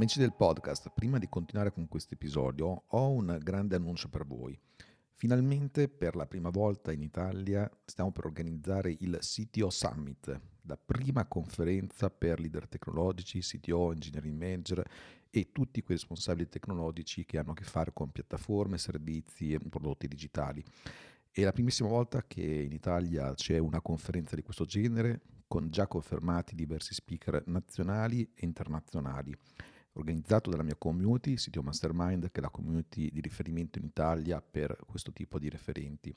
Amici del podcast, prima di continuare con questo episodio ho un grande annuncio per voi. Finalmente per la prima volta in Italia stiamo per organizzare il CTO Summit, la prima conferenza per leader tecnologici, CTO, engineering manager e tutti quei responsabili tecnologici che hanno a che fare con piattaforme, servizi e prodotti digitali. È la primissima volta che in Italia c'è una conferenza di questo genere con già confermati diversi speaker nazionali e internazionali organizzato dalla mia community, Sitio Mastermind, che è la community di riferimento in Italia per questo tipo di referenti.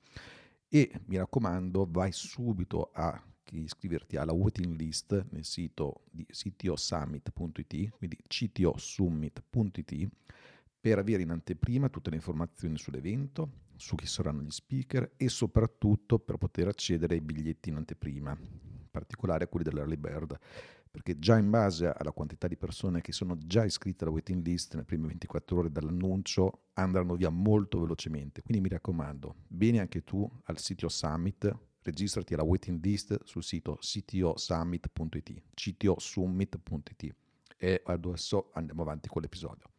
E mi raccomando, vai subito a iscriverti alla waiting list nel sito di ctosummit.it, quindi ctosummit.it, per avere in anteprima tutte le informazioni sull'evento, su chi saranno gli speaker e soprattutto per poter accedere ai biglietti in anteprima, in particolare quelli dell'early bird perché già in base alla quantità di persone che sono già iscritte alla waiting list nelle prime 24 ore dall'annuncio andranno via molto velocemente. Quindi mi raccomando, vieni anche tu al sito Summit, registrati alla waiting list sul sito ctosummit.it, ctosummit.it e adesso andiamo avanti con l'episodio.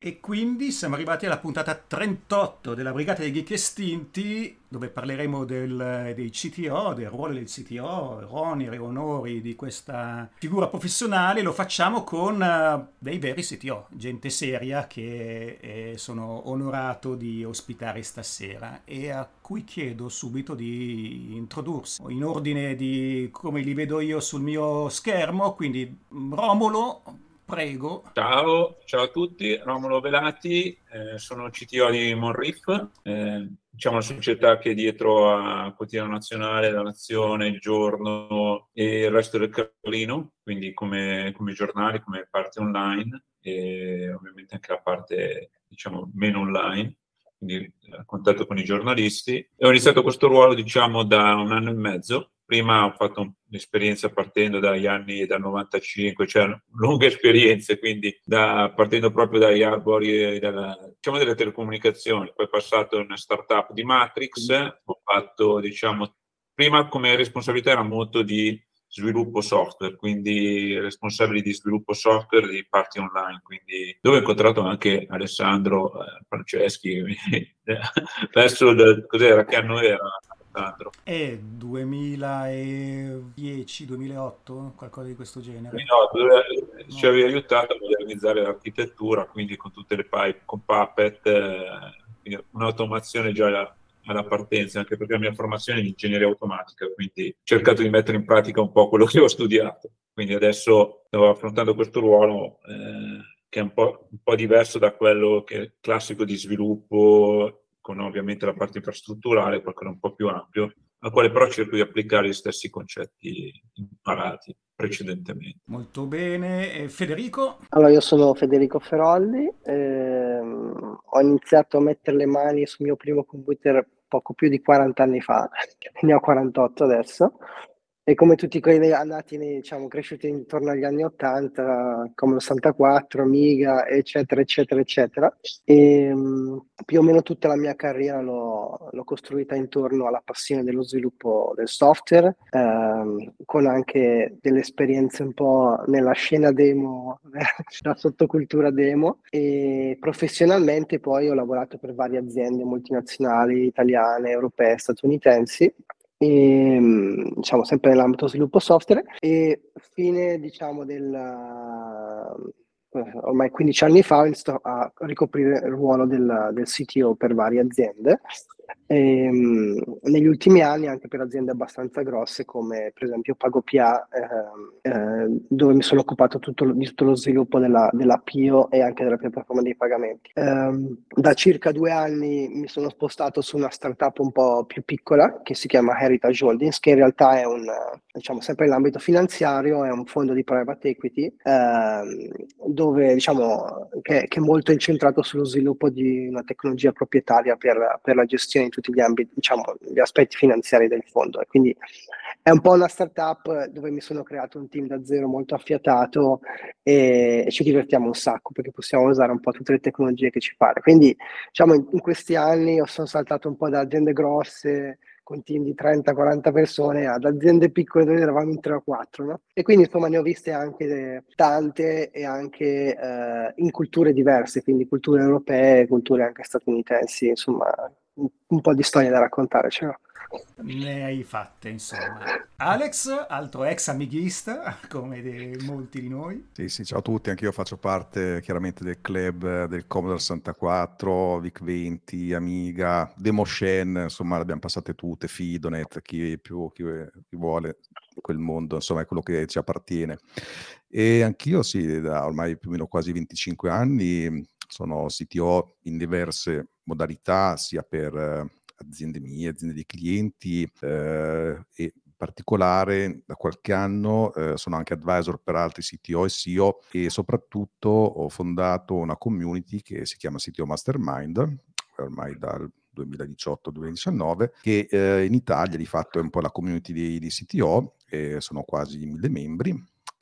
E quindi siamo arrivati alla puntata 38 della Brigata dei Geek Estinti, dove parleremo del, dei CTO, del ruolo del CTO, oneri e onori di questa figura professionale. Lo facciamo con uh, dei veri CTO, gente seria che eh, sono onorato di ospitare stasera e a cui chiedo subito di introdursi in ordine di come li vedo io sul mio schermo. Quindi Romolo, Prego. Ciao, ciao a tutti, Romolo Velati, eh, sono CTO di Monriff, eh, diciamo la società che è dietro a Quotidiano Nazionale, La Nazione, Il Giorno e il resto del Carlino, quindi come, come giornali, come parte online e ovviamente anche la parte diciamo meno online quindi a contatto con i giornalisti. E ho iniziato questo ruolo, diciamo, da un anno e mezzo prima ho fatto un'esperienza partendo dagli anni dal 95, cioè lunghe esperienze, quindi da, partendo proprio dagli arbori della, diciamo delle telecomunicazioni, poi passato in una startup di Matrix, ho fatto diciamo prima come responsabilità era molto di sviluppo software, quindi responsabili di sviluppo software di parti online, quindi dove ho incontrato anche Alessandro eh, Franceschi, verso cos'era, che anno era? Sandro? È 2010-2008, qualcosa di questo genere. No, ci no. aveva aiutato a modernizzare l'architettura, quindi con tutte le pipe, con Puppet, eh, un'automazione già alla, alla partenza, anche perché la mia formazione è in ingegneria automatica, quindi ho cercato di mettere in pratica un po' quello che ho studiato. Quindi adesso sto affrontando questo ruolo eh, che è un po', un po' diverso da quello che è classico di sviluppo con ovviamente la parte infrastrutturale, qualcosa un po' più ampio, al quale però cerco di applicare gli stessi concetti imparati precedentemente. Molto bene. E Federico? Allora, io sono Federico Ferolli, ehm, ho iniziato a mettere le mani sul mio primo computer poco più di 40 anni fa, ne ho 48 adesso, e come tutti quelli andati, diciamo, cresciuti intorno agli anni 80, come l'84, Amiga, eccetera, eccetera, eccetera. E um, più o meno tutta la mia carriera l'ho, l'ho, costruita intorno alla passione dello sviluppo del software, ehm, con anche delle esperienze un po' nella scena demo, la sottocultura demo. E professionalmente poi ho lavorato per varie aziende multinazionali, italiane, europee, statunitensi e, ehm, diciamo sempre nell'ambito sviluppo software. E fine diciamo del eh, ormai 15 anni fa ho iniziato a ricoprire il ruolo del, del CTO per varie aziende ehm, negli ultimi anni anche per aziende abbastanza grosse come per esempio PagoPA eh, eh, dove mi sono occupato tutto, di tutto lo sviluppo della, della PIO e anche della piattaforma dei pagamenti. Eh, da circa due anni mi sono spostato su una startup un po' più piccola che si chiama Heritage Holdings che in realtà è un, diciamo sempre nell'ambito finanziario, è un fondo di private equity ehm, dove diciamo che, che, è molto incentrato sullo sviluppo di una tecnologia proprietaria per, per la gestione di tutti gli ambiti, diciamo, gli aspetti finanziari del fondo. E quindi è un po' una startup dove mi sono creato un team da zero molto affiatato e, e ci divertiamo un sacco perché possiamo usare un po' tutte le tecnologie che ci pare. Quindi, diciamo, in, in questi anni sono saltato un po' da aziende grosse con team di 30-40 persone, ad aziende piccole dove eravamo in 3 o 4, no? E quindi insomma ne ho viste anche tante e anche eh, in culture diverse, quindi culture europee, culture anche statunitensi, insomma un, po' di storie da raccontare ce l'ho ne hai fatte, insomma. Alex, altro ex amighista, come di molti di noi. Sì, sì, ciao a tutti, anche io faccio parte chiaramente del club del Commodore 64, VIC-20, Amiga, Demoshen, insomma, le abbiamo passate tutte, Fidonet, chi più, chi, chi vuole quel mondo, insomma, è quello che ci appartiene. E anch'io, sì, da ormai più o meno quasi 25 anni sono CTO in diverse modalità, sia per aziende mie, aziende di clienti eh, e particolare da qualche anno eh, sono anche advisor per altri CTO e CEO e soprattutto ho fondato una community che si chiama CTO Mastermind ormai dal 2018-2019 che eh, in Italia di fatto è un po' la community di, di CTO sono quasi mille membri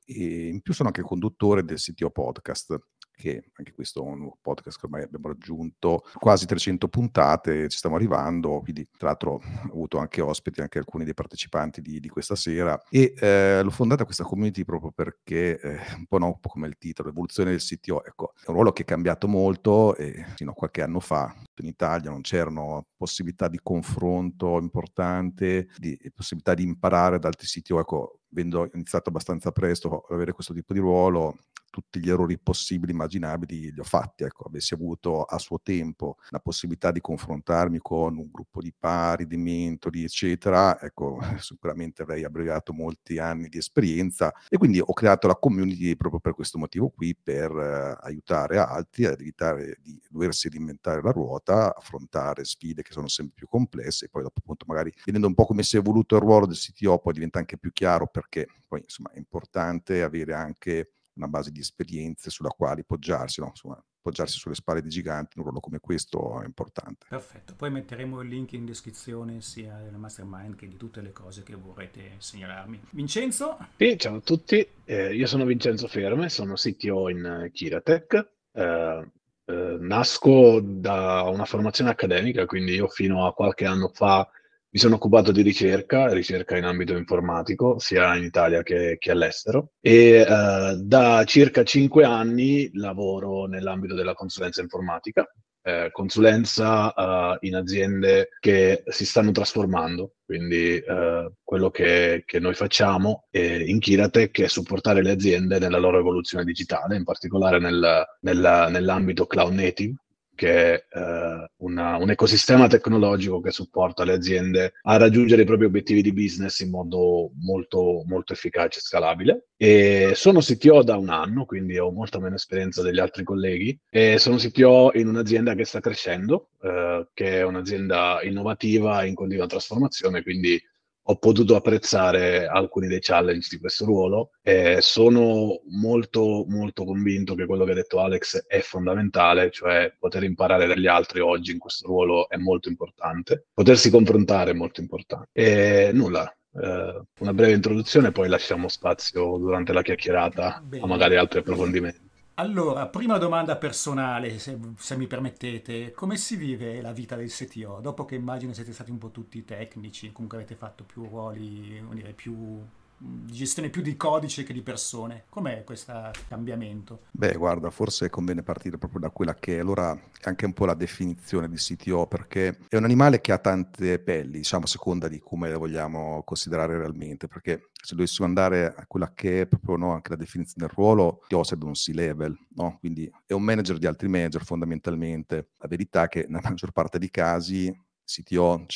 e in più sono anche conduttore del CTO podcast che anche questo è un podcast che ormai abbiamo raggiunto quasi 300 puntate, ci stiamo arrivando, quindi tra l'altro ho avuto anche ospiti, anche alcuni dei partecipanti di, di questa sera. E eh, l'ho fondata questa community proprio perché eh, un, po no, un po' come il titolo, l'evoluzione del CTO, ecco, è un ruolo che è cambiato molto e fino a qualche anno fa in Italia non c'erano possibilità di confronto importante, di possibilità di imparare da altri CTO, ecco, avendo iniziato abbastanza presto ad avere questo tipo di ruolo, tutti gli errori possibili, immaginabili, li ho fatti. Ecco, avessi avuto a suo tempo la possibilità di confrontarmi con un gruppo di pari, di mentori, eccetera, ecco, sicuramente avrei abbreviato molti anni di esperienza e quindi ho creato la community proprio per questo motivo qui, per eh, aiutare altri ad evitare di doversi reinventare la ruota, affrontare sfide che sono sempre più complesse e poi dopo appunto magari vedendo un po' come si è evoluto il ruolo del CTO poi diventa anche più chiaro perché poi insomma è importante avere anche una base di esperienze sulla quale poggiarsi, no? Insomma, poggiarsi sulle spalle di giganti in un ruolo come questo è importante. Perfetto, poi metteremo il link in descrizione sia del mastermind che di tutte le cose che vorrete segnalarmi. Vincenzo? Sì, ciao a tutti, eh, io sono Vincenzo Ferme, sono CTO in Kiratech. Eh, eh, nasco da una formazione accademica, quindi io fino a qualche anno fa mi sono occupato di ricerca, ricerca in ambito informatico, sia in Italia che, che all'estero, e eh, da circa cinque anni lavoro nell'ambito della consulenza informatica, eh, consulenza eh, in aziende che si stanno trasformando. Quindi eh, quello che, che, noi facciamo in Kiratech è supportare le aziende nella loro evoluzione digitale, in particolare nel, nel, nell'ambito cloud native, che è eh, una, un ecosistema tecnologico che supporta le aziende a raggiungere i propri obiettivi di business in modo molto, molto efficace e scalabile. E sono CTO da un anno, quindi ho molta meno esperienza degli altri colleghi, e sono CTO in un'azienda che sta crescendo, eh, che è un'azienda innovativa in continua trasformazione, quindi ho potuto apprezzare alcuni dei challenge di questo ruolo e sono molto molto convinto che quello che ha detto Alex è fondamentale, cioè poter imparare dagli altri oggi in questo ruolo è molto importante, potersi confrontare è molto importante. E nulla, eh, una breve introduzione, poi lasciamo spazio durante la chiacchierata Bene. a magari altri approfondimenti. Allora, prima domanda personale, se, se, mi permettete, come si vive la vita del CTO? Dopo che immagino siete stati un po' tutti tecnici, comunque avete fatto più ruoli, dire, più di gestione più di codice che di persone. Com'è questo cambiamento? Beh, guarda, forse conviene partire proprio da quella che è allora anche un po' la definizione di CTO, perché è un animale che ha tante pelli, diciamo, a seconda di come le vogliamo considerare realmente, perché se dovessimo andare a quella che è proprio no, anche la definizione del ruolo, CTO sarebbe un C-level, no? quindi è un manager di altri manager fondamentalmente. La verità è che nella maggior parte dei casi CTO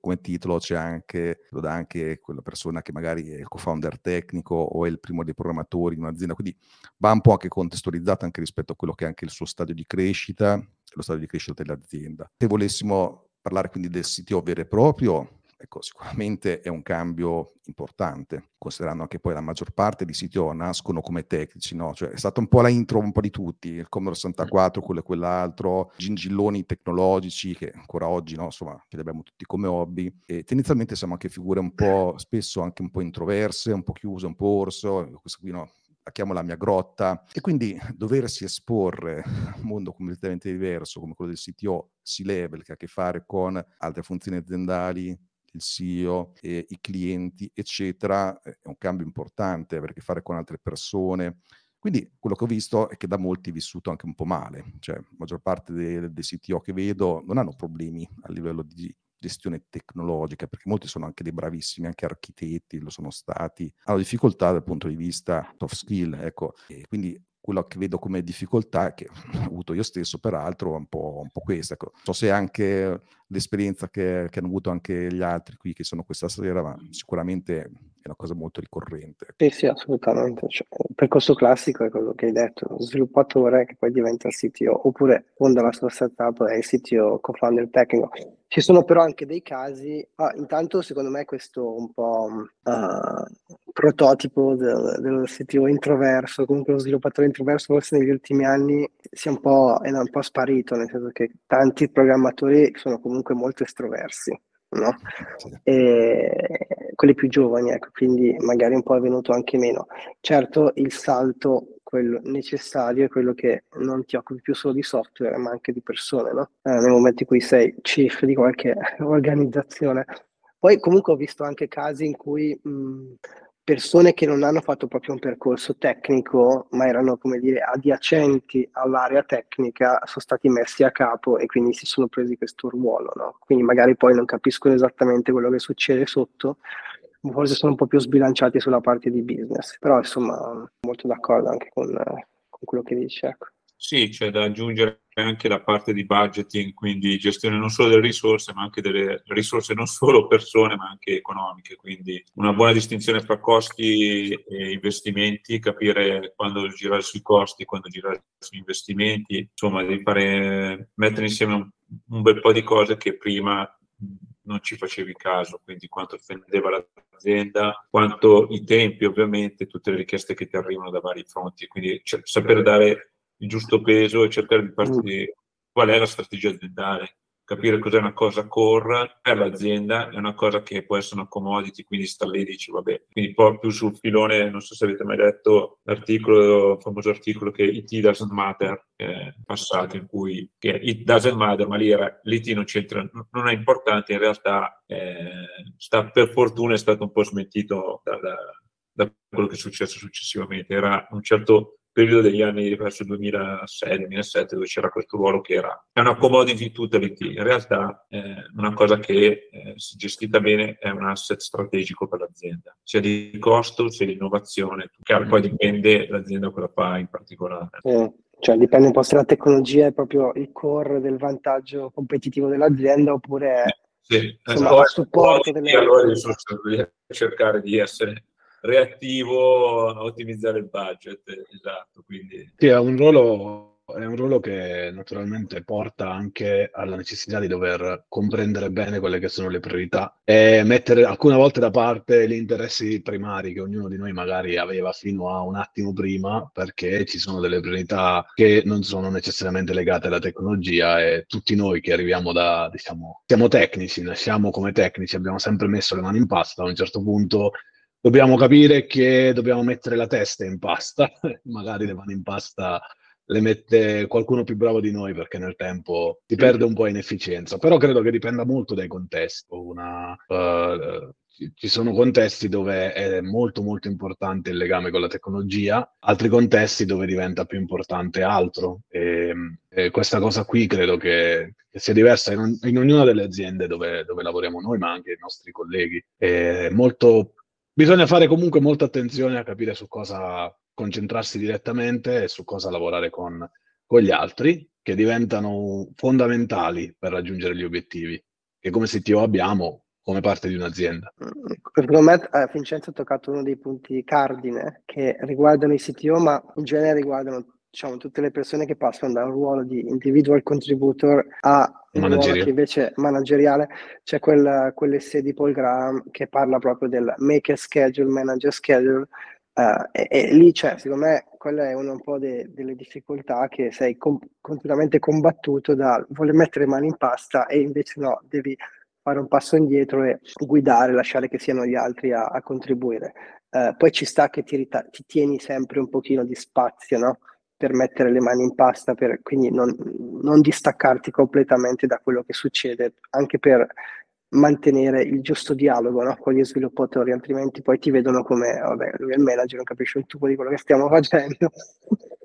come titolo c'è anche, lo dà anche quella persona che magari è il co-founder tecnico o è il primo dei programmatori di un'azienda, quindi va un po' anche contestualizzato anche rispetto a quello che è anche il suo stadio di crescita, lo stadio di crescita dell'azienda. Se volessimo parlare quindi del CTO vero e proprio, Ecco, sicuramente è un cambio importante, considerando anche poi la maggior parte di CTO nascono come tecnici, no? Cioè è stata un po' la intro un po' di tutti, il Commodore 64, quello e quell'altro, gingilloni tecnologici che ancora oggi, no? Insomma, ce li abbiamo tutti come hobby e tendenzialmente siamo anche figure un po', spesso anche un po' introverse, un po' chiuse, un po' orso, questo qui no, la chiamo la mia grotta e quindi doversi esporre a un mondo completamente diverso come quello del CTO C-level che ha a che fare con altre funzioni aziendali il CEO, eh, i clienti, eccetera, è un cambio importante, avere a che fare con altre persone. Quindi quello che ho visto è che da molti è vissuto anche un po' male, cioè la maggior parte dei, dei CTO che vedo non hanno problemi a livello di gestione tecnologica, perché molti sono anche dei bravissimi, anche architetti lo sono stati, hanno difficoltà dal punto di vista soft skill, ecco, e quindi quello che vedo come difficoltà, che ho avuto io stesso peraltro, è un po', un po questa. Ecco. So se anche l'esperienza che, che, hanno avuto anche gli altri qui che sono questa sera, ma sicuramente è una cosa molto ricorrente. Sì, sì, assolutamente. Cioè, il percorso classico è quello che hai detto, sviluppatore che poi diventa il CTO, oppure fonda la sua startup e il CTO co-founder tecnico. Ci sono però anche dei casi, ah, intanto secondo me questo un po' uh, prototipo del, del, CTO introverso, comunque lo sviluppatore introverso forse negli ultimi anni sia un po', è un po' sparito, nel senso che tanti programmatori sono comunque molto estroversi. No? E quelli più giovani, ecco, quindi magari un po' è venuto anche meno. Certo, il salto quello necessario è quello che non ti occupi più solo di software, ma anche di persone, no? Eh, nel momento in cui sei chief di qualche organizzazione. Poi comunque ho visto anche casi in cui mh, persone che non hanno fatto proprio un percorso tecnico, ma erano, come dire, adiacenti all'area tecnica, sono stati messi a capo e quindi si sono presi questo ruolo, no? Quindi magari poi non capiscono esattamente quello che succede sotto, forse sono un po' più sbilanciati sulla parte di business, però insomma molto d'accordo anche con, con quello che dice. Ecco. Sì, c'è da aggiungere anche la parte di budgeting, quindi gestione non solo delle risorse, ma anche delle risorse non solo persone, ma anche economiche. Quindi una buona distinzione tra costi e investimenti, capire quando girare sui costi, quando girare sugli investimenti, insomma, devi fare, mettere insieme un, un bel po' di cose che prima non ci facevi caso, quindi quanto spendeva l'azienda, quanto i tempi ovviamente, tutte le richieste che ti arrivano da vari fronti, quindi cioè, sapere dare il giusto peso e cercare di partire qual è la strategia aziendale. Capire cos'è una cosa core per l'azienda, è una cosa che può essere una commodity, quindi sta lì e dici vabbè, quindi poi più sul filone, non so se avete mai letto l'articolo, il famoso articolo che IT doesn't matter, eh, passato in cui che it doesn't matter, ma lì era, l'IT non c'entra, non è importante, in realtà eh, sta, per fortuna è stato un po' smentito da, da, da quello che è successo successivamente, era un certo periodo degli anni verso il 2006-2007 dove c'era questo ruolo che era è una commodity tutta l'IT. In realtà è eh, una cosa che eh, se gestita bene è un asset strategico per l'azienda, sia di costo sia di innovazione. Chiaro, poi dipende l'azienda cosa fa in particolare. Eh, cioè dipende un po' se la tecnologia è proprio il core del vantaggio competitivo dell'azienda oppure sì, insomma, esatto. supporto delle... allora cercare di essere reattivo a ottimizzare il budget. Esatto, quindi... Sì, è un ruolo è un ruolo che naturalmente porta anche alla necessità di dover comprendere bene quelle che sono le priorità e mettere alcune volte da parte gli interessi primari che ognuno di noi magari aveva fino a un attimo prima, perché ci sono delle priorità che non sono necessariamente legate alla tecnologia e tutti noi che arriviamo da, diciamo, siamo tecnici, nasciamo come tecnici, abbiamo sempre messo le mani in pasta, a un certo punto dobbiamo capire che dobbiamo mettere la testa in pasta, magari le mani in pasta le mette qualcuno più bravo di noi perché nel tempo si perde un po' in efficienza, però credo che dipenda molto dai contesti. Una, uh, ci sono contesti dove è molto molto importante il legame con la tecnologia, altri contesti dove diventa più importante altro e, e questa cosa qui credo che, che sia diversa in, in, ognuna delle aziende dove, dove, lavoriamo noi ma anche i nostri colleghi. È molto Bisogna fare comunque molta attenzione a capire su cosa concentrarsi direttamente e su cosa lavorare con, con gli altri, che diventano fondamentali per raggiungere gli obiettivi che come CTO abbiamo come parte di un'azienda. Secondo me eh, Vincenzo ha toccato uno dei punti cardine che riguardano i CTO, ma in genere riguardano diciamo, tutte le persone che passano da un ruolo di individual contributor a un ruolo che invece manageriale, c'è quel, quell'essere di Paul Graham che parla proprio del make a schedule, manage a schedule, uh, e, e, lì c'è, secondo me, quella è una un po' de, delle difficoltà che sei com- continuamente combattuto da voler mettere mani in pasta e invece no, devi fare un passo indietro e guidare, lasciare che siano gli altri a, a contribuire. Uh, poi ci sta che ti, rita- ti tieni sempre un pochino di spazio, no? Per mettere le mani in pasta, per, quindi non, non, distaccarti completamente da quello che succede, anche per mantenere il giusto dialogo no? con gli sviluppatori, altrimenti poi ti vedono come, vabbè, lui è il manager, non capisce un tubo di quello che stiamo facendo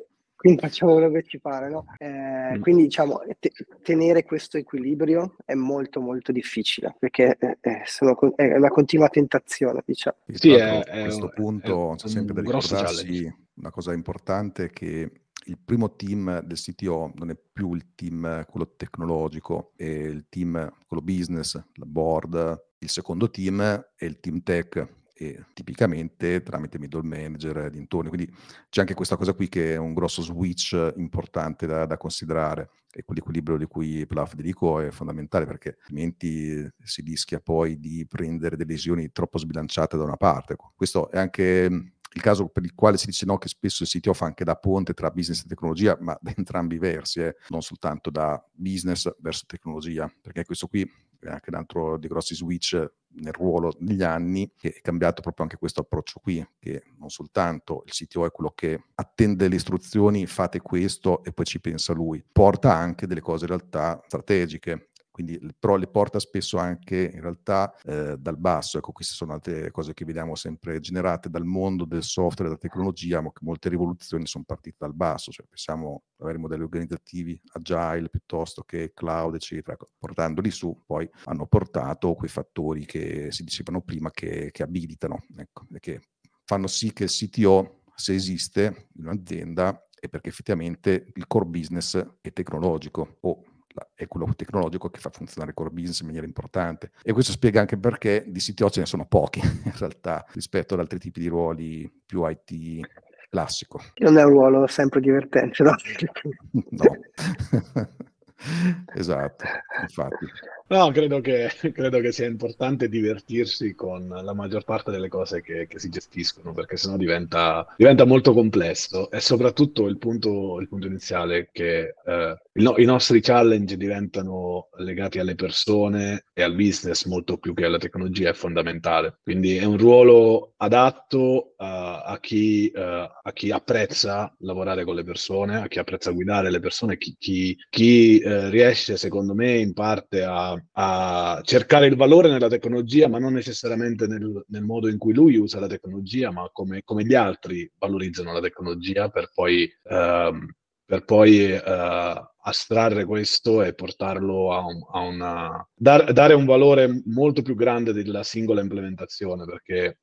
quindi facciamo quello che ci pare, no? Eh, mm. Quindi diciamo, te- tenere questo equilibrio è molto molto difficile, perché eh, eh sono, è una continua tentazione, diciamo. Sì, è, a questo è, punto è c'è sempre da ricordarsi una cosa importante che il primo team del CTO non è più il team quello tecnologico, è il team quello business, la board. Il secondo team è il team tech, e tipicamente tramite middle manager e dintorni. Quindi c'è anche questa cosa qui che è un grosso switch importante da, da considerare e quell'equilibrio di cui parlava Federico è fondamentale perché altrimenti si rischia poi di prendere delle decisioni troppo sbilanciate da una parte. Ecco, questo è anche il caso per il quale si dice no, che spesso il CTO fa anche da ponte tra business e tecnologia, ma da entrambi i versi, eh, non soltanto da business verso tecnologia, perché questo qui è anche un altro dei grossi switch nel ruolo negli anni, che è cambiato proprio anche questo approccio qui, che non soltanto il CTO è quello che attende le istruzioni, fate questo e poi ci pensa lui, porta anche delle cose in realtà strategiche quindi però le porta spesso anche in realtà eh, dal basso. Ecco, queste sono altre cose che vediamo sempre generate dal mondo del software, della tecnologia, ma molte rivoluzioni sono partite dal basso, cioè pensiamo a vari modelli organizzativi agile piuttosto che cloud, eccetera, ecco, portandoli su, poi hanno portato quei fattori che si dicevano prima che, che abilitano, ecco, che fanno sì che il CTO, se esiste in un'azienda, è perché effettivamente il core business è tecnologico o è quello tecnologico che fa funzionare il core business in maniera importante. E questo spiega anche perché di CTO ce ne sono pochi in realtà rispetto ad altri tipi di ruoli più IT classico. Non è un ruolo sempre divertente, no? no. esatto, infatti. No, credo che, credo che, sia importante divertirsi con la maggior parte delle cose che, che si gestiscono, perché sennò diventa, diventa, molto complesso. E soprattutto il punto, il punto iniziale che eh, no, i nostri challenge diventano legati alle persone e al business molto più che alla tecnologia è fondamentale. Quindi è un ruolo adatto uh, a, chi, uh, a, chi, apprezza lavorare con le persone, a chi apprezza guidare le persone, chi, chi, chi uh, riesce, secondo me, in parte a a cercare il valore nella tecnologia, ma non necessariamente nel, nel modo in cui lui usa la tecnologia, ma come, come gli altri valorizzano la tecnologia per poi, uh, per poi uh, astrarre questo e portarlo a, un, a una... Dar, dare un valore molto più grande della singola implementazione, perché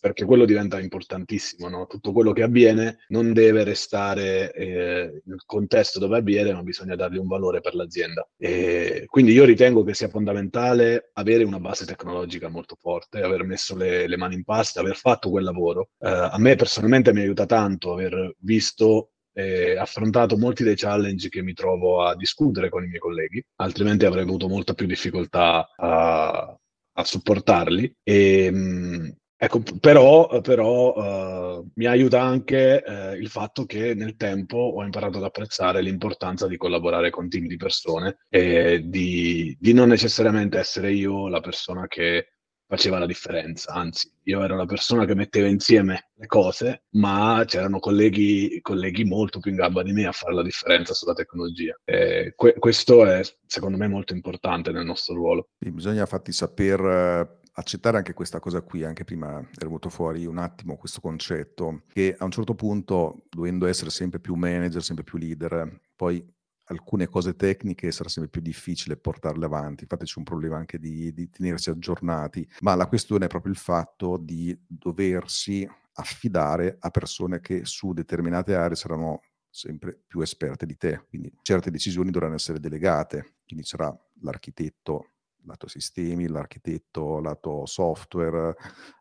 perché quello diventa importantissimo, no? tutto quello che avviene non deve restare eh, nel contesto dove avviene, ma bisogna dargli un valore per l'azienda. E quindi io ritengo che sia fondamentale avere una base tecnologica molto forte, aver messo le, le mani in pasta, aver fatto quel lavoro. Eh, a me personalmente mi aiuta tanto aver visto e affrontato molti dei challenge che mi trovo a discutere con i miei colleghi, altrimenti avrei avuto molta più difficoltà a, a supportarli. E, mh, Ecco, però, però uh, mi aiuta anche uh, il fatto che nel tempo ho imparato ad apprezzare l'importanza di collaborare con team di persone e di, di, non necessariamente essere io la persona che faceva la differenza, anzi, io ero la persona che metteva insieme le cose, ma c'erano colleghi, colleghi molto più in gamba di me a fare la differenza sulla tecnologia. Que- questo è, secondo me, molto importante nel nostro ruolo. Sì, bisogna infatti saper accettare anche questa cosa qui, anche prima è venuto fuori un attimo questo concetto, che a un certo punto, dovendo essere sempre più manager, sempre più leader, poi alcune cose tecniche sarà sempre più difficile portarle avanti, infatti c'è un problema anche di, di tenersi aggiornati, ma la questione è proprio il fatto di doversi affidare a persone che su determinate aree saranno sempre più esperte di te, quindi certe decisioni dovranno essere delegate, quindi sarà l'architetto lato sistemi, l'architetto, lato software,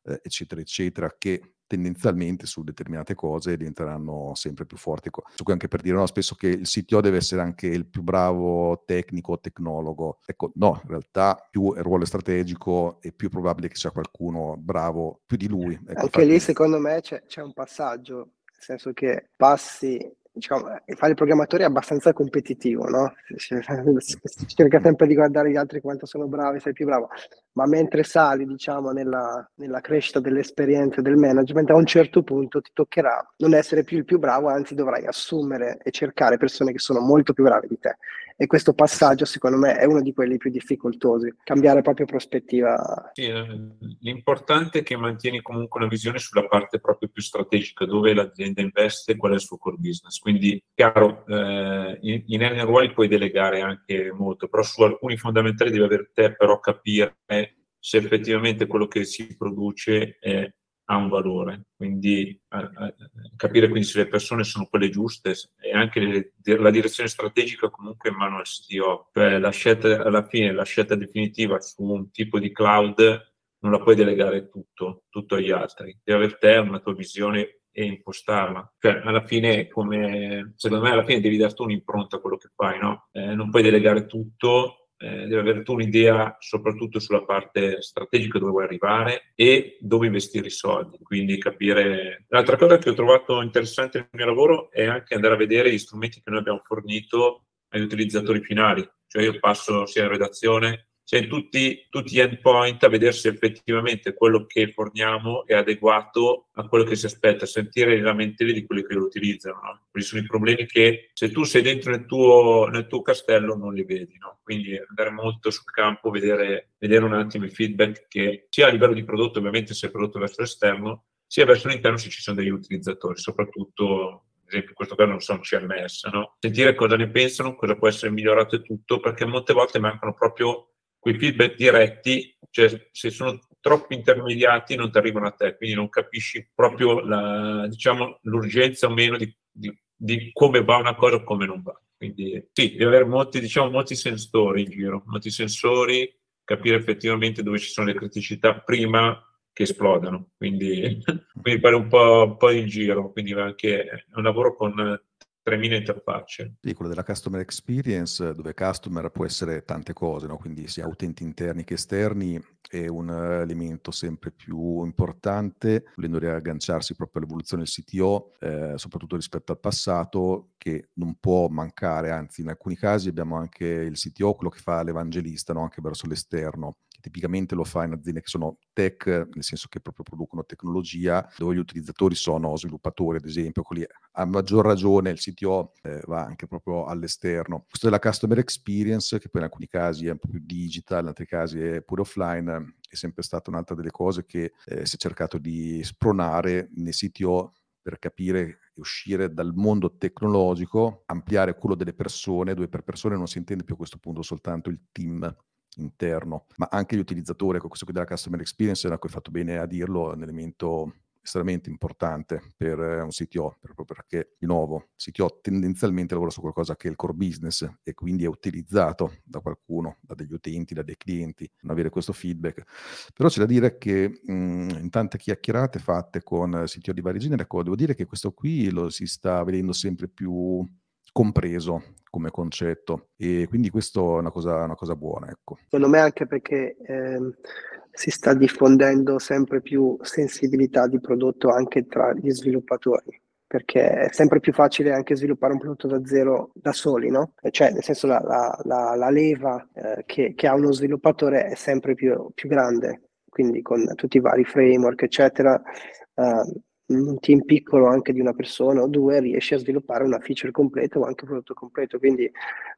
eh, eccetera, eccetera, che tendenzialmente su determinate cose diventeranno sempre più forti. Su cui anche per dire no, spesso che il CTO deve essere anche il più bravo tecnico o tecnologo. Ecco, no, in realtà più il ruolo è strategico è più probabile che cia qualcuno bravo più di lui. Ecco, anche infatti... lì secondo me c'è, c'è un passaggio, nel senso che passi diciamo, fare il programmatore è abbastanza competitivo, no? Si cerca sempre di guardare gli altri quanto sono bravi, sei più bravo. ma mentre sali, diciamo, nella, nella crescita dell'esperienza del management, a un certo punto ti toccherà non essere più il più bravo, anzi dovrai assumere e cercare persone che sono molto più brave di te. E questo passaggio, secondo me, è uno di quelli più difficoltosi, cambiare proprio prospettiva. Sì, eh, l'importante è che mantieni comunque una visione sulla parte proprio più strategica, dove l'azienda investe, qual è il suo core business. Quindi, chiaro, eh, in, in ruoli puoi delegare anche molto, però su alcuni fondamentali devi avere te però capire se effettivamente quello che si produce è, ha un valore. Quindi a, a, capire quindi se le persone sono quelle giuste e anche le, la direzione strategica comunque in mano al CTO. Cioè la scelta, alla fine, la scelta definitiva su un tipo di cloud non la puoi delegare tutto, tutto agli altri. Devi avere te una tua visione e impostarla. Cioè, alla fine, come secondo me, alla fine devi darti un'impronta a quello che fai, no? Eh, non puoi delegare tutto eh, devi avere tu un'idea soprattutto sulla parte strategica dove vuoi arrivare e dove investire i soldi. Quindi capire. L'altra cosa che ho trovato interessante nel mio lavoro è anche andare a vedere gli strumenti che noi abbiamo fornito agli utilizzatori finali. Cioè io passo sia in redazione cioè tutti, tutti, gli endpoint a vedere se effettivamente quello che forniamo è adeguato a quello che si aspetta, sentire le lamentele di quelli che lo utilizzano. No? Quali sono i problemi che se tu sei dentro nel tuo, nel tuo castello non li vedi. No? Quindi andare molto sul campo, vedere, vedere un attimo i feedback che sia a livello di prodotto, ovviamente se è prodotto verso l'esterno, sia verso l'interno se ci sono degli utilizzatori, soprattutto esempio in questo caso non sono CMS, no? sentire cosa ne pensano, cosa può essere migliorato e tutto, perché molte volte mancano proprio quei feedback diretti, cioè se sono troppi intermediati non ti arrivano a te, quindi non capisci proprio la, diciamo, l'urgenza o meno di, di, di, come va una cosa o come non va. Quindi sì, devi avere molti, diciamo, molti sensori in giro, molti sensori, capire effettivamente dove ci sono le criticità prima che esplodano. Quindi, quindi fare un po', un po' in giro, quindi anche un lavoro con 3.000 interfacce. Sì, quello della customer experience, dove customer può essere tante cose, no? quindi sia utenti interni che esterni, è un elemento sempre più importante, volendo riagganciarsi proprio all'evoluzione del CTO, eh, soprattutto rispetto al passato, che non può mancare, anzi in alcuni casi abbiamo anche il CTO, quello che fa l'evangelista, no? anche verso l'esterno, tipicamente lo fa in aziende che sono tech, nel senso che proprio producono tecnologia, dove gli utilizzatori sono sviluppatori, ad esempio, quelli a maggior ragione il CTO eh, va anche proprio all'esterno. Questo della customer experience, che poi in alcuni casi è un po' più digital, in altri casi è pure offline, è sempre stata un'altra delle cose che eh, si è cercato di spronare nei CTO per capire e uscire dal mondo tecnologico, ampliare quello delle persone, dove per persone non si intende più a questo punto soltanto il team, interno, ma anche gli utilizzatori, ecco questo qui della customer experience, cui hai fatto bene a dirlo, è un elemento estremamente importante per un CTO, proprio perché di nuovo il CTO tendenzialmente lavora su qualcosa che è il core business e quindi è utilizzato da qualcuno, da degli utenti, da dei clienti, non avere questo feedback. Però c'è da dire che mh, in tante chiacchierate fatte con CTO di vari generi, ecco, devo dire che questo qui lo si sta vedendo sempre più compreso come concetto e quindi questo è una cosa, una cosa buona. Ecco. Secondo me anche perché eh, si sta diffondendo sempre più sensibilità di prodotto anche tra gli sviluppatori perché è sempre più facile anche sviluppare un prodotto da zero da soli, no? Cioè, nel senso, la, la, la, la leva eh, che, che, ha uno sviluppatore è sempre più, più, grande, quindi con tutti i vari framework, eccetera, eh, un team piccolo anche di una persona o due riesce a sviluppare una feature completa o anche un prodotto completo. Quindi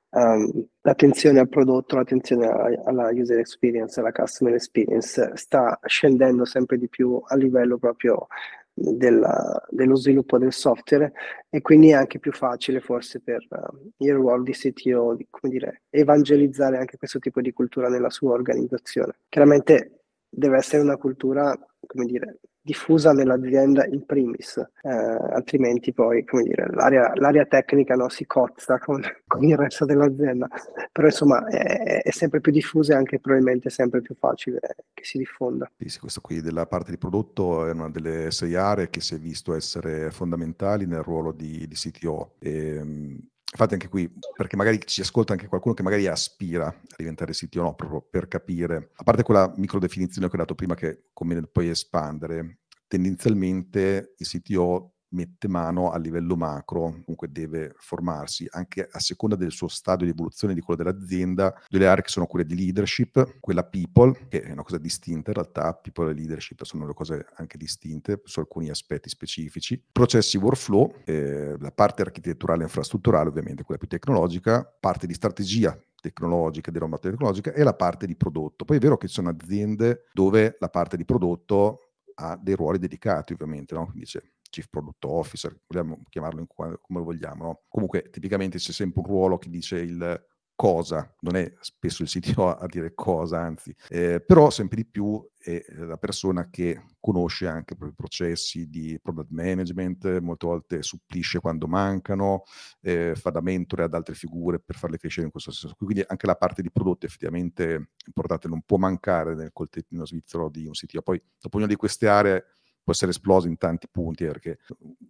um, l'attenzione al prodotto, l'attenzione alla, user experience, alla customer experience sta scendendo sempre di più a livello proprio della, dello sviluppo del software e quindi è anche più facile forse per uh, il ruolo di CTO di, come dire, evangelizzare anche questo tipo di cultura nella sua organizzazione. Chiaramente deve essere una cultura, come dire, diffusa nell'azienda in primis, eh, altrimenti poi, come dire, l'area, l'area tecnica no, si cozza con, con, il resto dell'azienda, però insomma è, è, sempre più diffusa e anche probabilmente sempre più facile che si diffonda. Sì, questo qui della parte di prodotto è una delle sei aree che si è visto essere fondamentali nel ruolo di, di CTO. E, ehm, Infatti anche qui, perché magari ci ascolta anche qualcuno che magari aspira a diventare CTO, no, proprio per capire, a parte quella microdefinizione che ho dato prima che conviene poi espandere, tendenzialmente il CTO mette mano a livello macro, comunque deve formarsi anche a seconda del suo stadio di evoluzione di quello dell'azienda, delle aree che sono quelle di leadership, quella people, che è una cosa distinta in realtà, people e leadership sono due cose anche distinte su alcuni aspetti specifici, processi workflow, eh, la parte architetturale e infrastrutturale ovviamente, quella più tecnologica, parte di strategia tecnologica, di roba tecnologica e la parte di prodotto. Poi è vero che ci sono aziende dove la parte di prodotto ha dei ruoli dedicati ovviamente, no? C'è Chief Product Officer, vogliamo chiamarlo come lo vogliamo, no? Comunque tipicamente c'è sempre un ruolo che dice il cosa, non è spesso il CTO a dire cosa, anzi, eh, però sempre di più è la persona che conosce anche i processi di product management, molte volte supplisce quando mancano, eh, fa da mentore ad altre figure per farle crescere in questo senso. Quindi anche la parte di prodotto effettivamente importante, non può mancare nel coltettino svizzero di un CTO. Poi dopo ognuna di queste aree può essere esploso in tanti punti, perché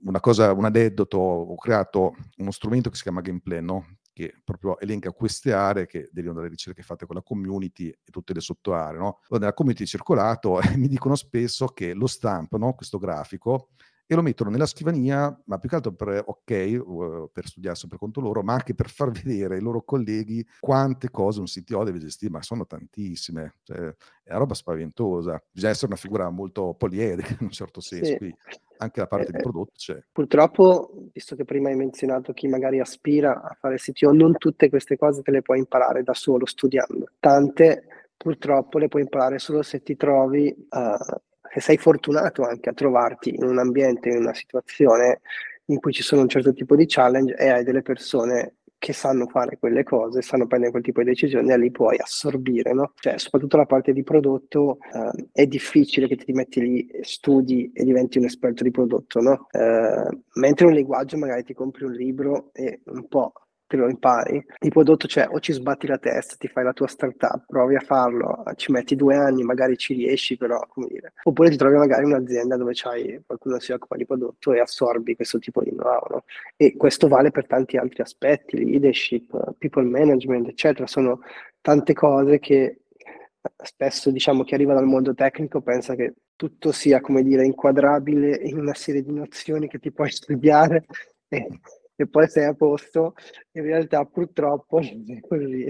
una cosa, un aneddoto, ho creato uno strumento che si chiama Gameplay, no? che proprio elenca queste aree che derivano dalle ricerche fatte con la community e tutte le sottoaree. No? Nella community circolato mi dicono spesso che lo stampano, questo grafico, e lo mettono nella scrivania, ma più che altro per, ok, per studiarsi per conto loro, ma anche per far vedere ai loro colleghi quante cose un CTO deve gestire, ma sono tantissime, cioè, è una roba spaventosa. Bisogna essere una figura molto poliedrica in un certo senso, sì. quindi anche la parte eh, di prodotto c'è. Purtroppo, visto che prima hai menzionato chi magari aspira a fare CTO, non tutte queste cose te le puoi imparare da solo studiando. Tante purtroppo le puoi imparare solo se ti trovi uh, se sei fortunato anche a trovarti in un ambiente, in una situazione in cui ci sono un certo tipo di challenge e hai delle persone che sanno fare quelle cose, sanno prendere quel tipo di decisioni e li puoi assorbire, no? Cioè, soprattutto la parte di prodotto eh, è difficile che ti metti lì, studi e diventi un esperto di prodotto, no? Eh, mentre un linguaggio magari ti compri un libro e un po' te lo impari. Il prodotto c'è, o ci sbatti la testa, ti fai la tua startup, provi a farlo, ci metti due anni, magari ci riesci, però, come dire. Oppure ti trovi magari un'azienda dove c'hai qualcuno che si occupa di prodotto e assorbi questo tipo di know-how. No? E questo vale per tanti altri aspetti, leadership, people management, eccetera. Sono tante cose che spesso diciamo chi arriva dal mondo tecnico pensa che tutto sia come dire inquadrabile in una serie di nozioni che ti puoi studiare e poi sei a posto, in realtà purtroppo non è così.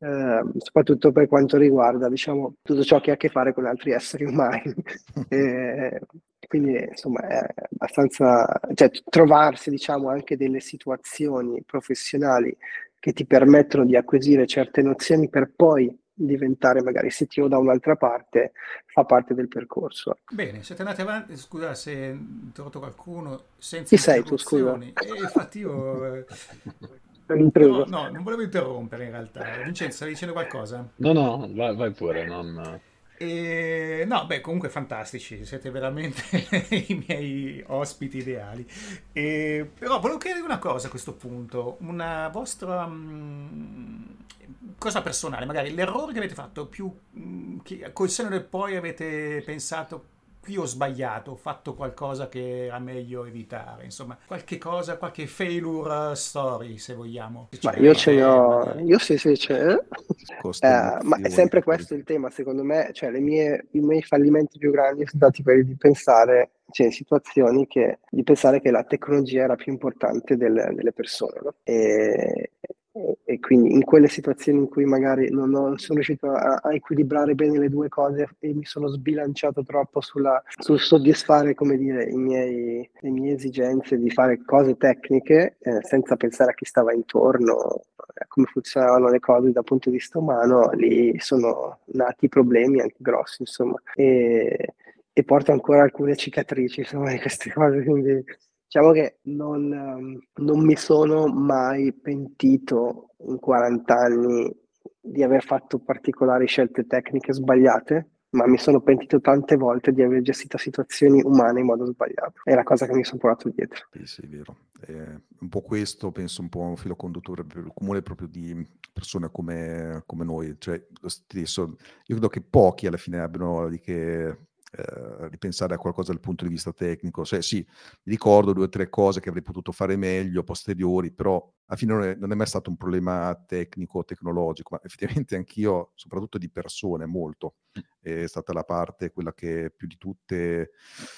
Eh, soprattutto per quanto riguarda diciamo, tutto ciò che ha a che fare con altri esseri umani. eh, quindi insomma è abbastanza, cioè trovarsi diciamo anche delle situazioni professionali che ti permettono di acquisire certe nozioni per poi diventare magari CTO da un'altra parte fa parte del percorso. Bene, siete andati avanti, scusa se ho interrotto qualcuno senza Chi sei tu, scusa? Eh, infatti io... No, no, non volevo interrompere in realtà. Vincenzo, stavi dicendo qualcosa? No, no, vai, vai pure, non... E, no, beh, comunque fantastici, siete veramente i miei ospiti ideali. E, però volevo chiedere una cosa a questo punto, una vostra mm, cosa personale, magari l'errore che avete fatto più, mh, mm, che col seno del poi avete pensato qui ho sbagliato, ho fatto qualcosa che era meglio evitare, insomma, qualche cosa, qualche failure story, se vogliamo. Ma io ce ne ho, io sì, sì, c'è. Eh, ma è sempre questo il tema, secondo me, cioè mie, i miei fallimenti più grandi sono stati quelli di pensare cioè in situazioni che, di pensare che la tecnologia era più importante del, delle persone. No? E, e quindi in quelle situazioni in cui magari non, ho, non sono riuscito a, a, equilibrare bene le due cose e mi sono sbilanciato troppo sulla, sul soddisfare come dire, miei, le mie esigenze di fare cose tecniche eh, senza pensare a chi stava intorno, a come funzionavano le cose dal punto di vista umano, lì sono nati problemi anche grossi insomma. E, e porto ancora alcune cicatrici insomma di queste cose quindi Diciamo che non, ehm, non mi sono mai pentito in 40 anni di aver fatto particolari scelte tecniche sbagliate, ma mi sono pentito tante volte di aver gestito situazioni umane in modo sbagliato. È la cosa che mi sono portato dietro. Sì, sì, è vero. È un po' questo, penso, un po' un filo conduttore per il comune proprio di persone come, come noi. Cioè, lo stesso, io credo che pochi alla fine abbiano di che eh, ripensare a qualcosa dal punto di vista tecnico. Cioè, sì, mi ricordo due o tre cose che avrei potuto fare meglio, posteriori, però alla fine non è, non è mai stato un problema tecnico, tecnologico, ma effettivamente anch'io, soprattutto di persone, molto. È stata la parte, quella che più di tutte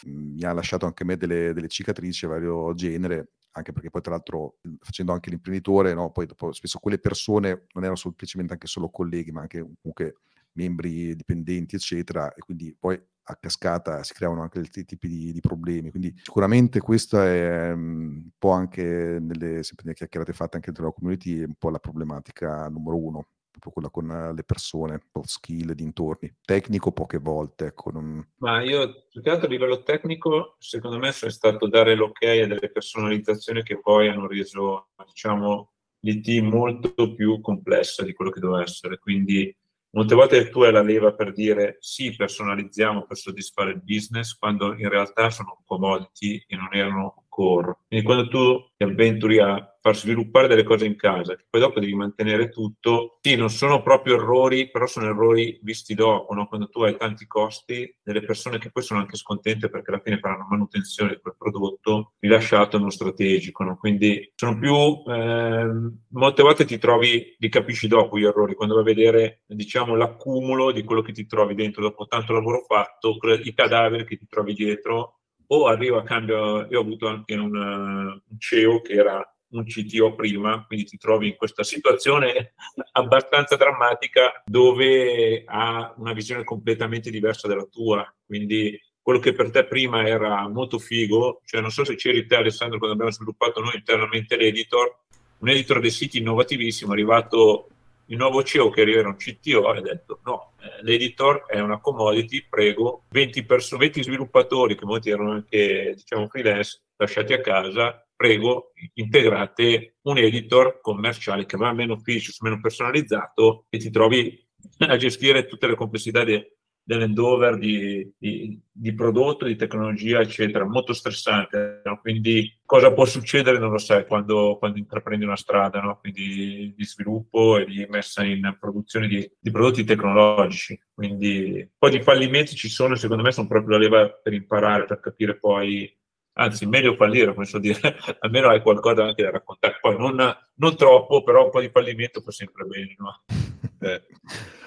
mhmm, mi ha lasciato anche me delle, delle cicatrici a vario genere, anche perché poi tra l'altro facendo anche l'imprenditore, no, poi dopo spesso quelle persone non erano semplicemente anche solo colleghi, ma anche comunque membri dipendenti, eccetera, e quindi poi a cascata si creano anche altri tipi di, di problemi. Quindi sicuramente questa è um, un po' anche nelle, sempre nelle chiacchierate fatte anche della community, un po' la problematica numero uno proprio quella con le persone, soft skill, dintorni. Tecnico poche volte, ecco. Non... Ma io, più che altro a livello tecnico, secondo me è stato dare l'ok a delle personalizzazioni che poi hanno reso, diciamo, l'IT molto più complessa di quello che doveva essere. Quindi Molte volte tu hai la leva per dire sì, personalizziamo per soddisfare il business, quando in realtà sono commodity e non erano core. Quindi quando tu ti avventuri a far sviluppare delle cose in casa, che poi dopo devi mantenere tutto. Sì, non sono proprio errori, però sono errori visti dopo, no? quando tu hai tanti costi, delle persone che poi sono anche scontente perché alla fine faranno manutenzione di quel prodotto, rilasciato non strategico. No? Quindi sono più, eh, molte volte ti trovi, li capisci dopo gli errori, quando vai a vedere diciamo, l'accumulo di quello che ti trovi dentro dopo tanto lavoro fatto, i cadaveri che ti trovi dietro o arriva a cambio, io ho avuto anche un, un CEO che era un CTO prima, quindi ti trovi in questa situazione abbastanza drammatica dove ha una visione completamente diversa dalla tua. Quindi quello che per te prima era molto figo, cioè non so se c'eri te Alessandro quando abbiamo sviluppato noi internamente l'editor, un editor dei siti innovativissimo, arrivato il nuovo CEO che arriva era un CTO ha detto no, eh, l'editor è una commodity, prego, 20, perso- 20 sviluppatori che molti erano anche diciamo freelance lasciati a casa prego, integrate un editor commerciale che va meno features, meno personalizzato e ti trovi a gestire tutte le complessità de, dell'endover di, di, di, prodotto, di tecnologia, eccetera. Molto stressante. No? Quindi cosa può succedere non lo sai quando, quando intraprendi una strada no? Quindi di sviluppo e di messa in produzione di, di prodotti tecnologici. Quindi un po' di fallimenti ci sono, secondo me sono proprio la leva per imparare, per capire poi anzi meglio fallire, come so dire, almeno hai qualcosa anche da raccontare. Poi non, non troppo, però un po' di fallimento fa sempre bene. No? Eh.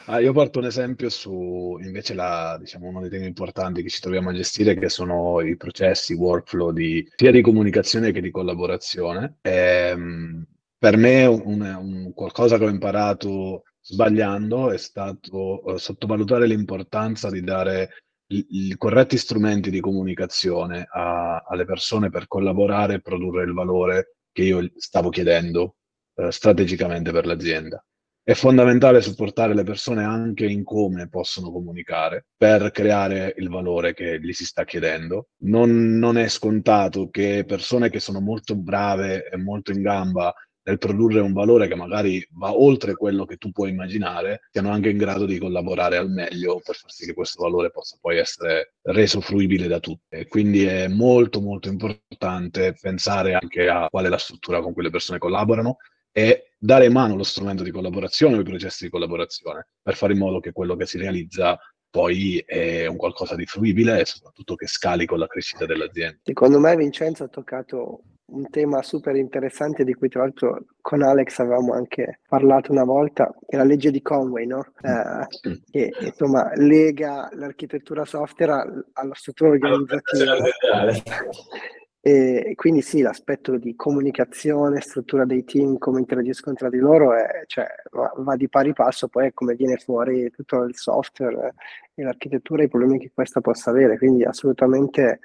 Ah, io porto un esempio su invece la, diciamo, uno dei temi importanti che ci troviamo a gestire, che sono i processi, i workflow di, sia di comunicazione che di collaborazione. Ehm, per me un, un, qualcosa che ho imparato sbagliando è stato uh, sottovalutare l'importanza di dare i, corretti strumenti di comunicazione a, alle persone per collaborare e produrre il valore che io stavo chiedendo eh, strategicamente per l'azienda. È fondamentale supportare le persone anche in come possono comunicare per creare il valore che gli si sta chiedendo. Non, non è scontato che persone che sono molto brave e molto in gamba nel produrre un valore che magari va oltre quello che tu puoi immaginare, siano anche in grado di collaborare al meglio per far sì che questo valore possa poi essere reso fruibile da tutti. Quindi è molto molto importante pensare anche a qual è la struttura con cui le persone collaborano e dare in mano lo strumento di collaborazione o i processi di collaborazione per fare in modo che quello che si realizza poi è un qualcosa di fruibile e soprattutto che scali con la crescita dell'azienda. Secondo me Vincenzo ha toccato un tema super interessante di cui tra l'altro con Alex avevamo anche parlato una volta, è la legge di Conway, no? Eh, che insomma lega l'architettura software alla struttura organizzativa. E quindi sì, l'aspetto di comunicazione, struttura dei team, come interagiscono tra di loro, è, cioè, va, di pari passo poi a come viene fuori tutto il software e l'architettura e i problemi che questa possa avere. Quindi assolutamente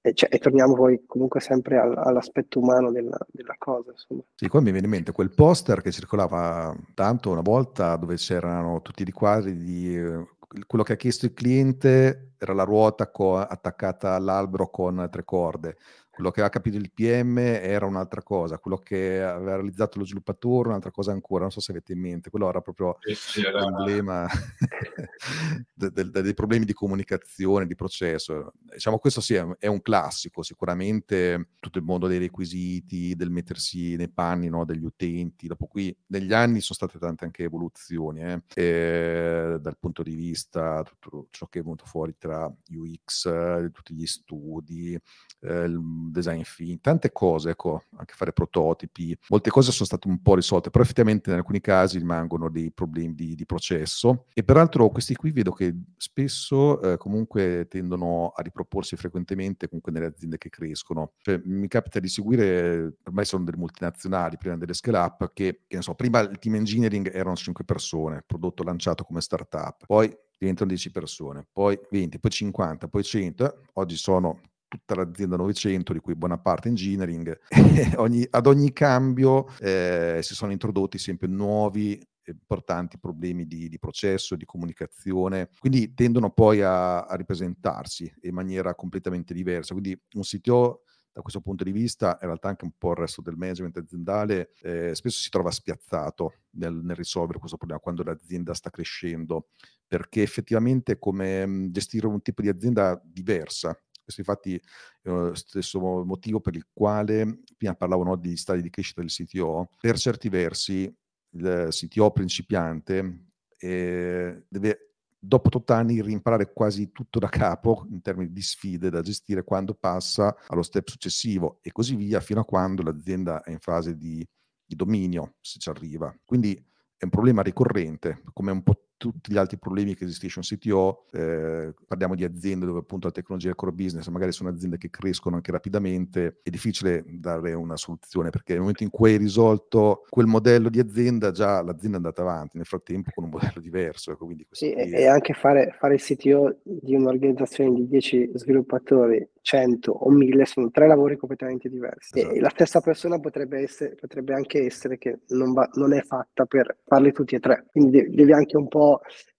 e, cioè, e, torniamo poi comunque sempre al, all'aspetto umano della, della cosa. Insomma. Sì, qua mi viene in mente quel poster che circolava tanto una volta dove c'erano tutti i quadri di eh, quello che ha chiesto il cliente era la ruota co- attaccata all'albero con tre corde quello che aveva capito il PM era un'altra cosa, quello che aveva realizzato lo sviluppatore un'altra cosa ancora, non so se avete in mente, quello era proprio era... l'emblema de, de, de, dei problemi di comunicazione, di processo. Diciamo questo sì, è un classico, sicuramente tutto il mondo dei requisiti, del mettersi nei panni no, degli utenti, dopo qui negli anni sono state tante anche evoluzioni, eh, dal punto di vista tutto ciò che è venuto fuori, eccetera, UX, tutti gli studi, eh, il design fin, tante cose, ecco, anche fare prototipi, molte cose sono state un po' risolte, però effettivamente in alcuni casi rimangono dei problemi di, di processo. E peraltro questi qui vedo che spesso eh, comunque tendono a riproporsi frequentemente comunque nelle aziende che crescono, cioè mi capita di seguire, ormai sono delle multinazionali, prima delle scale up, che, che so, prima il team engineering erano 5 persone, prodotto lanciato come startup, poi diventano 10 persone, poi 20, poi 50, poi 100, oggi sono tutta l'azienda 900, di cui buona parte engineering, ogni, ad ogni cambio eh, si sono introdotti sempre nuovi importanti problemi di, di, processo, di comunicazione, quindi tendono poi a, a, ripresentarsi in maniera completamente diversa. Quindi un CTO da questo punto di vista, in realtà anche un po' il resto del management aziendale, eh, spesso si trova spiazzato nel, nel, risolvere questo problema quando l'azienda sta crescendo, perché effettivamente è come gestire un tipo di azienda diversa, questo infatti è lo stesso motivo per il quale, prima parlavo no, di stadi di crescita del CTO, per certi versi il CTO principiante eh, deve dopo 8 anni rimparare quasi tutto da capo in termini di sfide da gestire quando passa allo step successivo e così via fino a quando l'azienda è in fase di, di dominio, se ci arriva. Quindi è un problema ricorrente, come un po' tutti gli altri problemi che gestisce un CTO, eh, parliamo di aziende dove appunto la tecnologia è il core business, magari sono aziende che crescono anche rapidamente, è difficile dare una soluzione perché nel momento in cui hai risolto quel modello di azienda, già l'azienda è andata avanti, nel frattempo con un modello diverso. Ecco, sì, e anche fare, fare il CTO di un'organizzazione di 10 sviluppatori 100 o 1000 sono tre lavori completamente diversi. Esatto. E la stessa persona potrebbe, essere, potrebbe anche essere che non, va, non, è fatta per farli tutti e tre. Quindi devi anche un po'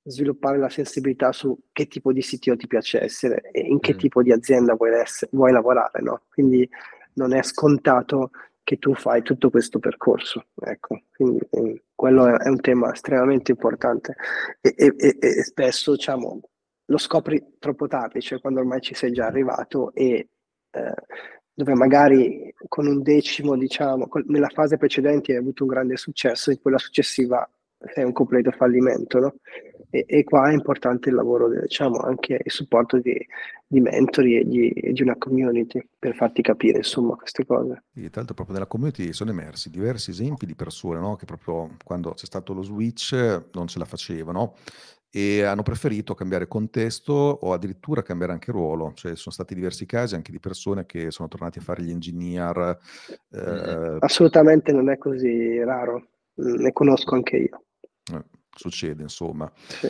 sviluppare la sensibilità su che tipo di CTO ti piace essere e in che mm. tipo di azienda vuoi, essere, vuoi lavorare, no? Quindi non è scontato che tu fai tutto questo percorso, ecco, quindi eh, quello è, è, un tema estremamente importante e, e, e, e, spesso diciamo, lo scopri troppo tardi, cioè quando ormai ci sei già arrivato e eh, dove magari con un decimo, diciamo, nella fase precedente hai avuto un grande successo, in quella successiva è un completo fallimento, no? E, e, qua è importante il lavoro, diciamo, anche il supporto di, di mentori e di, di, una community per farti capire, insomma, queste cose. E l'altro proprio nella community sono emersi diversi esempi di persone, no? Che proprio quando c'è stato lo switch non ce la facevano e hanno preferito cambiare contesto o addirittura cambiare anche ruolo, cioè sono stati diversi casi anche di persone che sono tornati a fare gli engineer. Eh... Assolutamente non è così raro, ne conosco anche io. Succede, insomma. Sì.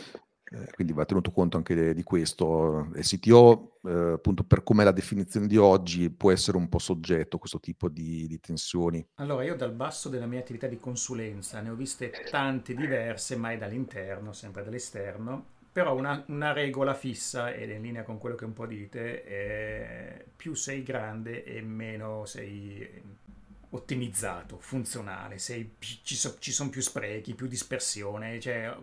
Eh, quindi va tenuto conto anche di questo. Il CTO, eh, appunto, per come la definizione di oggi, può essere un po' soggetto a questo tipo di, di, tensioni. Allora, io dal basso della mia attività di consulenza ne ho viste tante diverse, mai dall'interno, sempre dall'esterno. Però una, una regola fissa, ed è in linea con quello che un po' dite, è più sei grande e meno sei ottimizzato, funzionale, sei, ci, so, ci sono più sprechi, più dispersione, cioè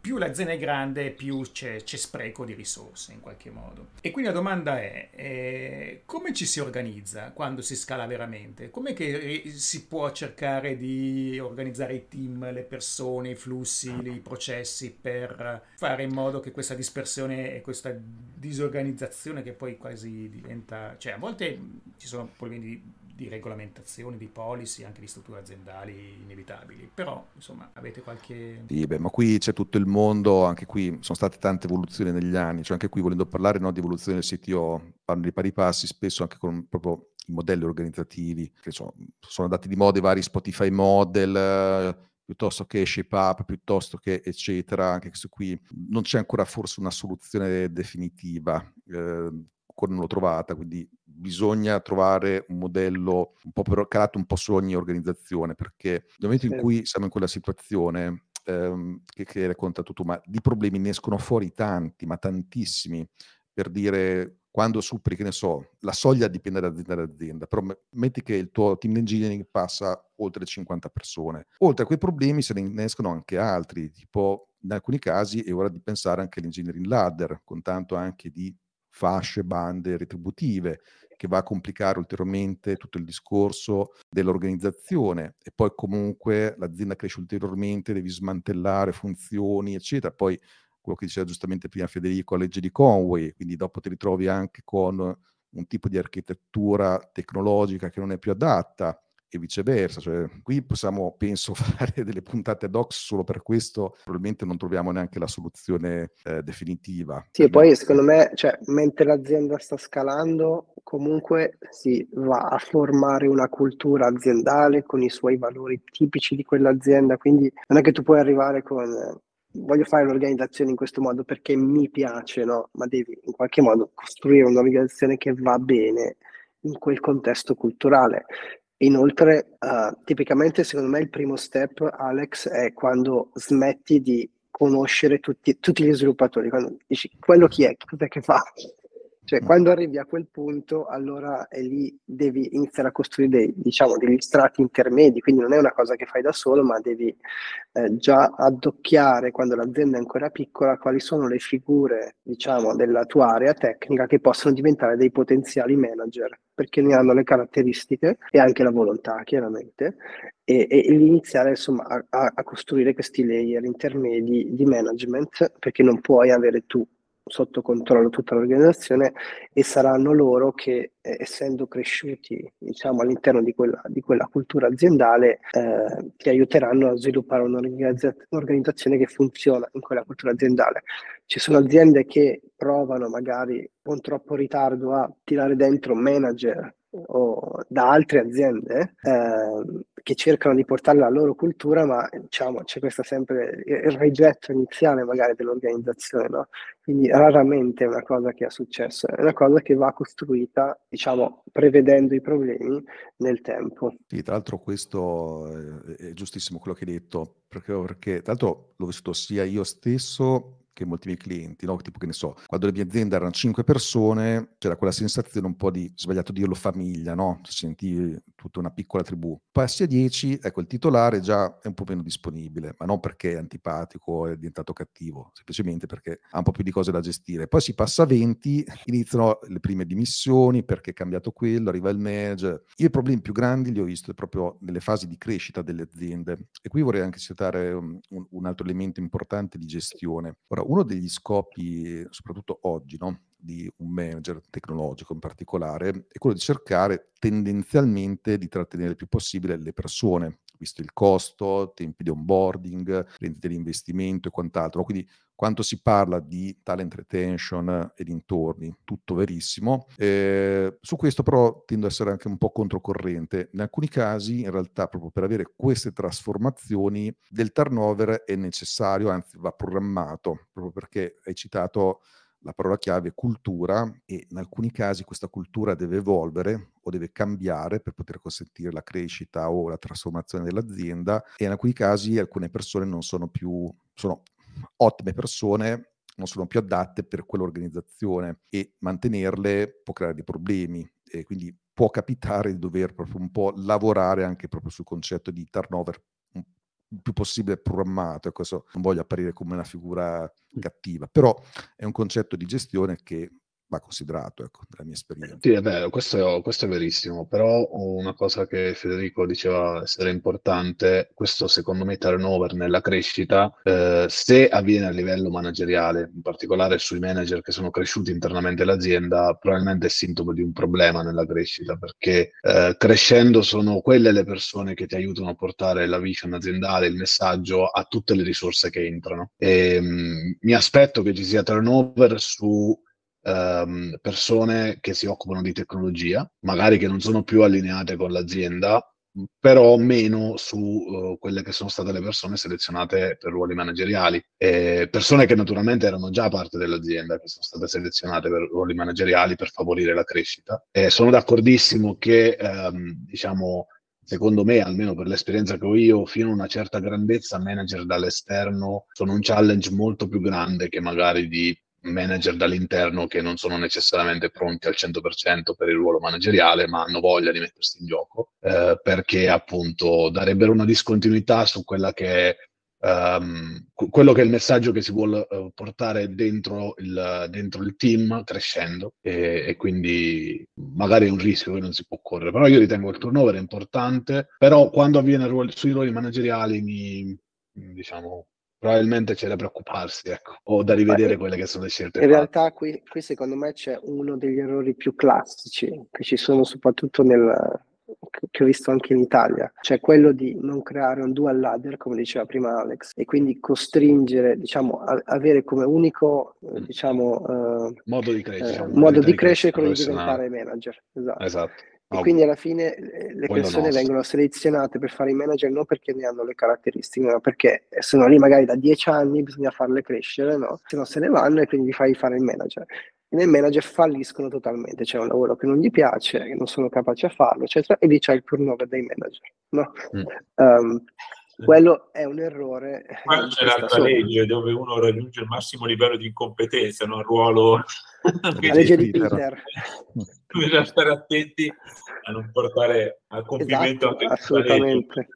più l'azienda è grande, più c'è, c'è, spreco di risorse in qualche modo. E quindi la domanda è, eh, come ci si organizza quando si scala veramente? Come che si può cercare di organizzare i team, le persone, i flussi, i processi per fare in modo che questa dispersione e questa disorganizzazione che poi quasi diventa... cioè a volte ci sono problemi di di regolamentazioni, di policy, anche di strutture aziendali inevitabili. Però, insomma, avete qualche... Sì, beh, ma qui c'è tutto il mondo, anche qui sono state tante evoluzioni negli anni, cioè anche qui volendo parlare no, di evoluzione del CTO, parlo di pari passi spesso anche con proprio i modelli organizzativi, che sono, sono andati di moda i vari Spotify model, piuttosto che shape up, piuttosto che eccetera, anche questo qui non c'è ancora forse una soluzione definitiva. Eh, ancora non l'ho trovata, quindi bisogna trovare un modello un po' per, calato un po' su ogni organizzazione, perché nel momento in cui siamo in quella situazione ehm, che, che hai raccontato tu, ma di problemi ne escono fuori tanti, ma tantissimi, per dire quando superi, che ne so, la soglia dipende da azienda ad azienda, però metti che il tuo team engineering passa oltre 50 persone. Oltre a quei problemi se ne innescono anche altri, tipo in alcuni casi è ora di pensare anche all'engineering ladder, con tanto anche di fasce, bande retributive, che va a complicare ulteriormente tutto il discorso dell'organizzazione e poi comunque l'azienda cresce ulteriormente, devi smantellare funzioni, eccetera. Poi quello che diceva giustamente prima Federico, la legge di Conway, quindi dopo ti ritrovi anche con un tipo di architettura tecnologica che non è più adatta e viceversa. Cioè, qui possiamo, penso, fare delle puntate ad hoc solo per questo, probabilmente non troviamo neanche la soluzione eh, definitiva. Sì, e poi secondo me, cioè, mentre l'azienda sta scalando, comunque si va a formare una cultura aziendale con i suoi valori tipici di quell'azienda, quindi non è che tu puoi arrivare con voglio fare l'organizzazione in questo modo perché mi piace, no? Ma devi in qualche modo costruire un'organizzazione che va bene in quel contesto culturale. Inoltre, uh, tipicamente secondo me il primo step, Alex, è quando smetti di conoscere tutti, tutti gli sviluppatori, quando dici quello chi è, cos'è che fa, cioè, mm. quando arrivi a quel punto, allora è lì devi iniziare a costruire dei, diciamo, degli strati intermedi, quindi non è una cosa che fai da solo, ma devi eh, già addocchiare, quando l'azienda è ancora piccola, quali sono le figure, diciamo, della tua area tecnica che possono diventare dei potenziali manager, perché ne hanno le caratteristiche e anche la volontà, chiaramente, e, e iniziare insomma a, a costruire questi layer intermedi di management, perché non puoi avere tu sotto controllo tutta l'organizzazione e saranno loro che, eh, essendo cresciuti diciamo, all'interno di quella, di quella cultura aziendale, eh, ti aiuteranno a sviluppare un'organizzazione che funziona in quella cultura aziendale. Ci sono aziende che provano magari con troppo ritardo a tirare dentro manager o da altre aziende eh, che cercano di portare la loro cultura, ma diciamo c'è questo sempre il rigetto iniziale magari dell'organizzazione, no? Quindi raramente è una cosa che è successo, è una cosa che va costruita, diciamo, prevedendo i problemi nel tempo. Sì, tra l'altro questo è giustissimo quello che hai detto, perché, perché tra l'altro l'ho vissuto sia io stesso che molti miei clienti, no? tipo che ne so, quando le mie aziende erano cinque persone, c'era quella sensazione un po' di, sbagliato dirlo, famiglia, no? Senti tutta una piccola tribù. Passi a dieci, ecco, il titolare già è un po' meno disponibile, ma non perché è antipatico, è diventato cattivo, semplicemente perché ha un po' più di cose da gestire. Poi si passa a 20, iniziano le prime dimissioni perché è cambiato quello, arriva il manager. Io i problemi più grandi li ho visti proprio nelle fasi di crescita delle aziende. E qui vorrei anche citare un, un altro elemento importante di gestione. Ora, uno degli scopi, soprattutto oggi, no, di un manager tecnologico in particolare, è quello di cercare tendenzialmente di trattenere il più possibile le persone, visto il costo, tempi di onboarding, rendite di investimento e quant'altro. Quindi quanto si parla di talent retention e dintorni, tutto verissimo. Eh, su questo però tendo ad essere anche un po' controcorrente. In alcuni casi, in realtà, proprio per avere queste trasformazioni, del turnover è necessario, anzi va programmato, proprio perché hai citato la parola chiave cultura e in alcuni casi questa cultura deve evolvere o deve cambiare per poter consentire la crescita o la trasformazione dell'azienda e in alcuni casi alcune persone non sono più, sono ottime persone, non sono più adatte per quell'organizzazione e mantenerle può creare dei problemi e quindi può capitare di dover proprio un po' lavorare anche proprio sul concetto di turnover il più possibile programmato. E questo non voglio apparire come una figura cattiva, però è un concetto di gestione che va considerato, ecco, nella mia esperienza. Sì, è vero, questo è, questo è verissimo, però una cosa che Federico diceva essere importante, questo secondo me turnover nella crescita, eh, se avviene a livello manageriale, in particolare sui manager che sono cresciuti internamente all'azienda, probabilmente è sintomo di un problema nella crescita, perché eh, crescendo sono quelle le persone che ti aiutano a portare la vision aziendale, il messaggio a tutte le risorse che entrano. E, mh, mm, mi aspetto che ci sia turnover su ehm, persone che si occupano di tecnologia, magari che non sono più allineate con l'azienda, però meno su uh, quelle che sono state le persone selezionate per ruoli manageriali. E persone che naturalmente erano già parte dell'azienda, che sono state selezionate per ruoli manageriali per favorire la crescita. E sono d'accordissimo che, ehm, diciamo, secondo me, almeno per l'esperienza che ho io, fino a una certa grandezza, manager dall'esterno sono un challenge molto più grande che magari di manager dall'interno che non sono necessariamente pronti al 100% per il ruolo manageriale, ma hanno voglia di mettersi in gioco, eh, perché appunto darebbero una discontinuità su quella che è um, quello che è il messaggio che si vuole uh, portare dentro il, dentro il, team crescendo e, e, quindi magari è un rischio che non si può correre, però io ritengo il turnover importante, però quando avviene ruoli, sui ruoli manageriali mi, diciamo, probabilmente c'è da preoccuparsi, ecco, o da rivedere quelle che sono le scelte. In fatte. realtà qui, qui secondo me c'è uno degli errori più classici che ci sono soprattutto nel, che ho visto anche in Italia, cioè quello di non creare un dual ladder, come diceva prima Alex, e quindi costringere, diciamo, a, avere come unico, mm. diciamo, uh, modo di crescere, uh, modo di crescere quello di diventare manager. Esatto. esatto. E oh, quindi alla fine eh, le persone vengono selezionate per fare i manager non perché ne hanno le caratteristiche, ma perché sono lì magari da dieci anni, bisogna farle crescere, no? se no se ne vanno e quindi fai fare il manager e nel manager falliscono totalmente, c'è un lavoro che non gli piace, che non sono capaci a farlo, eccetera, e lì c'è il turnover dei manager. No? Mm. Um, quello è un errore. Qua c'è l'altra legge dove uno raggiunge il massimo livello di incompetenza, non ruolo. La legge di Peter. Bisogna stare attenti a non portare a compimento esatto, anche assolutamente.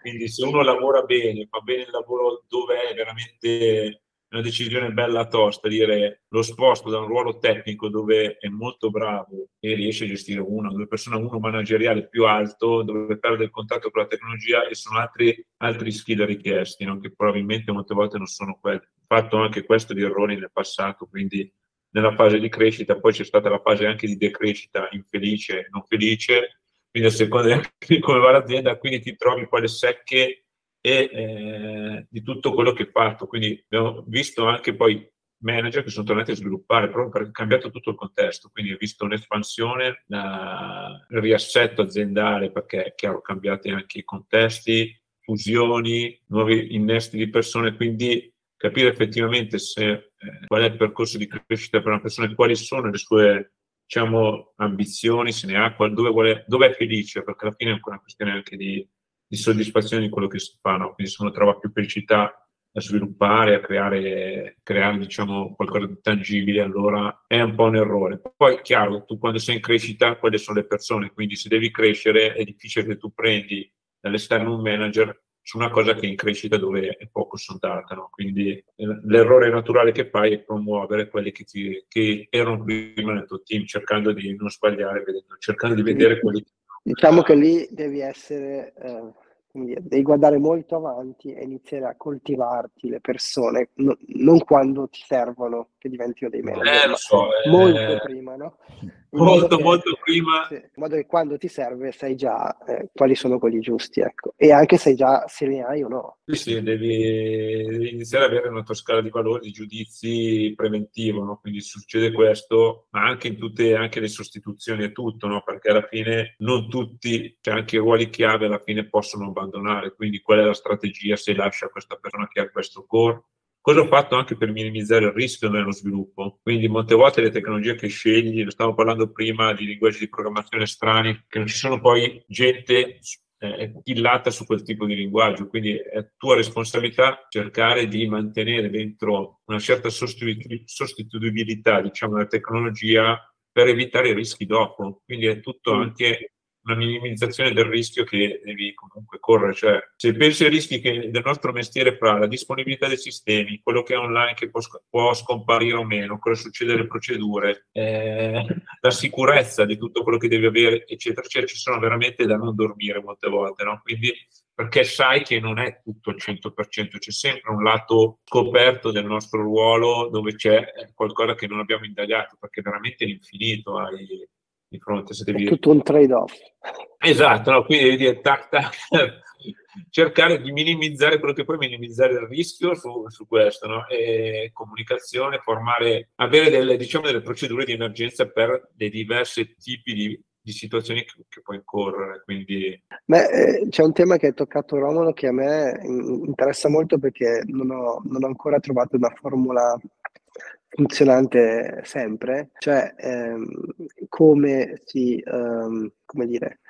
Quindi se uno lavora bene, fa bene il lavoro dove è veramente una decisione bella tosta, dire lo sposto da un ruolo tecnico dove è molto bravo e riesce a gestire una due persone, uno manageriale più alto, dove perde il contatto con la tecnologia e sono altri, altri skill richiesti, no? che probabilmente molte volte non sono quelli. Fatto anche questo di errori nel passato, quindi nella fase di crescita, poi c'è stata la fase anche di decrescita infelice, non felice, quindi a seconda di come va l'azienda, quindi ti trovi poi le secche e eh, di tutto quello che hai fatto. Quindi abbiamo visto anche poi manager che sono tornati a sviluppare proprio perché è cambiato tutto il contesto. Quindi ho visto un'espansione, il riassetto aziendale perché è chiaro, cambiati anche i contesti, fusioni, nuovi innesti di persone. Quindi capire effettivamente se, eh, qual è il percorso di crescita per una persona quali sono le sue diciamo, ambizioni, se ne ha, dove, vuole, dove è felice, perché alla fine è anche una questione anche di di soddisfazione di quello che si fa, no? quindi se uno trova più felicità a sviluppare, a creare, creare diciamo, qualcosa di tangibile, allora è un po' un errore. Poi, chiaro, tu quando sei in crescita, quelle sono le persone, quindi se devi crescere è difficile che tu prendi dall'esterno un manager su una cosa che è in crescita dove è poco sondata. No? Quindi eh, l'errore naturale che fai è promuovere quelli che, ti, che erano prima nel tuo team, cercando di non sbagliare, cercando di vedere quelli che Diciamo che lì devi essere, eh, devi guardare molto avanti e iniziare a coltivarti le persone, no, non quando ti servono che diventino dei manager, eh, lo so, molto eh, prima, no? Molto, che, molto prima. Sì, in modo che quando ti serve sai già eh, quali sono quelli giusti, ecco. E anche sai già se ne hai o no. Sì, sì, devi, devi iniziare ad avere una tua scala di valori, di giudizi preventivo, no? Quindi succede questo, ma anche in tutte anche le sostituzioni e tutto, no? Perché alla fine non tutti, cioè anche i ruoli chiave alla fine possono abbandonare. Quindi qual è la strategia se lascia questa persona che ha questo core? Cosa ho fatto anche per minimizzare il rischio nello sviluppo? Quindi molte volte le tecnologie che scegli, ne stavo parlando prima di linguaggi di programmazione strani, che non ci sono poi gente eh, illata su quel tipo di linguaggio, quindi è tua responsabilità cercare di mantenere dentro una certa sostituibilità, diciamo, della tecnologia per evitare i rischi dopo. Quindi è tutto mm. anche una minimizzazione del rischio che devi comunque correre. Cioè, se pensi ai rischi che del nostro mestiere fra la disponibilità dei sistemi, quello che è online che può, può scomparire o meno, cosa succede alle procedure, eh, la sicurezza di tutto quello che devi avere, eccetera, eccetera, ci sono veramente da non dormire molte volte, no? Quindi perché sai che non è tutto al 100%, c'è sempre un lato scoperto del nostro ruolo dove c'è qualcosa che non abbiamo indagato, perché veramente è infinito, hai di fronte. Se devi... È tutto un trade-off. Esatto, no? quindi devi dire tac, tac, cercare di minimizzare quello che puoi minimizzare il rischio su, su questo, no? e comunicazione, formare, avere delle, diciamo, delle procedure di emergenza per dei diversi tipi di, di situazioni che, che puoi incorrere. Quindi... Beh, eh, c'è un tema che hai toccato Romolo che a me interessa molto perché non ho, non ho ancora trovato una formula funzionante sempre, cioè ehm, come si, ehm, come dire,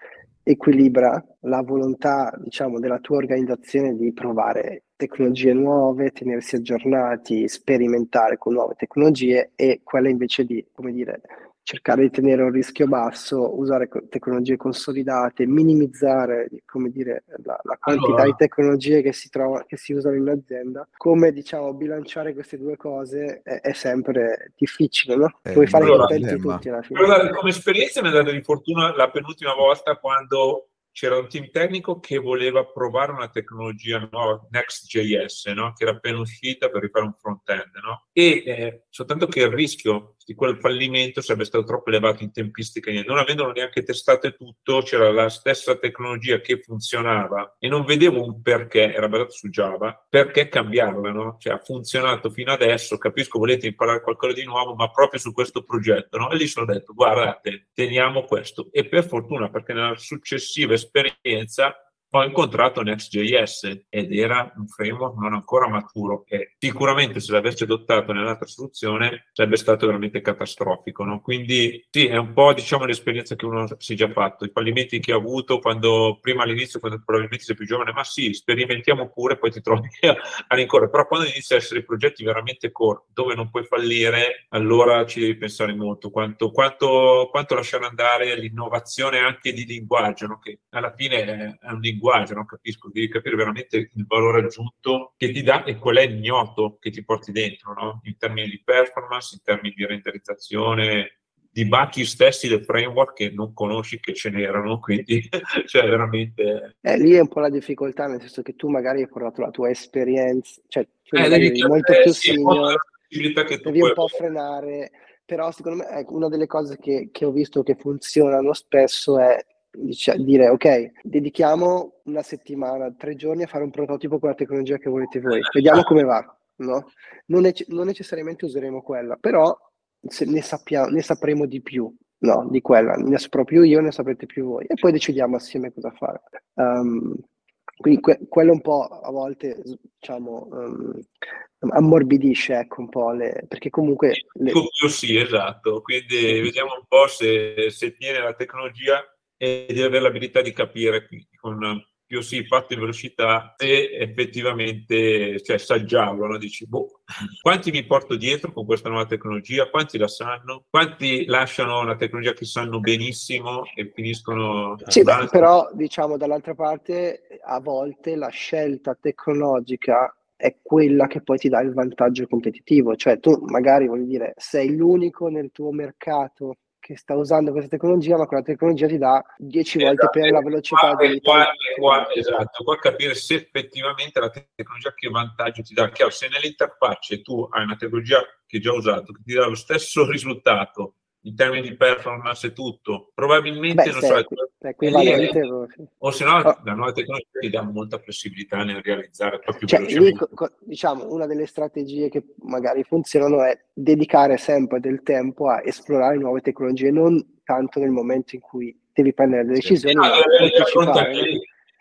equilibra la volontà, diciamo, della tua organizzazione di provare tecnologie nuove, tenersi aggiornati, sperimentare con nuove tecnologie e quella invece di, come dire, cercare di tenere un rischio basso, usare tecnologie consolidate, minimizzare come dire, la, la quantità allora. di tecnologie che si, trova, che si usano in azienda. Come diciamo, bilanciare queste due cose è, è sempre difficile, no? Eh, Puoi fare allora, contenti tutti alla fine. Allora, come esperienza mi è data di fortuna la penultima volta quando c'era un team tecnico che voleva provare una tecnologia nuova, Next.js, no? che era appena uscita per rifare un front-end. No? E eh, soltanto che il rischio di quel fallimento sarebbe stato troppo elevato in tempistica. Non avendolo neanche testato tutto, c'era la stessa tecnologia che funzionava e non vedevo un perché, era basato su Java, perché cambiarla. No? Cioè, ha funzionato fino adesso, capisco, volete imparare qualcosa di nuovo, ma proprio su questo progetto. No? E lì sono detto, guardate, teniamo questo. E per fortuna, perché nella successiva esperienza ho incontrato Next.js ed era un framework non ancora maturo e sicuramente se l'avessi adottato nell'altra soluzione sarebbe stato veramente catastrofico. No? Quindi sì, è un po' diciamo l'esperienza che uno si è già fatto, i fallimenti che ha avuto quando prima all'inizio, quando probabilmente sei più giovane, ma sì, sperimentiamo pure, poi ti trovi a rincorrere. Però quando inizi a essere progetti veramente core, dove non puoi fallire, allora ci devi pensare molto. Quanto, quanto, quanto lasciare andare l'innovazione anche di linguaggio, no? che alla fine è un linguaggio linguaggio, non capisco, devi capire veramente il valore aggiunto che ti dà e qual è ignoto che ti porti dentro, no? in termini di performance, in termini di renderizzazione, di bacchi stessi del framework che non conosci che ce n'erano, quindi cioè veramente... Eh, lì è un po' la difficoltà, nel senso che tu magari hai portato la tua esperienza, cioè tu eh, devi molto più senior, devi un po' frenare, però secondo me ecco, una delle cose che, che ho visto che funzionano spesso è dice, dire ok, dedichiamo una settimana, tre giorni a fare un prototipo con la tecnologia che volete voi, vediamo come va. No? Non, nece- non necessariamente useremo quella, però ne, sappiamo, ne sapremo di più no, di quella, ne saprò più io, ne saprete più voi e poi decidiamo assieme cosa fare. Um, quindi que- quello un po' a volte, diciamo, um, ammorbidisce ecco un po' le... perché comunque... Le... Sì, esatto, quindi vediamo un po' se, se tiene la tecnologia e di avere l'abilità di capire con più si fatto in velocità se effettivamente cioè, saggiarlo, no? dici, boh, quanti mi porto dietro con questa nuova tecnologia, quanti la sanno, quanti lasciano una tecnologia che sanno benissimo e finiscono... Sì, beh, però diciamo dall'altra parte a volte la scelta tecnologica è quella che poi ti dà il vantaggio competitivo, cioè tu magari vuol dire sei l'unico nel tuo mercato che sta usando questa tecnologia, ma quella tecnologia ti dà 10 esatto. volte per la velocità qua, di qua, qua, Esatto, qua capire se effettivamente la tecnologia che vantaggio ti dà. Chiaro, se nell'interfaccia tu hai una tecnologia che hai già usato, che ti dà lo stesso risultato in termini di performance e tutto, probabilmente Beh, non so, equivalente, o se no oh. la nuova tecnologia ti dà molta flessibilità nel realizzare proprio cioè, lì, diciamo, una delle strategie che magari funzionano è dedicare sempre del tempo a esplorare nuove tecnologie, non tanto nel momento in cui devi prendere delle decisioni, sì. no, ma anticipare.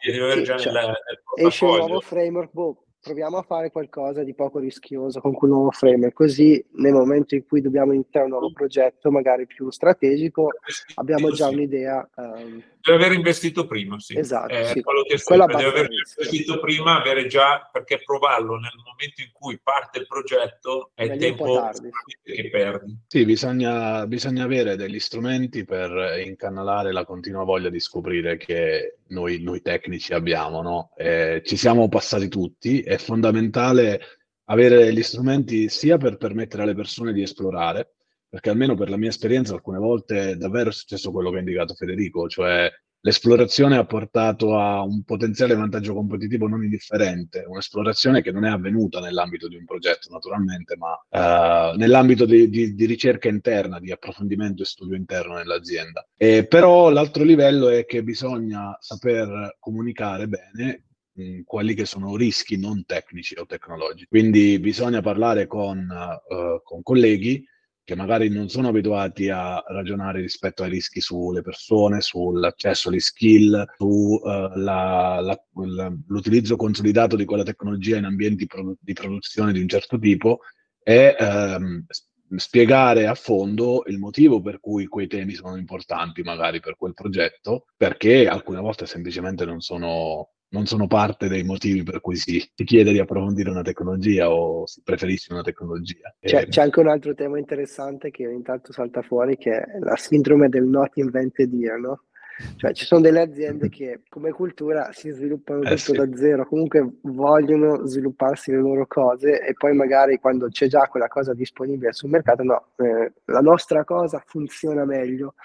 Sì, cioè, esce un nuovo framework, boh, proviamo a fare qualcosa di poco rischioso con quel nuovo framework, così nel momento in cui dobbiamo iniziare un nuovo progetto, magari più strategico, abbiamo già un'idea. Um... Deve aver investito prima, sì. Esatto, eh, sì. Quello che sempre, deve aver investito prima, avere già, perché provarlo nel momento in cui parte il progetto è il tempo che perdi. Sì, bisogna, bisogna avere degli strumenti per incanalare la continua voglia di scoprire che noi, noi tecnici abbiamo, no? Eh, ci siamo passati tutti, è fondamentale avere gli strumenti sia per permettere alle persone di esplorare, perché almeno per la mia esperienza alcune volte davvero è successo quello che ha indicato Federico, cioè l'esplorazione ha portato a un potenziale vantaggio competitivo non indifferente, un'esplorazione che non è avvenuta nell'ambito di un progetto naturalmente, ma uh, nell'ambito di, di, di, ricerca interna, di approfondimento e studio interno nell'azienda. E però l'altro livello è che bisogna saper comunicare bene quelli che sono rischi non tecnici o tecnologici. Quindi bisogna parlare con, uh, con colleghi che magari non sono abituati a ragionare rispetto ai rischi sulle persone, sull'accesso alle skill, sull'utilizzo uh, consolidato di quella tecnologia in ambienti produ- di produzione di un certo tipo e um, spiegare a fondo il motivo per cui quei temi sono importanti magari per quel progetto, perché alcune volte semplicemente non sono non sono parte dei motivi per cui si, si, chiede di approfondire una tecnologia o si preferisce una tecnologia. C'è, e... c'è, anche un altro tema interessante che ogni tanto salta fuori, che è la sindrome del not invented here, no? Cioè ci sono delle aziende che come cultura si sviluppano eh, tutto sì. da zero, comunque vogliono svilupparsi le loro cose e poi magari quando c'è già quella cosa disponibile sul mercato, no, eh, la nostra cosa funziona meglio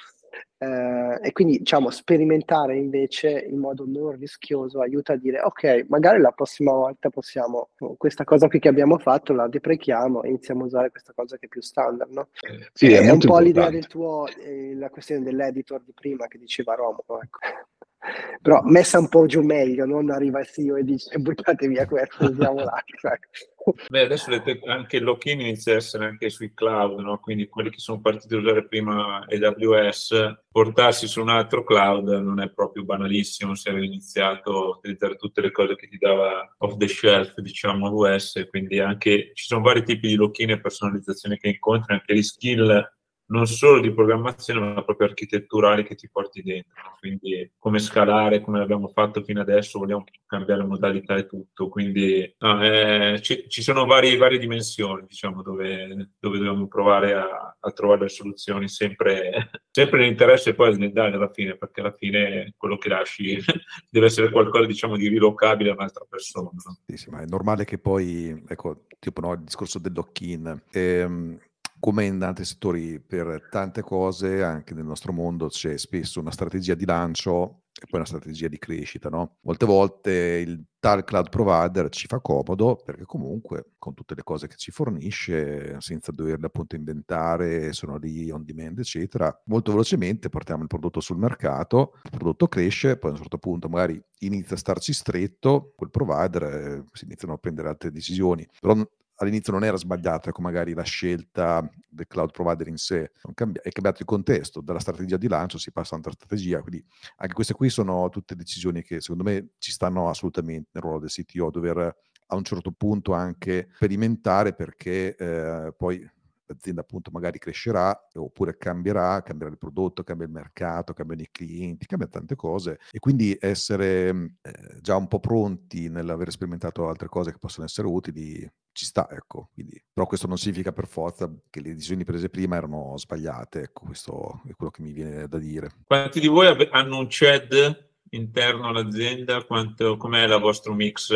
Eh, e quindi diciamo sperimentare invece in modo non rischioso aiuta a dire ok, magari la prossima volta possiamo questa cosa qui che abbiamo fatto la deprechiamo e iniziamo a usare questa cosa che è più standard. No? Sì, è, è un po' importante. l'idea del tuo, eh, la questione dell'editor di prima che diceva Romolo. Ecco. Però messa un po' giù meglio, non arriva il CEO e dice buttate via questo, usiamo l'altro. Ecco. Beh, adesso te- anche il lock-in inizia a essere anche sui cloud, no? quindi quelli che sono partiti a usare prima AWS, portarsi su un altro cloud non è proprio banalissimo se avevi iniziato a utilizzare tutte le cose che ti dava off the shelf, diciamo AWS, quindi anche ci sono vari tipi di lock-in e personalizzazione che incontri, anche gli skill non solo di programmazione, ma proprio architetturali che ti porti dentro. Quindi come scalare, come abbiamo fatto fino adesso, vogliamo cambiare modalità e tutto. Quindi no, eh, ci, ci sono varie, varie dimensioni, diciamo, dove, dove dobbiamo provare a, a trovare le soluzioni sempre, sempre nell'interesse poi aziendale alla fine, perché alla fine quello che lasci deve essere qualcosa, diciamo, di rilocabile a un'altra persona. Sì, sì, ma è normale che poi, ecco, tipo no, il discorso del lock-in, ehm, come in altri settori, per tante cose, anche nel nostro mondo, c'è spesso una strategia di lancio e poi una strategia di crescita, no? Molte volte il tal cloud provider ci fa comodo perché comunque con tutte le cose che ci fornisce, senza doverle appunto inventare, sono lì on demand, eccetera, molto velocemente portiamo il prodotto sul mercato, il prodotto cresce, poi a un certo punto magari inizia a starci stretto, quel provider eh, si iniziano a prendere altre decisioni, però all'inizio non era sbagliato, ecco magari la scelta del cloud provider in sé, è cambiato il contesto, dalla strategia di lancio si passa a un'altra strategia, quindi anche queste qui sono tutte decisioni che secondo me ci stanno assolutamente nel ruolo del CTO, dover a un certo punto anche sperimentare perché eh, poi l'azienda appunto magari crescerà oppure cambierà, cambierà il prodotto, cambia il mercato, cambiano i clienti, cambia tante cose e quindi essere eh, già un po' pronti nell'aver sperimentato altre cose che possono essere utili ci sta, ecco. Quindi, però questo non significa per forza che le decisioni prese prima erano sbagliate, ecco, questo è quello che mi viene da dire. Quanti di voi ave- hanno un CED interno all'azienda? Quanto, com'è il vostro mix?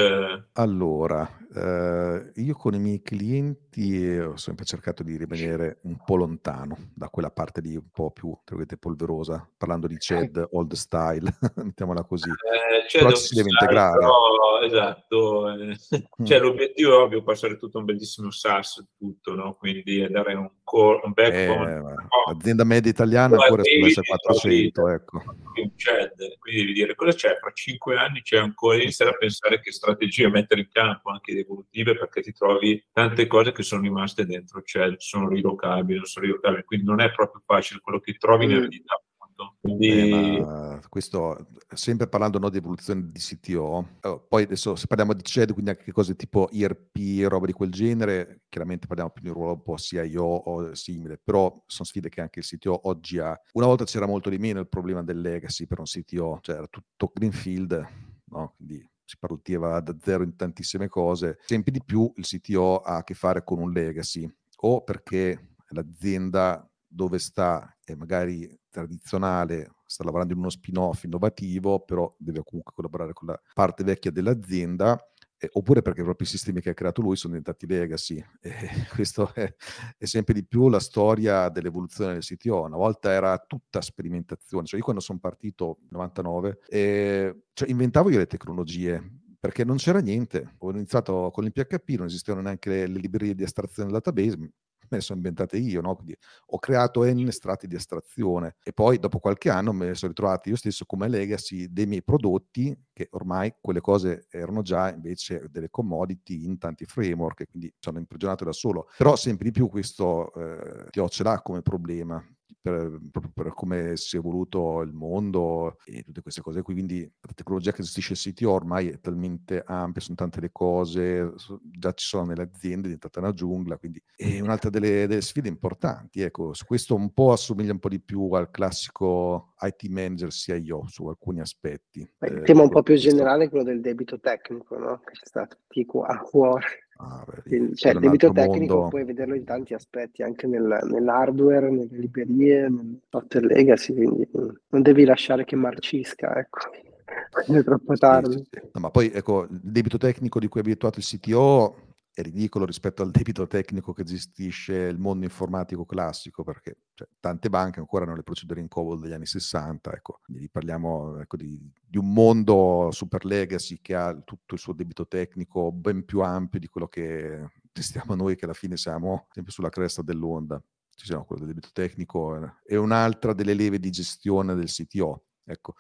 Allora, eh, io con i miei clienti eh, ho sempre cercato di rimanere un po' lontano da quella parte lì un po' più, polverosa, parlando di CED old style, mettiamola così. Eh, Però ci si deve integrare. però, esatto, eh, Mm. cioè, l'obiettivo è ovvio passare tutto un bellissimo SaaS, tutto, no? quindi dare un, core, un backbone, Eh, no, l'azienda media italiana ancora arrivi, sulla S400, trovi- ecco. un CED, quindi devi dire cosa c'è, fra cinque anni c'è ancora iniziare a pensare che strategie mettere in campo, anche evolutive, perché ti trovi tante cose che sono rimaste dentro CED, sono rilocabili, non sono rilocabili, quindi non è proprio facile quello che trovi in Mm. eredità. appunto. Eh, Quindi ma questo, sempre parlando no, di evoluzione di CTO, eh, poi adesso se parliamo di CED, quindi anche cose tipo ERP e roba di quel genere, chiaramente parliamo più di un ruolo un po' CIO o simile, però sono sfide che anche il CTO oggi ha. Una volta c'era molto di meno il problema del legacy per un CTO, cioè era tutto greenfield, no? quindi si partiva da zero in tantissime cose, sempre di più il CTO ha a che fare con un legacy, o perché l'azienda dove sta è magari tradizionale, sta lavorando in uno spin-off innovativo, però deve comunque collaborare con la parte vecchia dell'azienda, eh, oppure perché i sistemi che ha creato lui sono diventati legacy. E questo è, è sempre di più la storia dell'evoluzione del CTO. Una volta era tutta sperimentazione, cioè io quando sono partito nel 99, eh, cioè inventavo io le tecnologie, perché non c'era niente. Ho iniziato con il PHP, non esistevano neanche le librerie di estrazione del database, me le sono inventate io, no? Quindi ho creato N strati di estrazione e poi dopo qualche anno me ne sono ritrovato io stesso come legacy dei miei prodotti, che ormai quelle cose erano già invece delle commodity in tanti framework, quindi sono imprigionato da solo. Però sempre di più questo eh, TO ce l'ha come problema. Per, proprio per come si è evoluto il mondo e tutte queste cose qui, quindi la tecnologia che gestisce il CTO ormai è talmente ampia, sono tante le cose, già ci sono nelle aziende, è diventata una giungla, quindi è un'altra delle, delle sfide importanti. Ecco, su questo un po' assomiglia un po' di più al classico IT manager CIO su alcuni aspetti. Il eh, tema un po' più generale è quello del debito tecnico, no? Che ci sta tutti qua a cuore. Ah, beh, cioè, il debito tecnico mondo. puoi vederlo in tanti aspetti, anche nel- nell'hardware, nelle librerie, nel software legacy, quindi mm, non devi lasciare che marcisca, ecco, è troppo Sì, tardi. sì, sì. No, ma poi ecco, il debito tecnico di cui è abituato il CTO è ridicolo rispetto al debito tecnico che gestisce il mondo informatico classico, perché cioè, tante banche ancora hanno le procedure in COBOL degli anni 60, ecco, quindi parliamo ecco, di, di, un mondo super legacy che ha tutto il suo debito tecnico ben più ampio di quello che gestiamo noi, che alla fine siamo sempre sulla cresta dell'onda. Ci siamo quello del debito tecnico è un'altra delle leve di gestione del CTO. Ecco,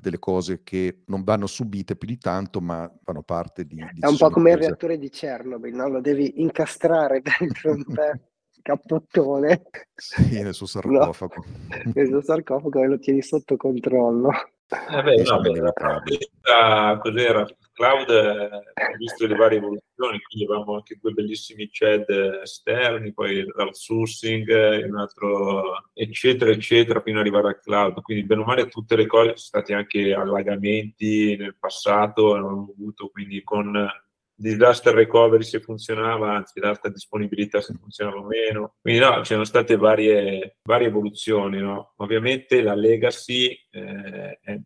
delle cose che non vanno subite più di tanto, ma fanno parte di... di è un po' come il reattore di Chernobyl, no? Lo devi incastrare dentro un cappottone. Sì, nel suo sarcofago. No, nel suo sarcofago e lo tieni sotto controllo. Eh beh, no, beh, cos'era? Cloud ha visto le varie evoluzioni, quindi avevamo anche due bellissimi CED esterni, poi l'outsourcing, un altro, eccetera, eccetera, fino ad arrivare al cloud. Quindi, bene o male, tutte le cose, sono stati anche allagamenti nel passato, hanno avuto quindi con disaster recovery se funzionava, anzi l'alta disponibilità se funzionava meno. Quindi no, c'erano state varie, varie evoluzioni. No? Ovviamente la legacy eh, è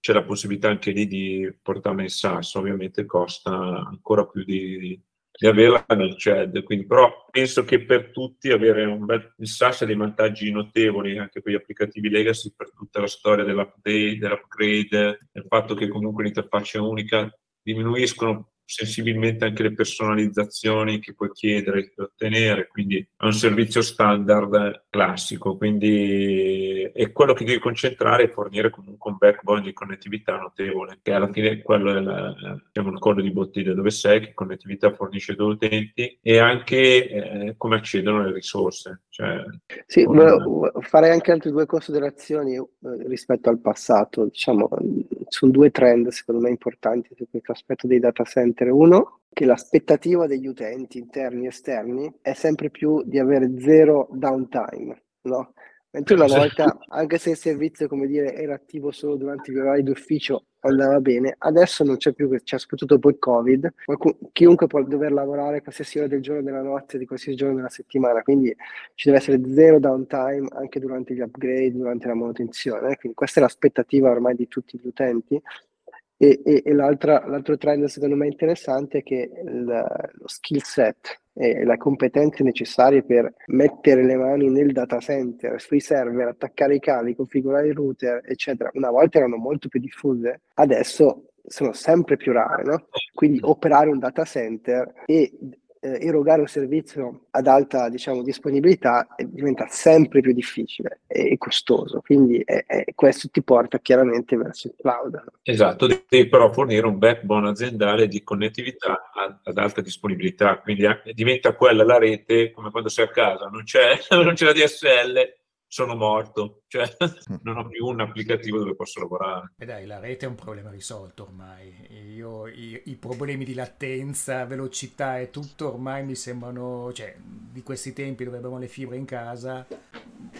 c'è la possibilità anche lì di portarla in SaaS, ovviamente costa ancora più di, di averla nel CED, quindi però penso che per tutti avere un bel, il SaaS ha dei vantaggi notevoli anche per gli applicativi legacy, per tutta la storia dell'update, dell'upgrade, il fatto che comunque l'interfaccia unica, diminuiscono sensibilmente anche le personalizzazioni che puoi chiedere e ottenere, quindi è un servizio standard classico, quindi è quello che devi concentrare è fornire comunque un backbone di connettività notevole, che alla fine quello è la, diciamo, il collo di bottiglia dove sei, che connettività fornisce ai tuoi utenti e anche eh, come accedono le risorse. Cioè, sì, con... farei anche altre due considerazioni eh, rispetto al passato, diciamo, sono due trend secondo me importanti su questo aspetto dei data center uno che l'aspettativa degli utenti interni e esterni è sempre più di avere zero downtime, no? Mentre una volta, anche se il servizio, come dire, era attivo solo durante gli orari d'ufficio, andava bene, adesso non c'è più, c'è soprattutto dopo il Covid, chiunque può dover lavorare qualsiasi ora del giorno, della notte, di qualsiasi giorno della settimana, quindi ci deve essere zero downtime anche durante gli upgrade, durante la manutenzione. Quindi questa è l'aspettativa ormai di tutti gli utenti e, e, e l'altro trend secondo me interessante è che il, lo skill set e le competenze necessarie per mettere le mani nel data center, sui server, attaccare i cavi, configurare il router, eccetera, una volta erano molto più diffuse, adesso sono sempre più rare, no? Quindi operare un data center e eh, erogare un servizio ad alta diciamo, disponibilità diventa sempre più difficile e costoso, quindi è, è, questo ti porta chiaramente verso il cloud. Esatto, devi però fornire un backbone aziendale di connettività ad, ad alta disponibilità, quindi diventa quella la rete come quando sei a casa, non c'è, non c'è la DSL, sono morto, cioè mm. non ho più un applicativo dove posso lavorare. E dai, la rete è un problema risolto ormai. Io, i, i, problemi di latenza, velocità e tutto ormai mi sembrano, cioè, di questi tempi dove abbiamo le fibre in casa,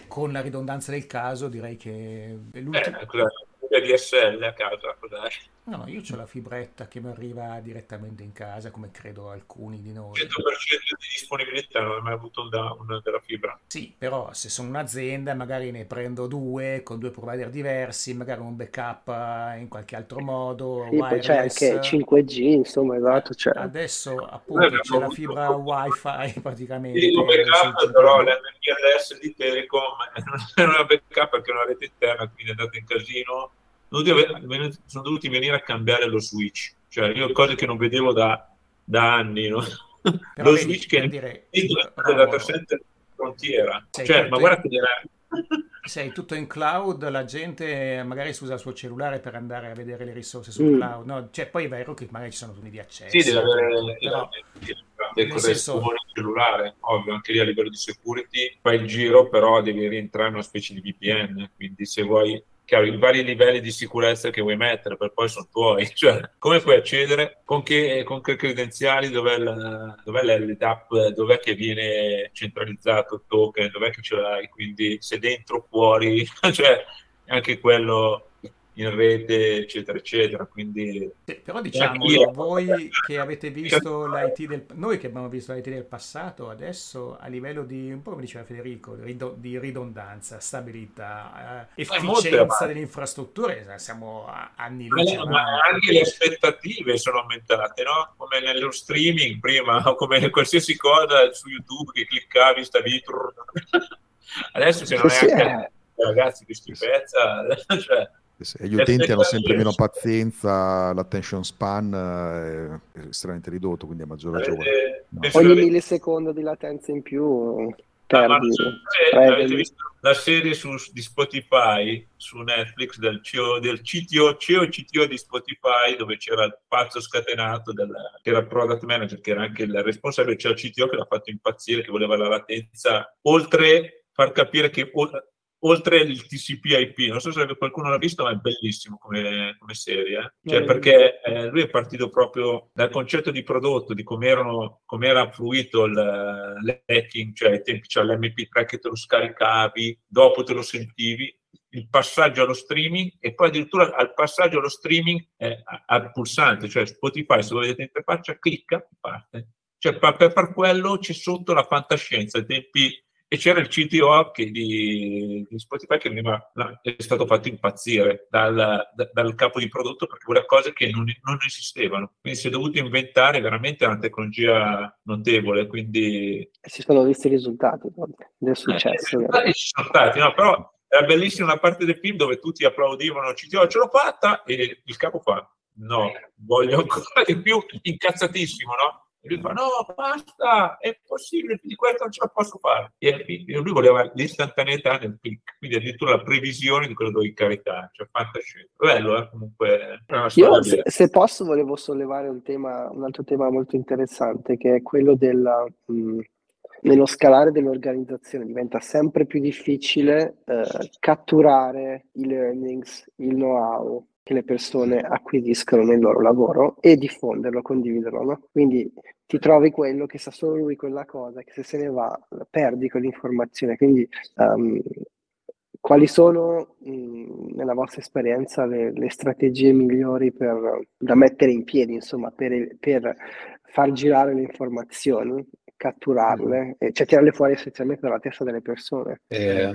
con la ridondanza del caso direi che è l'ultimo... Eh, DSL a casa, cos'è? No, no, io ho la fibretta che mi arriva direttamente in casa, come credo alcuni di noi. 100% di disponibilità, non ho mai avuto una, una della fibra. Sì, però se sono un'azienda magari ne prendo due con due provider diversi, magari un backup in qualche altro modo. Sì, poi c'è anche 5G, insomma, esatto. Cioè. Adesso appunto c'è la fibra wifi praticamente. Sì, un backup, però l'MPLS di Telecom non è una backup perché è una rete interna, quindi è andata in casino sono dovuti venire a cambiare lo switch, cioè io cose che non vedevo da, da anni, no? lo vedi, switch che dire, è data center frontiera, cioè, ma guarda che era... Sei tutto in cloud, la gente magari si usa il suo cellulare per andare a vedere le risorse sul mm. cloud, no? Cioè, poi è vero che magari ci sono turni di accesso. Sì, deve avere però, il senso... cellulare, ovvio, anche lì a livello di security fai il giro, però devi rientrare in una specie di VPN, quindi se vuoi chiaro, i vari livelli di sicurezza che vuoi mettere, per poi sono tuoi. Cioè, come puoi accedere? Con che, con che credenziali? Dov'è, la, dov'è l'LDAP? Dov'è che viene centralizzato il token? Dov'è che ce l'hai? Quindi se dentro o fuori, cioè anche quello in rete, eccetera, eccetera. Quindi, sì, però diciamo, voi che avete visto l'IT del noi che abbiamo visto l'IT del passato, adesso a livello di un po' come diceva Federico, di ridondanza, stabilità, eh, efficienza delle infrastrutture, siamo a anni luce. Ma, ma anche le aspettative sono aumentate, no? Come nello streaming prima, o come qualsiasi cosa su YouTube che cliccavi, stavi. Adesso se non è anche ragazzi che schifezza, cioè, gli utenti hanno sempre meno pazienza, l'attention span è estremamente ridotto, quindi a maggior ragione. No. Ogni millisecondo di latenza in più perdi. Ah, avete visto la serie su, di Spotify su Netflix del, CEO, del CTO, CEO CTO di Spotify dove c'era il pazzo scatenato del, che era il product manager, che era anche il responsabile, c'era il CTO che l'ha fatto impazzire, che voleva la latenza oltre far capire che oltre il TCP/IP. Non so se qualcuno l'ha visto, ma è bellissimo come, come serie. Eh? Cioè, perché eh, lui è partito proprio dal concetto di prodotto, di come, era fluito il, l'hacking, cioè ai tempi c'era l'MP3 che te lo scaricavi, dopo te lo sentivi, il passaggio allo streaming e poi addirittura al passaggio allo streaming eh, al pulsante, cioè Spotify, se lo vedete in interfaccia, clicca, parte. Cioè, per, per far quello c'è sotto la fantascienza, ai tempi e c'era il CTO che di, di, Spotify che veniva, è stato fatto impazzire dal, da, dal, capo di prodotto perché voleva cose che non, non, esistevano. Quindi si è dovuto inventare veramente una tecnologia notevole. Quindi... E si sono visti i risultati del successo. Eh, ci sono stati, no? però era bellissima una parte del film dove tutti applaudivano CTO, ce l'ho fatta e il capo fa no, voglio ancora di più, incazzatissimo, no? E lui fa: No, basta, è impossibile, di questo non ce la posso fare. E lui voleva l'istantaneità nel click, quindi addirittura la previsione di quello che dovevi caricare, cioè fantascienza. Bello, eh? comunque. Io, se, se, posso, volevo sollevare un, tema, un altro tema molto interessante, che è quello del. Mh, nello scalare dell'organizzazione diventa sempre più difficile eh, catturare i learnings, il know-how, che le persone acquisiscono nel loro lavoro e diffonderlo, condividerlo. No? Quindi ti trovi quello che sa solo lui quella cosa, che se se ne va perdi quell'informazione. Quindi um, quali sono mh, nella vostra esperienza le, le, strategie migliori per, da mettere in piedi, insomma, per, per far girare le informazioni catturarle, mm. cioè tirarle fuori essenzialmente dalla testa delle persone. Eh,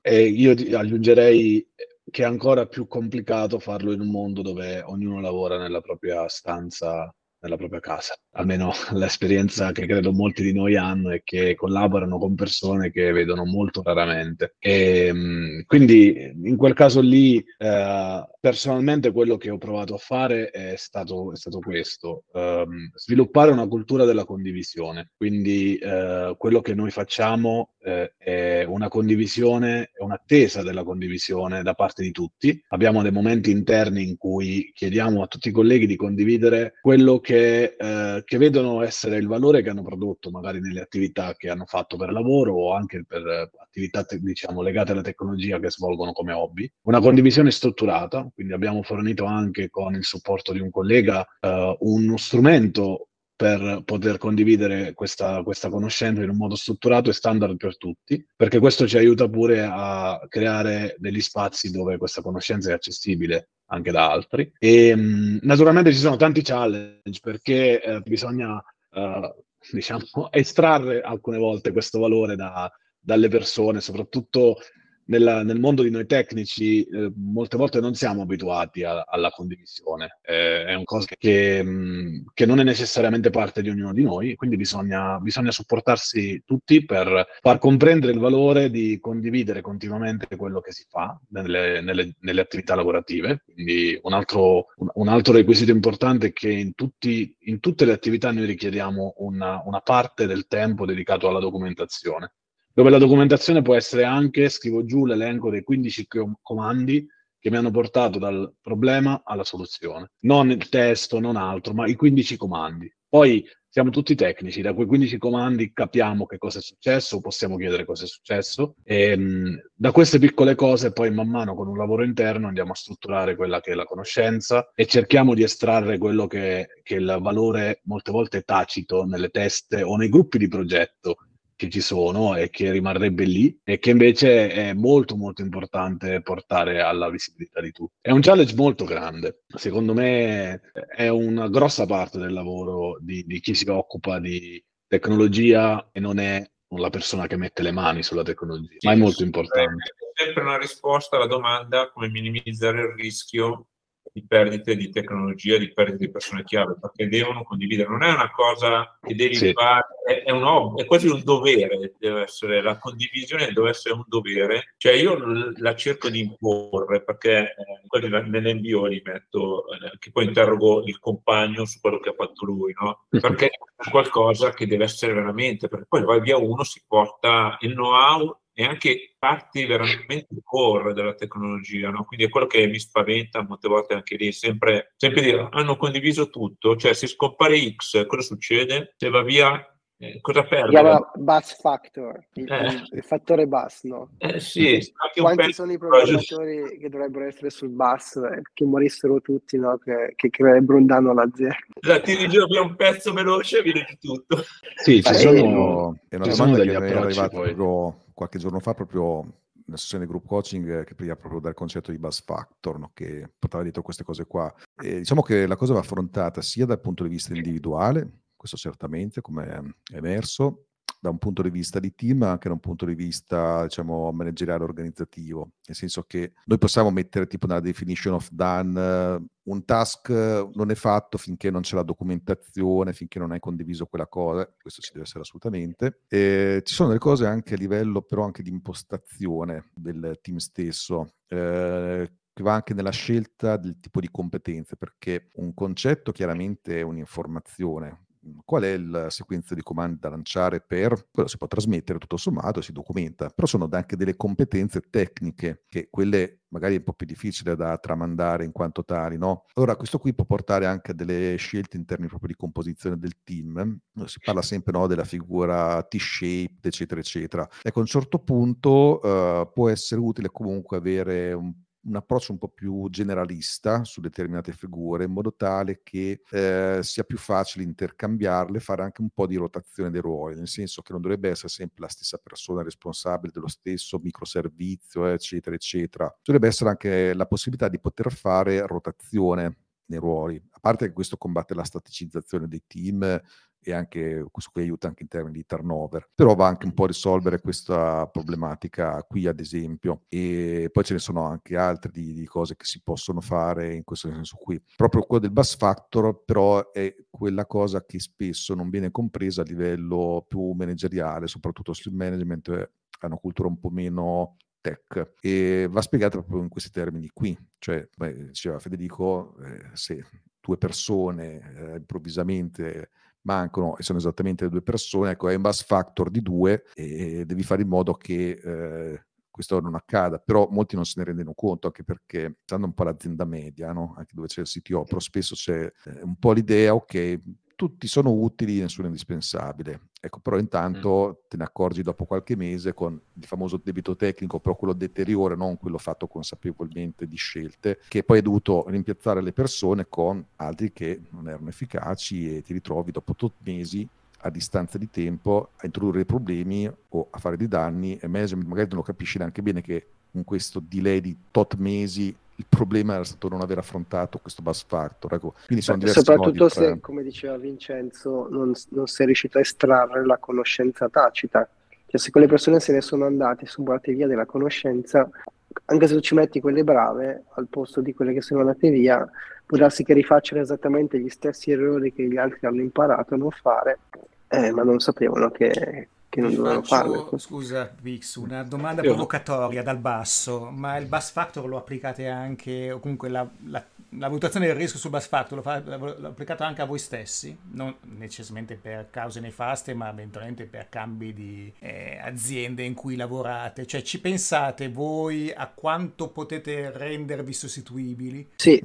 eh, io aggiungerei che è ancora più complicato farlo in un mondo dove ognuno lavora nella propria stanza nella propria casa. Almeno l'esperienza che credo molti di noi hanno è che collaborano con persone che vedono molto raramente. E, ehm, quindi in quel caso lì, eh, personalmente, quello che ho provato a fare è stato, è stato questo: ehm, sviluppare una cultura della condivisione. Quindi eh, quello che noi facciamo eh, è una condivisione, è un'attesa della condivisione da parte di tutti. Abbiamo dei momenti interni in cui chiediamo a tutti i colleghi di condividere quello che eh, che, vedono essere il valore che hanno prodotto magari nelle attività che hanno fatto per lavoro o anche per attività diciamo, legate alla tecnologia che svolgono come hobby. Una condivisione strutturata, quindi abbiamo fornito anche con il supporto di un collega eh, uno strumento per poter condividere questa, questa, conoscenza in un modo strutturato e standard per tutti, perché questo ci aiuta pure a creare degli spazi dove questa conoscenza è accessibile anche da altri. E mh, naturalmente ci sono tanti challenge perché eh, bisogna, eh, diciamo, estrarre alcune volte questo valore da, dalle persone, soprattutto nella, nel mondo di noi tecnici eh, molte volte non siamo abituati a, alla condivisione, eh, è una cosa che, mh, che, non è necessariamente parte di ognuno di noi, quindi bisogna, bisogna, supportarsi tutti per far comprendere il valore di condividere continuamente quello che si fa nelle, nelle, nelle attività lavorative. Quindi un altro, un, un altro, requisito importante è che in, tutti, in tutte le attività noi richiediamo una, una parte del tempo dedicato alla documentazione dove la documentazione può essere anche, scrivo giù l'elenco dei 15 comandi che mi hanno portato dal problema alla soluzione. Non il testo, non altro, ma i 15 comandi. Poi siamo tutti tecnici, da quei 15 comandi capiamo che cosa è successo, possiamo chiedere cosa è successo e mh, da queste piccole cose poi man mano con un lavoro interno andiamo a strutturare quella che è la conoscenza e cerchiamo di estrarre quello che, che è il valore molte volte tacito nelle teste o nei gruppi di progetto che ci sono e che rimarrebbe lì e che invece è molto molto importante portare alla visibilità di tutti. È un challenge molto grande, secondo me è una grossa parte del lavoro di, di chi si occupa di tecnologia e non è la persona che mette le mani sulla tecnologia, ma è molto importante. È sempre una risposta alla domanda come minimizzare il rischio di perdite di tecnologia, di perdite di persone chiave, perché devono condividere. Non è una cosa che devi sì. fare, è, è, un ob- è quasi un dovere, deve essere, la condivisione deve essere un dovere. Cioè io la cerco di imporre, perché eh, nell'invio li metto, eh, che poi interrogo il compagno su quello che ha fatto lui, no? Perché è qualcosa che deve essere veramente, perché poi vai via uno, si porta il know-how e anche parti veramente core della tecnologia, no? quindi è quello che mi spaventa molte volte anche lì, sempre, sempre dire hanno condiviso tutto, cioè se scompare X cosa succede? Se va via eh, cosa perde? Si chiama bus factor, il, eh. il, fattore bus, no? Eh sì, Quanti sono i programmatori che dovrebbero essere sul bus, eh, che morissero tutti, no? Che, che creerebbero un danno all'azienda. La tiri giù via un pezzo veloce e viene tutto. Sì, ci sono, è una domanda che è arrivata proprio qualche giorno fa proprio nella sessione di group coaching che parliva proprio dal concetto di buzz factor, no? che portava dietro queste cose qua. E diciamo che la cosa va affrontata sia dal punto di vista individuale, questo certamente, come è emerso, da un punto di vista di team, ma anche da un punto di vista, diciamo, manageriale organizzativo. Nel senso che noi possiamo mettere tipo nella definition of done uh, un task non è fatto finché non c'è la documentazione, finché non hai condiviso quella cosa, questo ci deve essere assolutamente. E ci sono delle cose anche a livello però anche di impostazione del team stesso. Eh, che va anche nella scelta del tipo di competenze, perché un concetto chiaramente è un'informazione, qual è la sequenza di comandi da lanciare per quello si può trasmettere tutto sommato si documenta però sono anche delle competenze tecniche che quelle magari è un po' più difficile da tramandare in quanto tali no? allora questo qui può portare anche a delle scelte in termini proprio di composizione del team si parla sempre no, della figura T-shaped eccetera eccetera ecco a un certo punto uh, può essere utile comunque avere un un approccio un po' più generalista su determinate figure in modo tale che eh, sia più facile intercambiarle, fare anche un po' di rotazione dei ruoli, nel senso che non dovrebbe essere sempre la stessa persona responsabile dello stesso microservizio, eccetera, eccetera. Dovrebbe essere anche la possibilità di poter fare rotazione nei ruoli, a parte che questo combatte la staticizzazione dei team e anche questo qui aiuta anche in termini di turnover, però va anche un po' a risolvere questa problematica qui ad esempio e poi ce ne sono anche altre di, di cose che si possono fare in questo senso qui. Proprio quello del bus factor però è quella cosa che spesso non viene compresa a livello più manageriale, soprattutto sul management eh, hanno cultura un po' meno tech e va spiegata proprio in questi termini qui, cioè beh, diceva Federico, eh, se due persone eh, improvvisamente mancano e sono esattamente le due persone, ecco, hai un bus factor di due e devi fare in modo che eh, questo non accada, però molti non se ne rendono conto, anche perché stando un po' l'azienda media, no? anche dove c'è il CTO, però spesso c'è eh, un po' l'idea, ok, tutti sono utili, nessuno è indispensabile. Ecco, però intanto te ne accorgi dopo qualche mese con il famoso debito tecnico, però quello deteriore, non quello fatto consapevolmente di scelte, che poi hai dovuto rimpiazzare le persone con altri che non erano efficaci e ti ritrovi dopo tot mesi a distanza di tempo a introdurre problemi o a fare dei danni e magari non lo capisci neanche bene che con questo delay di tot mesi il problema era stato non aver affrontato questo bus factor. Ecco. Quindi sono diversi Soprattutto se, tra... come diceva Vincenzo, non, non è riuscito a estrarre la conoscenza tacita. Cioè, se quelle persone se ne sono andate su via della conoscenza, anche se tu ci metti quelle brave al posto di quelle che sono andate via, può darsi che rifacciano esattamente gli stessi errori che gli altri hanno imparato a non fare, eh, ma non sapevano che, che non dovevano farlo. Scusa, Vix, una domanda provocatoria dal basso, ma il bus factor lo applicate anche, o comunque la, la, la valutazione del rischio sul bus factor lo, fa, lo applicate anche a voi stessi? Non necessariamente per cause nefaste, ma eventualmente per cambi di eh, aziende in cui lavorate. Cioè, ci pensate voi a quanto potete rendervi sostituibili? Sì,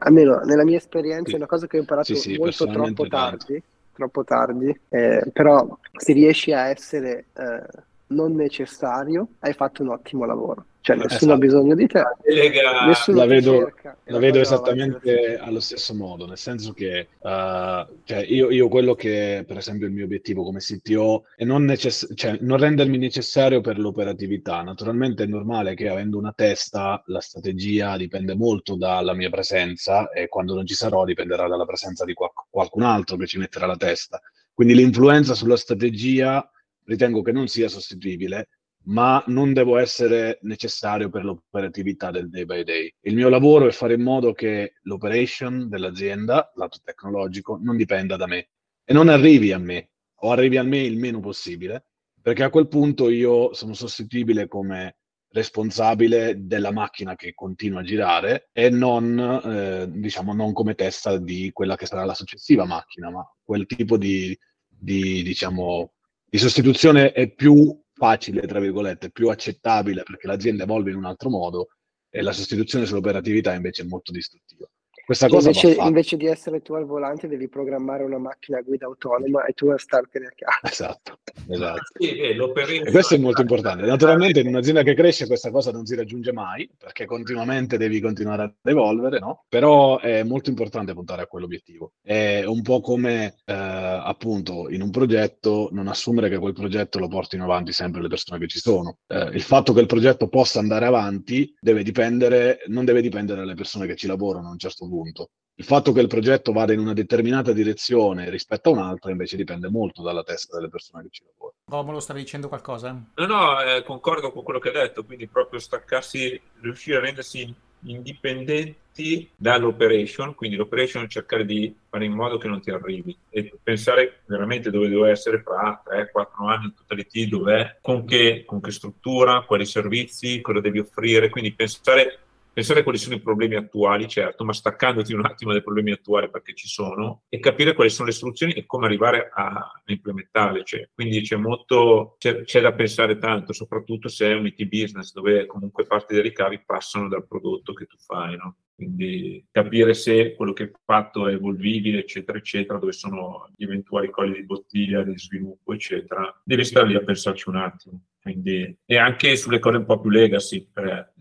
almeno nella mia esperienza sì. è una cosa che ho imparato sì, sì, molto troppo tardi troppo tardi, eh, però se riesci a essere eh, non necessario, hai fatto un ottimo lavoro. Cioè, nessuno esatto. ha bisogno di te. Lega... La vedo, la vedo esattamente allo stesso modo, nel senso che uh, cioè io, io, quello che, per esempio, il mio obiettivo come CTO è non, necess- cioè, non rendermi necessario per l'operatività. Naturalmente è normale che avendo una testa la strategia dipende molto dalla mia presenza e quando non ci sarò dipenderà dalla presenza di qual- qualcun altro che ci metterà la testa. Quindi l'influenza sulla strategia ritengo che non sia sostituibile, ma non devo essere necessario per l'operatività del day by day. Il mio lavoro è fare in modo che l'operation dell'azienda, lato tecnologico, non dipenda da me e non arrivi a me o arrivi a me il meno possibile, perché a quel punto io sono sostituibile come responsabile della macchina che continua a girare e non, eh, diciamo, non come testa di quella che sarà la successiva macchina, ma quel tipo di, di, diciamo, di sostituzione è più facile, tra virgolette, più accettabile perché l'azienda evolve in un altro modo e la sostituzione sull'operatività invece è molto distruttiva. Questa cosa invece, invece, di essere tu al volante devi programmare una macchina a guida autonoma e tu a startene a casa. Esatto, esatto. Sì, e questo è molto importante. Naturalmente in un'azienda che cresce questa cosa non si raggiunge mai perché continuamente devi continuare ad evolvere, no? Però è molto importante puntare a quell'obiettivo. È un po' come eh, appunto in un progetto non assumere che quel progetto lo portino avanti sempre le persone che ci sono. Eh, il fatto che il progetto possa andare avanti deve dipendere, non deve dipendere dalle persone che ci lavorano a un certo punto. Il fatto che il progetto vada in una determinata direzione rispetto a un'altra invece dipende molto dalla testa delle persone che ci lavorano. Romolo, stavi dicendo qualcosa? No, no, eh, concordo con quello che hai detto, quindi proprio staccarsi, riuscire a rendersi indipendenti dall'operation, quindi l'operation è cercare di fare in modo che non ti arrivi e pensare veramente dove devo essere fra 3-4 anni in totalità, dov'è, con che, con che struttura, quali servizi, cosa devi offrire, quindi pensare pensare quali sono i problemi attuali, certo, ma staccandoti un attimo dai problemi attuali perché ci sono, e capire quali sono le soluzioni e come arrivare a, implementarle. Cioè, quindi c'è molto, c'è, c'è, da pensare tanto, soprattutto se è un IT business dove comunque parte dei ricavi passano dal prodotto che tu fai, no? Quindi capire se quello che hai fatto è evolvibile, eccetera, eccetera, dove sono gli eventuali colli di bottiglia di sviluppo, eccetera. Devi stare lì a pensarci un attimo. Quindi, e anche sulle cose un po' più legacy,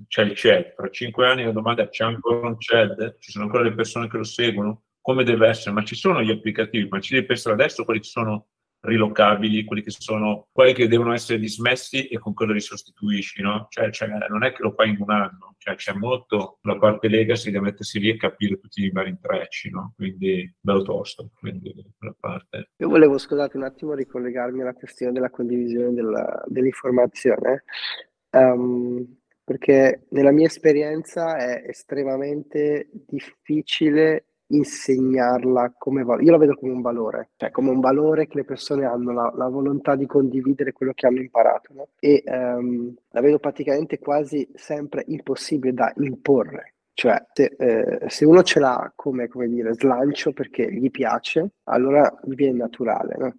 c'è il CED. Tra cinque anni la domanda è c'è ancora un CED? Ci sono ancora le persone che lo seguono? Come deve essere? Ma ci sono gli applicativi, ma ci devi pensare adesso quali sono rilocabili, quelli che sono quelli che devono essere dismessi e con quello li sostituisci, no? Cioè, cioè, non è che lo fai in un anno, cioè, c'è molto la parte legacy da mettersi lì e capire tutti i vari intrecci, no? Quindi bello tosto, quindi quella parte. Io volevo, scusate un attimo, ricollegarmi alla questione della condivisione della, dell'informazione. Um, perché nella mia esperienza è estremamente difficile insegnarla come valore. Io la vedo come un valore, cioè come un valore che le persone hanno, la, la volontà di condividere quello che hanno imparato. No? E um, la vedo praticamente quasi sempre impossibile da imporre. Cioè, se, eh, se uno ce l'ha come, come dire, slancio perché gli piace, allora gli viene naturale, no?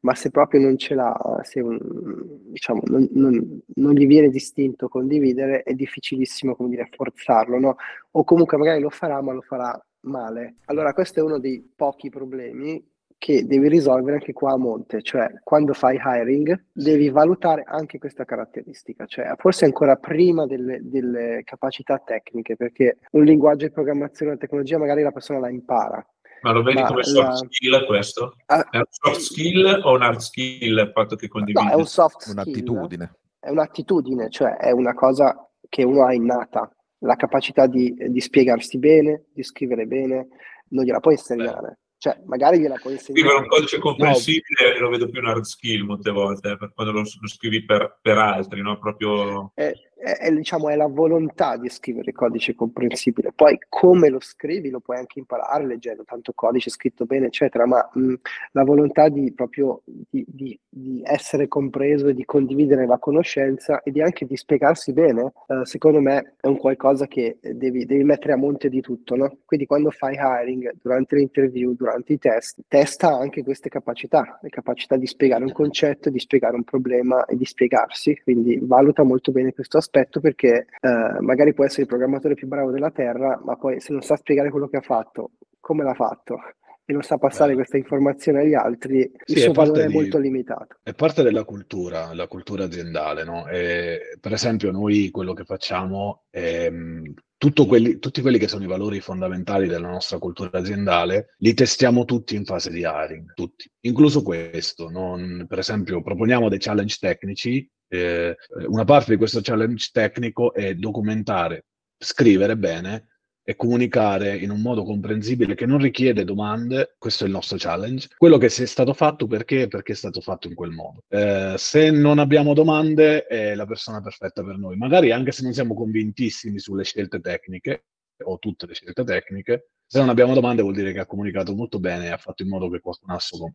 Ma se proprio non ce l'ha, se un, diciamo, non, non, non, gli viene distinto condividere, è difficilissimo, come dire, forzarlo, no? O comunque magari lo farà, ma lo farà male. Allora questo è uno dei pochi problemi che devi risolvere anche qua a monte, cioè quando fai hiring devi valutare anche questa caratteristica, cioè forse ancora prima delle, delle capacità tecniche, perché un linguaggio di programmazione, una tecnologia magari la persona la impara, ma lo vedi ma come soft la... skill questo? Ah, è un soft skill o un hard skill il fatto che condividi? No, è un soft skill. Un'attitudine. È un'attitudine, cioè è una cosa che uno ha innata la capacità di, di, spiegarsi bene, di scrivere bene, non gliela puoi insegnare. Beh. Cioè, magari gliela puoi insegnare. Scrivere un codice comprensibile no. lo vedo più un hard skill molte volte, eh, quando lo, lo scrivi per, per, altri, no? Proprio... Eh, è, è, diciamo, è la volontà di scrivere codice comprensibile. Poi come lo scrivi lo puoi anche imparare leggendo tanto codice scritto bene, eccetera, ma mh, la volontà di proprio di, di, di, essere compreso e di condividere la conoscenza e di anche di spiegarsi bene, eh, secondo me è un qualcosa che devi, devi mettere a monte di tutto. No? Quindi quando fai hiring, durante le interview, durante i test, testa anche queste capacità, le capacità di spiegare un concetto, di spiegare un problema e di spiegarsi. Quindi valuta molto bene questo aspetto aspetto perché eh, magari può essere il programmatore più bravo della Terra, ma poi se non sa spiegare quello che ha fatto, come l'ha fatto e non sa passare Beh. questa informazione agli altri, il sì, suo valore è molto limitato. È parte della cultura, la cultura aziendale, no? E, per esempio noi quello che facciamo è quelli, tutti quelli che sono i valori fondamentali della nostra cultura aziendale, li testiamo tutti in fase di hiring, tutti, incluso questo. Non, per esempio, proponiamo dei challenge tecnici. Eh, una parte di questo challenge tecnico è documentare, scrivere bene e comunicare in un modo comprensibile che non richiede domande, questo è il nostro challenge, quello che si è stato fatto perché, perché è stato fatto in quel modo. Eh, se non abbiamo domande è la persona perfetta per noi, magari anche se non siamo convintissimi sulle scelte tecniche o tutte le scelte tecniche, se non abbiamo domande vuol dire che ha comunicato molto bene e ha fatto in modo che qualcun altro,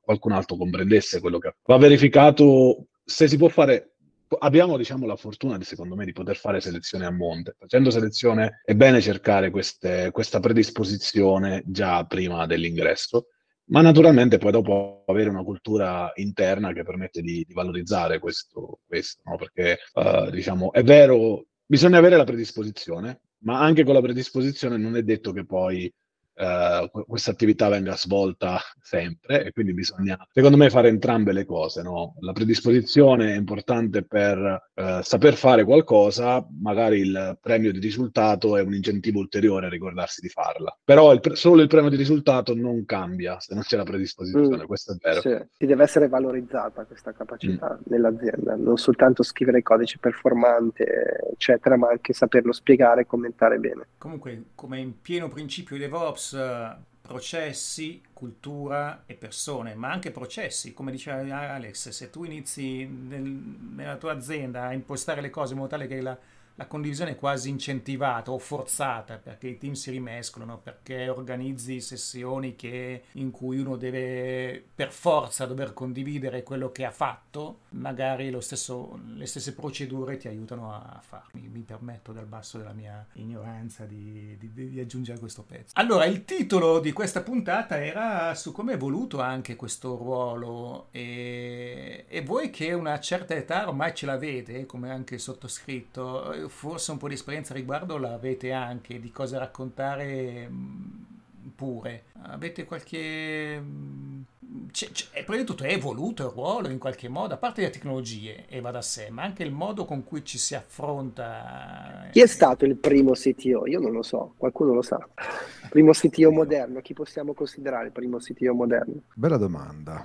qualcun altro comprendesse quello che ha. Va verificato se si può fare abbiamo diciamo, la fortuna, secondo me, di poter fare selezione a monte. Facendo selezione è bene cercare queste, questa predisposizione già prima dell'ingresso, ma naturalmente poi dopo avere una cultura interna che permette di, di valorizzare questo, questo no? perché uh, diciamo, è vero, bisogna avere la predisposizione, ma anche con la predisposizione non è detto che poi uh, questa attività venga svolta sempre e quindi bisogna, secondo me, fare entrambe le cose. No? La predisposizione è importante per uh, saper fare qualcosa, magari il premio di risultato è un incentivo ulteriore a ricordarsi di farla. Però il pre- solo il premio di risultato non cambia se non c'è la predisposizione, mm. questo è vero. Sì. Ti deve essere valorizzata questa capacità mm. nell'azienda, non soltanto scrivere il codice performante, eccetera, ma anche saperlo spiegare e commentare bene. Comunque, come in pieno principio DevOps, processi, cultura e persone, ma anche processi. Come diceva Alex, se tu inizi nel, nella tua azienda a impostare le cose in modo tale che la, la condivisione è quasi incentivata o forzata perché i team si rimescolano, perché organizzi sessioni che, in cui uno deve per forza dover condividere quello che ha fatto, magari stesso, le stesse procedure ti aiutano a farlo. Mi, permetto dal basso della mia ignoranza di, di, di, aggiungere questo pezzo. Allora, il titolo di questa puntata era su come è evoluto anche questo ruolo e, e voi che una certa età ormai ce l'avete, come anche sottoscritto, forse un po' di esperienza a riguardo l'avete anche, di cosa raccontare mm, pure. Avete qualche... Mm, c'è, c'è, prima di tutto è evoluto il ruolo in qualche modo, a parte le tecnologie, e va da sé, ma anche il modo con cui ci si affronta. Chi è stato il primo CTO? Io non lo so, qualcuno lo sa. Primo CTO moderno, chi possiamo considerare il primo CTO moderno? Bella domanda.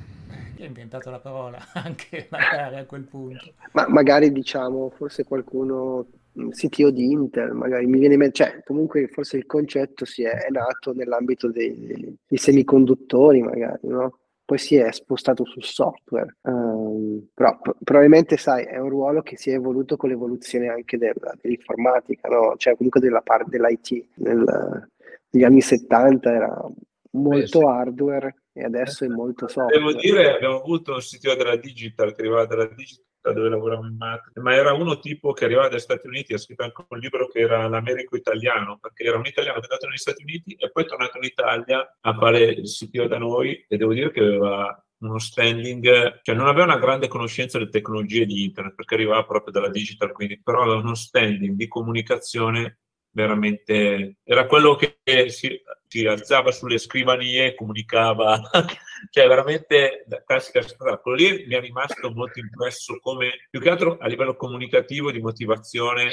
Chi ha inventato la parola anche magari a quel punto? Ma magari diciamo, forse qualcuno CTO di Intel, magari mi viene in mente, cioè comunque forse il concetto si è, è nato nell'ambito dei, dei, semiconduttori, magari, no? Poi si è spostato sul software, um, però p- probabilmente sai, è un ruolo che si è evoluto con l'evoluzione anche del, dell'informatica, no? Cioè comunque della parte dell'IT. Nel, negli anni 70 era molto eh, sì. hardware e adesso è molto software. Devo dire, abbiamo avuto un CTO della Digital che arrivava dalla Digital dove lavoriamo in marketing, ma era uno tipo che arrivava dagli Stati Uniti, ha scritto anche un libro che era l'Americo italiano, perché era un italiano che è andato negli Stati Uniti e poi è tornato in Italia a fare il CTO da noi e devo dire che aveva uno standing, cioè non aveva una grande conoscenza delle tecnologie di internet perché arrivava proprio dalla digital, quindi però aveva uno standing di comunicazione veramente era quello che si, si alzava sulle scrivanie, comunicava, cioè veramente la classica strada. Quello lì mi è rimasto molto impresso come più che altro a livello comunicativo di motivazione.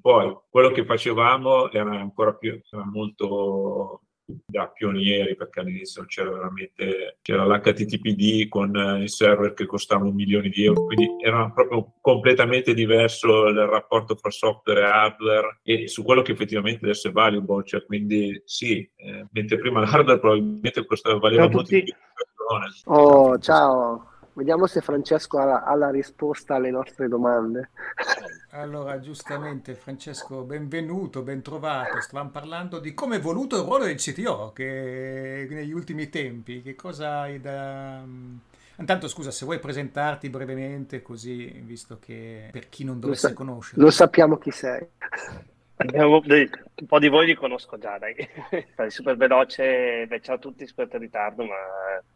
Poi quello che facevamo era ancora più, era molto da pionieri perché all'inizio c'era veramente c'era l'HTTPD con eh, i server che costavano milioni di euro quindi era proprio completamente diverso il rapporto fra software e hardware e su quello che effettivamente adesso è valuable cioè quindi sì eh, mentre prima l'hardware probabilmente costava valeva molto di più oh ciao Vediamo se Francesco ha la, ha la, risposta alle nostre domande. Allora, giustamente, Francesco, benvenuto, ben trovato. Stavamo parlando di come è evoluto il ruolo del CTO che negli ultimi tempi. Che cosa hai da. Intanto, scusa, se vuoi presentarti brevemente, così, visto che per chi non dovesse lo sa- conoscere. Lo sappiamo chi sei. Abbiamo, un po' di voi li conosco già, dai. Super veloce, beh, ciao a tutti, scusa in ritardo, ma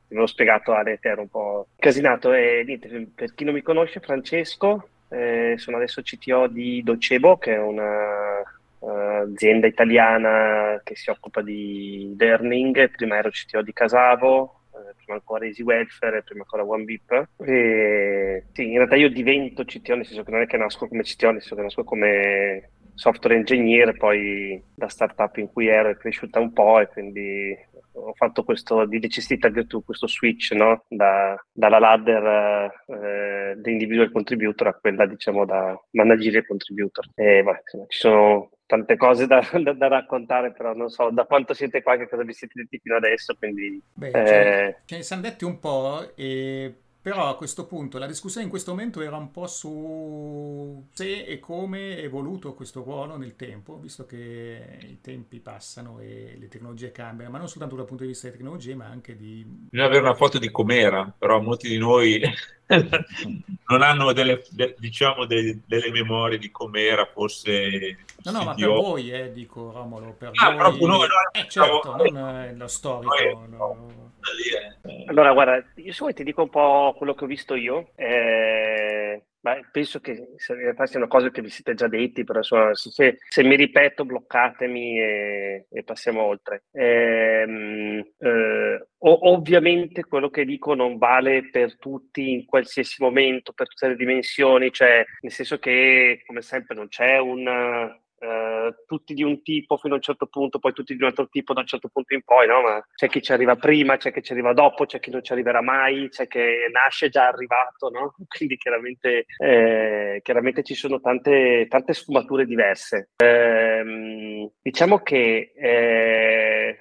vi avevo spiegato a rete, ero un po' casinato. E niente, per chi non mi conosce, Francesco, eh, sono adesso CTO di Docebo, che è una, azienda italiana che si occupa di learning, prima ero CTO di Casavo, eh, prima ancora Easy Welfare, prima ancora OneBip. E sì, in realtà io divento CTO, nel senso che non è che nasco come CTO, nel senso che nasco come software engineer, poi la startup in cui ero è cresciuta un po' e quindi ho fatto questo di necessità virtù, questo switch no? da, dalla ladder eh, di individual contributor a quella diciamo da managerial contributor. E, beh, insomma, ci sono tante cose da, da, da, raccontare, però non so da quanto siete qua, che cosa vi siete detti fino adesso. Quindi, Beh, eh... ce ne siamo detti un po' e però a questo punto la discussione in questo momento era un po' su se e come è evoluto questo ruolo nel tempo, visto che i tempi passano e le tecnologie cambiano, ma non soltanto dal punto di vista delle tecnologie, ma anche di... Bisogna avere una foto di com'era, però molti di noi non hanno delle, de, diciamo, de, delle memorie di com'era, forse... No, no, ma per voi, eh, dico Romolo, per ah, voi... Proprio noi, no, eh, certo, non eh, lo storico. Noi, no. Allora, guarda, io se vuoi ti dico un po' quello che ho visto io. Eh, beh, penso che in realtà siano cose che vi siete già detti, però insomma, se, se mi ripeto bloccatemi e, e passiamo oltre. Eh, eh, ovviamente quello che dico non vale per tutti in qualsiasi momento, per tutte le dimensioni, cioè nel senso che come sempre non c'è un eh, tutti di un tipo fino a un certo punto, poi tutti di un altro tipo da un certo punto in poi, no? Ma c'è chi ci arriva prima, c'è chi ci arriva dopo, c'è chi non ci arriverà mai, c'è chi nasce già arrivato, no? Quindi chiaramente, eh, chiaramente ci sono tante, tante sfumature diverse. Eh, diciamo che eh,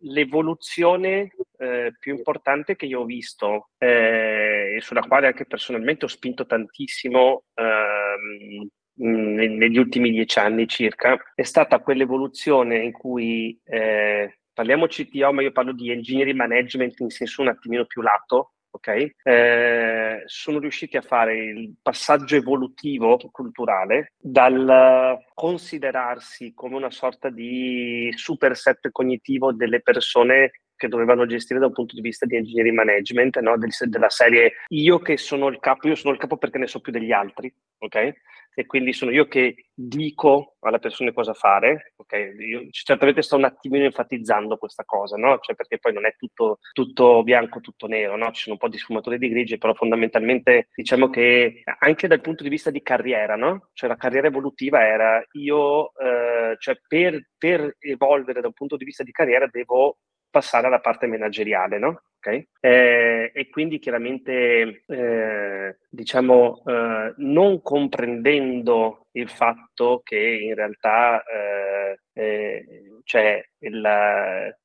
l'evoluzione eh, più importante che io ho visto eh, e sulla quale anche personalmente ho spinto tantissimo ehm, negli ultimi dieci anni circa, è stata quell'evoluzione in cui eh, parliamo CTO, ma io parlo di engineering management in senso un attimino più lato, ok? Eh, sono riusciti a fare il passaggio evolutivo culturale dal considerarsi come una sorta di superset cognitivo delle persone che dovevano gestire da un punto di vista di engineering management, no? Del, della serie io che sono il capo, io sono il capo perché ne so più degli altri, ok? E quindi sono io che dico alle persone cosa fare, ok? Io certamente sto un attimino enfatizzando questa cosa, no? Cioè perché poi non è tutto, tutto bianco, tutto nero, no? Ci sono un po' di sfumature di grigi, però fondamentalmente diciamo che anche dal punto di vista di carriera, no? Cioè la carriera evolutiva era io, eh, cioè per, per evolvere da un punto di vista di carriera devo passare alla parte manageriale, no? Okay? Eh, e quindi chiaramente, eh, diciamo, eh, non comprendendo il fatto che in realtà eh, eh, c'è, il,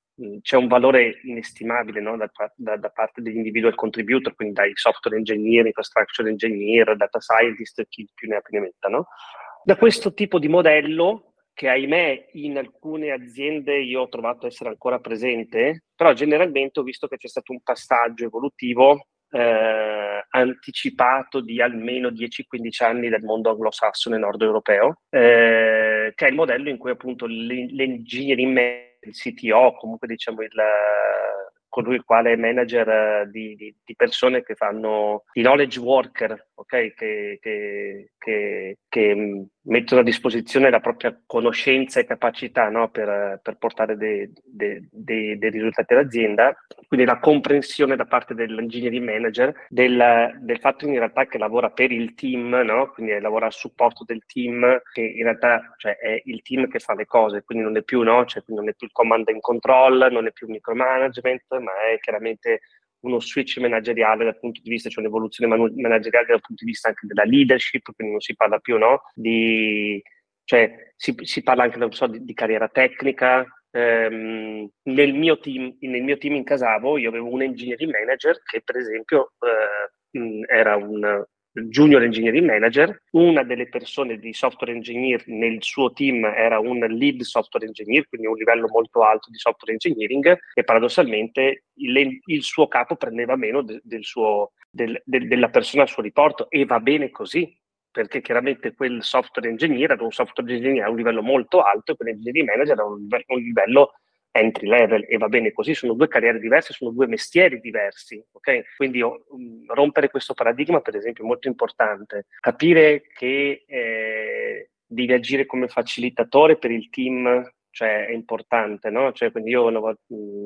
c'è, un valore inestimabile no? da, da, da, parte degli individual contributor, quindi dai software engineer, infrastructure engineer, data scientist, chi più ne ha più ne metta, no? Da questo tipo di modello che ahimè in alcune aziende io ho trovato essere ancora presente, però generalmente ho visto che c'è stato un passaggio evolutivo eh, anticipato di almeno 10-15 anni del mondo anglosassone nord europeo, eh, che è il modello in cui appunto l'engineering, il CTO, comunque diciamo il colui il quale è manager di, di, di, persone che fanno i knowledge worker, okay? che, che, che, che, mettono a disposizione la propria conoscenza e capacità no? per, per, portare dei, dei, dei, dei, risultati all'azienda. Quindi la comprensione da parte dell'engineering manager del, del fatto in realtà che lavora per il team, no? quindi lavora a supporto del team, che in realtà cioè, è il team che fa le cose, quindi non è più, no? cioè, non è più il command and control, non è più micromanagement, ma è chiaramente uno switch manageriale dal punto di vista, cioè un'evoluzione manageriale dal punto di vista anche della leadership, quindi non si parla più no, di, cioè si, si parla anche so, di, di, carriera tecnica. Ehm, nel, mio team, nel mio team in Casavo io avevo un engineering manager che per esempio eh, era un, junior engineering manager, una delle persone di software engineer nel suo team era un lead software engineer, quindi un livello molto alto di software engineering e paradossalmente il, il suo capo prendeva meno de, del suo, del, del, della persona al suo riporto e va bene così, perché chiaramente quel software engineer era un software engineer a un livello molto alto e quell'engineering manager era un, un livello entry level e va bene così, sono due carriere diverse, sono due mestieri diversi, ok? Quindi oh, rompere questo paradigma, per esempio, è molto importante. Capire che eh, devi agire come facilitatore per il team cioè è importante, no? Cioè, quindi io, non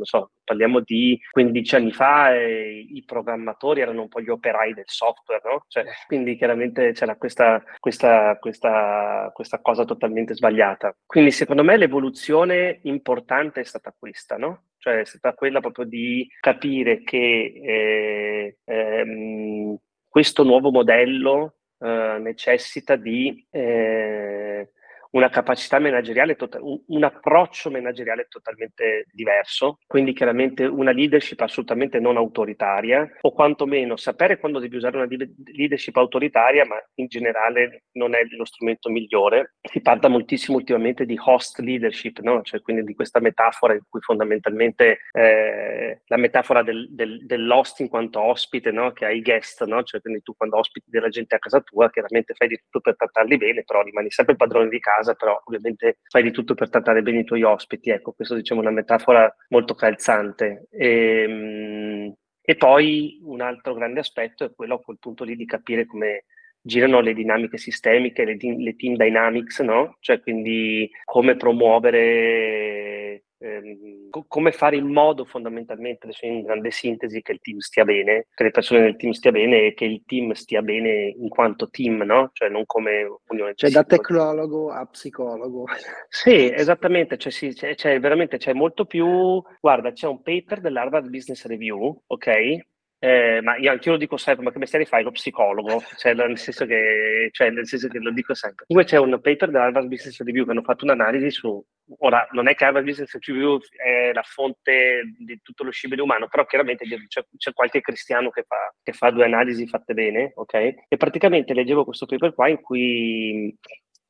so, parliamo di 15 anni fa e i programmatori erano un po' gli operai del software, no? Cioè, quindi chiaramente c'era questa, questa, questa, questa cosa totalmente sbagliata. Quindi secondo me l'evoluzione importante è stata questa, no? Cioè è stata quella proprio di capire che eh, ehm, questo nuovo modello eh, necessita di... Eh, una capacità manageriale, tota-, un approccio manageriale totalmente diverso, quindi chiaramente una leadership assolutamente non autoritaria, o quantomeno sapere quando devi usare una leadership autoritaria, ma in generale non è lo strumento migliore. Si parla moltissimo ultimamente di host leadership, no? cioè quindi di questa metafora in cui fondamentalmente eh, la metafora del, del, dell'host in quanto ospite, no? che hai guest, no? cioè quindi tu quando ospiti della gente a casa tua, chiaramente fai di tutto per trattarli bene, però rimani sempre il padrone di casa casa, però ovviamente fai di tutto per trattare bene i tuoi ospiti. Ecco, questo diciamo è una metafora molto calzante. E, ehm, e poi un altro grande aspetto è quello a quel punto lì di capire come girano le dinamiche sistemiche, le, le team dynamics, no? Cioè quindi come promuovere ehm, come fare in modo fondamentalmente, adesso in grande sintesi, che il team stia bene, che le persone del team stia bene e che il team stia bene in quanto team, no? Cioè non come unione. Cioè da tecnologo a psicologo. Sì, esattamente, cioè, sì, c'è, c'è veramente c'è molto più, guarda, c'è un paper dell'Harvard Business Review, ok? Eh, ma io anche io lo dico sempre, ma che mestiere fai? Lo psicologo, cioè, nel, senso che, cioè, nel senso che lo dico sempre. Comunque c'è un paper dell'Harvard Business Review che hanno fatto un'analisi su, ora non è che Harvard Business Review è la fonte di tutto lo scibile umano, però chiaramente c'è, c'è qualche cristiano che fa, che fa due analisi fatte bene, ok? E praticamente leggevo questo paper qua in cui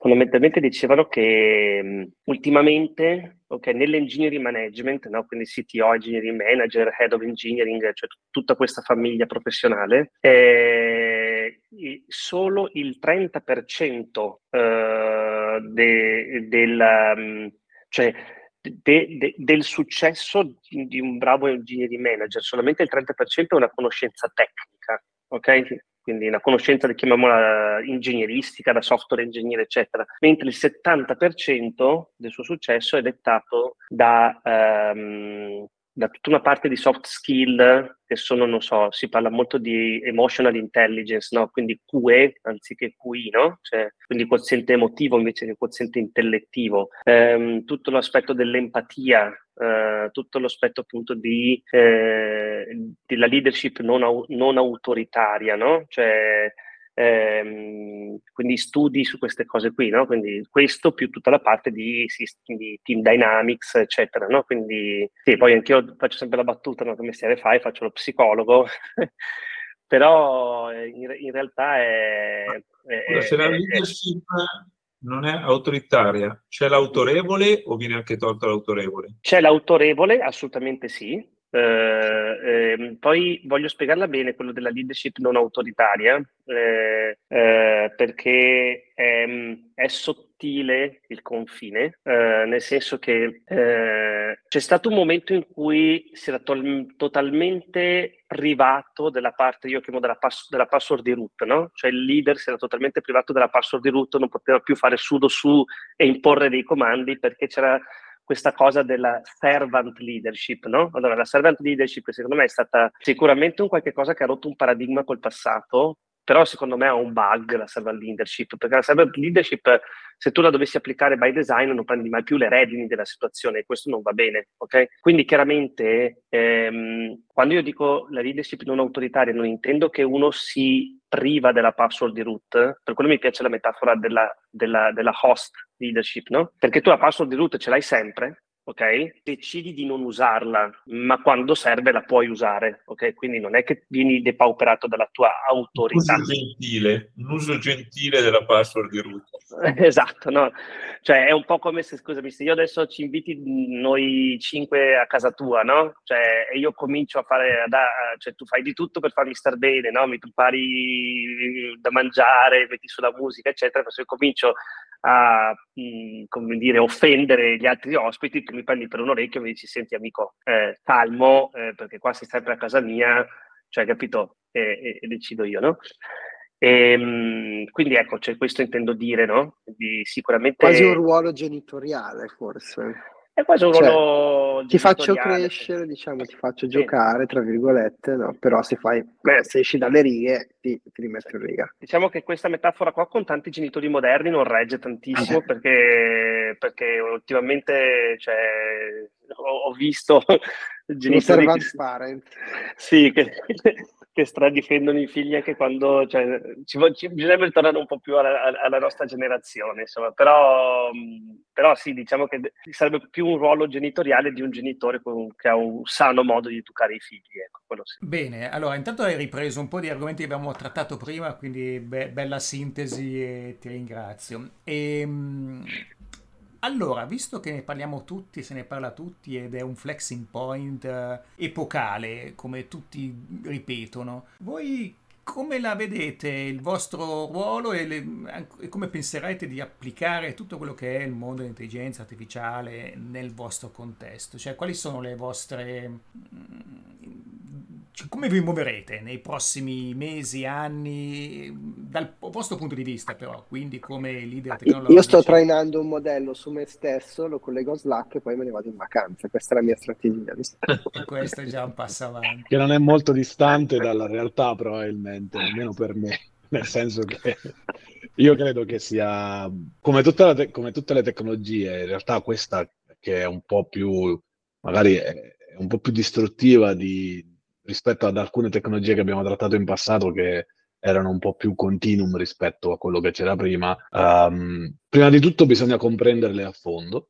fondamentalmente dicevano che um, ultimamente okay, nell'engineering management, no? quindi CTO, engineering manager, head of engineering, cioè t- tutta questa famiglia professionale, eh, solo il 30% eh, de, del, cioè, de, de, del successo di un bravo engineering manager, solamente il 30% è una conoscenza tecnica. ok? Quindi una conoscenza, chiamiamola ingegneristica, da software engineer, eccetera, mentre il 70% del suo successo è dettato da, um, da tutta una parte di soft skill che sono, non so, si parla molto di emotional intelligence, no? quindi QE anziché QI, no? cioè, quindi quoziente emotivo invece che quoziente intellettivo, ehm, tutto l'aspetto dell'empatia, eh, tutto l'aspetto appunto di, eh, della leadership non, au- non autoritaria, no? cioè, Ehm, quindi studi su queste cose qui, no? Quindi questo più tutta la parte di, di team dynamics, eccetera, no? Quindi sì, poi anch'io faccio sempre la battuta, no? Che mestiere fai? Faccio lo psicologo, però eh, in, in, realtà è... è se la leadership non è autoritaria, c'è l'autorevole o viene anche tolta l'autorevole? C'è l'autorevole, assolutamente sì, eh, eh, poi voglio spiegarla bene quello della leadership non autoritaria, eh, eh perché è, è, sottile il confine, eh, nel senso che eh, c'è stato un momento in cui si era tol- totalmente privato della parte, io chiamo della, pass- della password di root, no? cioè il leader si era totalmente privato della password di root, non poteva più fare sudo su e imporre dei comandi perché c'era questa cosa della servant leadership, no? Allora, la servant leadership secondo me è stata sicuramente un qualche cosa che ha rotto un paradigma col passato, però secondo me ha un bug la servant leadership, perché la servant leadership, se tu la dovessi applicare by design, non prendi mai più le redini della situazione e questo non va bene, ok? Quindi chiaramente ehm, quando io dico la leadership non autoritaria, non intendo che uno si priva della password di root, per quello mi piace la metafora della, della, della host leadership, no? Perché tu la password di root ce l'hai sempre, ok? Decidi di non usarla, ma quando serve la puoi usare, ok? Quindi non è che vieni depauperato dalla tua autorità. Un uso gentile, un uso gentile della password di root. esatto, no? Cioè è un po' come se, scusami, se io adesso ci inviti noi cinque a casa tua, no? Cioè, e io comincio a fare, da, cioè tu fai di tutto per farmi star bene, no? Mi prepari da mangiare, metti sulla musica, eccetera, se io comincio a mh, come dire, offendere gli altri ospiti, tu mi prendi per un orecchio e mi dici senti amico, eh, calmo, eh, perché qua sei sempre a casa mia, cioè capito, e, e, e decido io, no? E, ehm, quindi ecco, cioè, questo intendo dire, no? Di sicuramente... Quasi un ruolo genitoriale, forse. È quasi un cioè, Ti faccio crescere, diciamo, ti faccio sì. giocare, tra virgolette, no? Però se fai, beh, se esci dalle righe, ti, ti rimetto in riga. Diciamo che questa metafora qua con tanti genitori moderni non regge tantissimo ah, perché, perché ultimamente cioè, ho, ho visto genitori... Che, parent. Sì, che, che stradifendono i figli anche quando cioè, ci, ci, bisognerebbe tornare un po' più alla, alla nostra generazione, insomma, però, però, sì, diciamo che sarebbe più un ruolo genitoriale di un genitore con, che ha un sano modo di educare i figli. Ecco, sì. Bene, allora intanto hai ripreso un po' di argomenti che abbiamo trattato prima, quindi be- bella sintesi e ti ringrazio. E, ehm, allora, visto che ne parliamo tutti, se ne parla tutti ed è un flexing point eh, epocale, come tutti ripetono, voi come la vedete il vostro ruolo e, le, e, come penserete di applicare tutto quello che è il mondo dell'intelligenza artificiale nel vostro contesto? Cioè, quali sono le vostre cioè, come vi muoverete nei prossimi mesi, anni, dal vostro punto di vista però, quindi come leader tecnologico? Io sto trainando un modello su me stesso, lo collego a Slack e poi me ne vado in vacanza, questa è la mia strategia. Questo è già un passo avanti. Che non è molto distante dalla realtà probabilmente, almeno per me, nel senso che io credo che sia, come, te- come tutte le tecnologie, in realtà questa che è un po' più, magari è un po' più distruttiva di rispetto ad alcune tecnologie che abbiamo trattato in passato che erano un po' più continuum rispetto a quello che c'era prima. Um, prima di tutto bisogna comprenderle a fondo,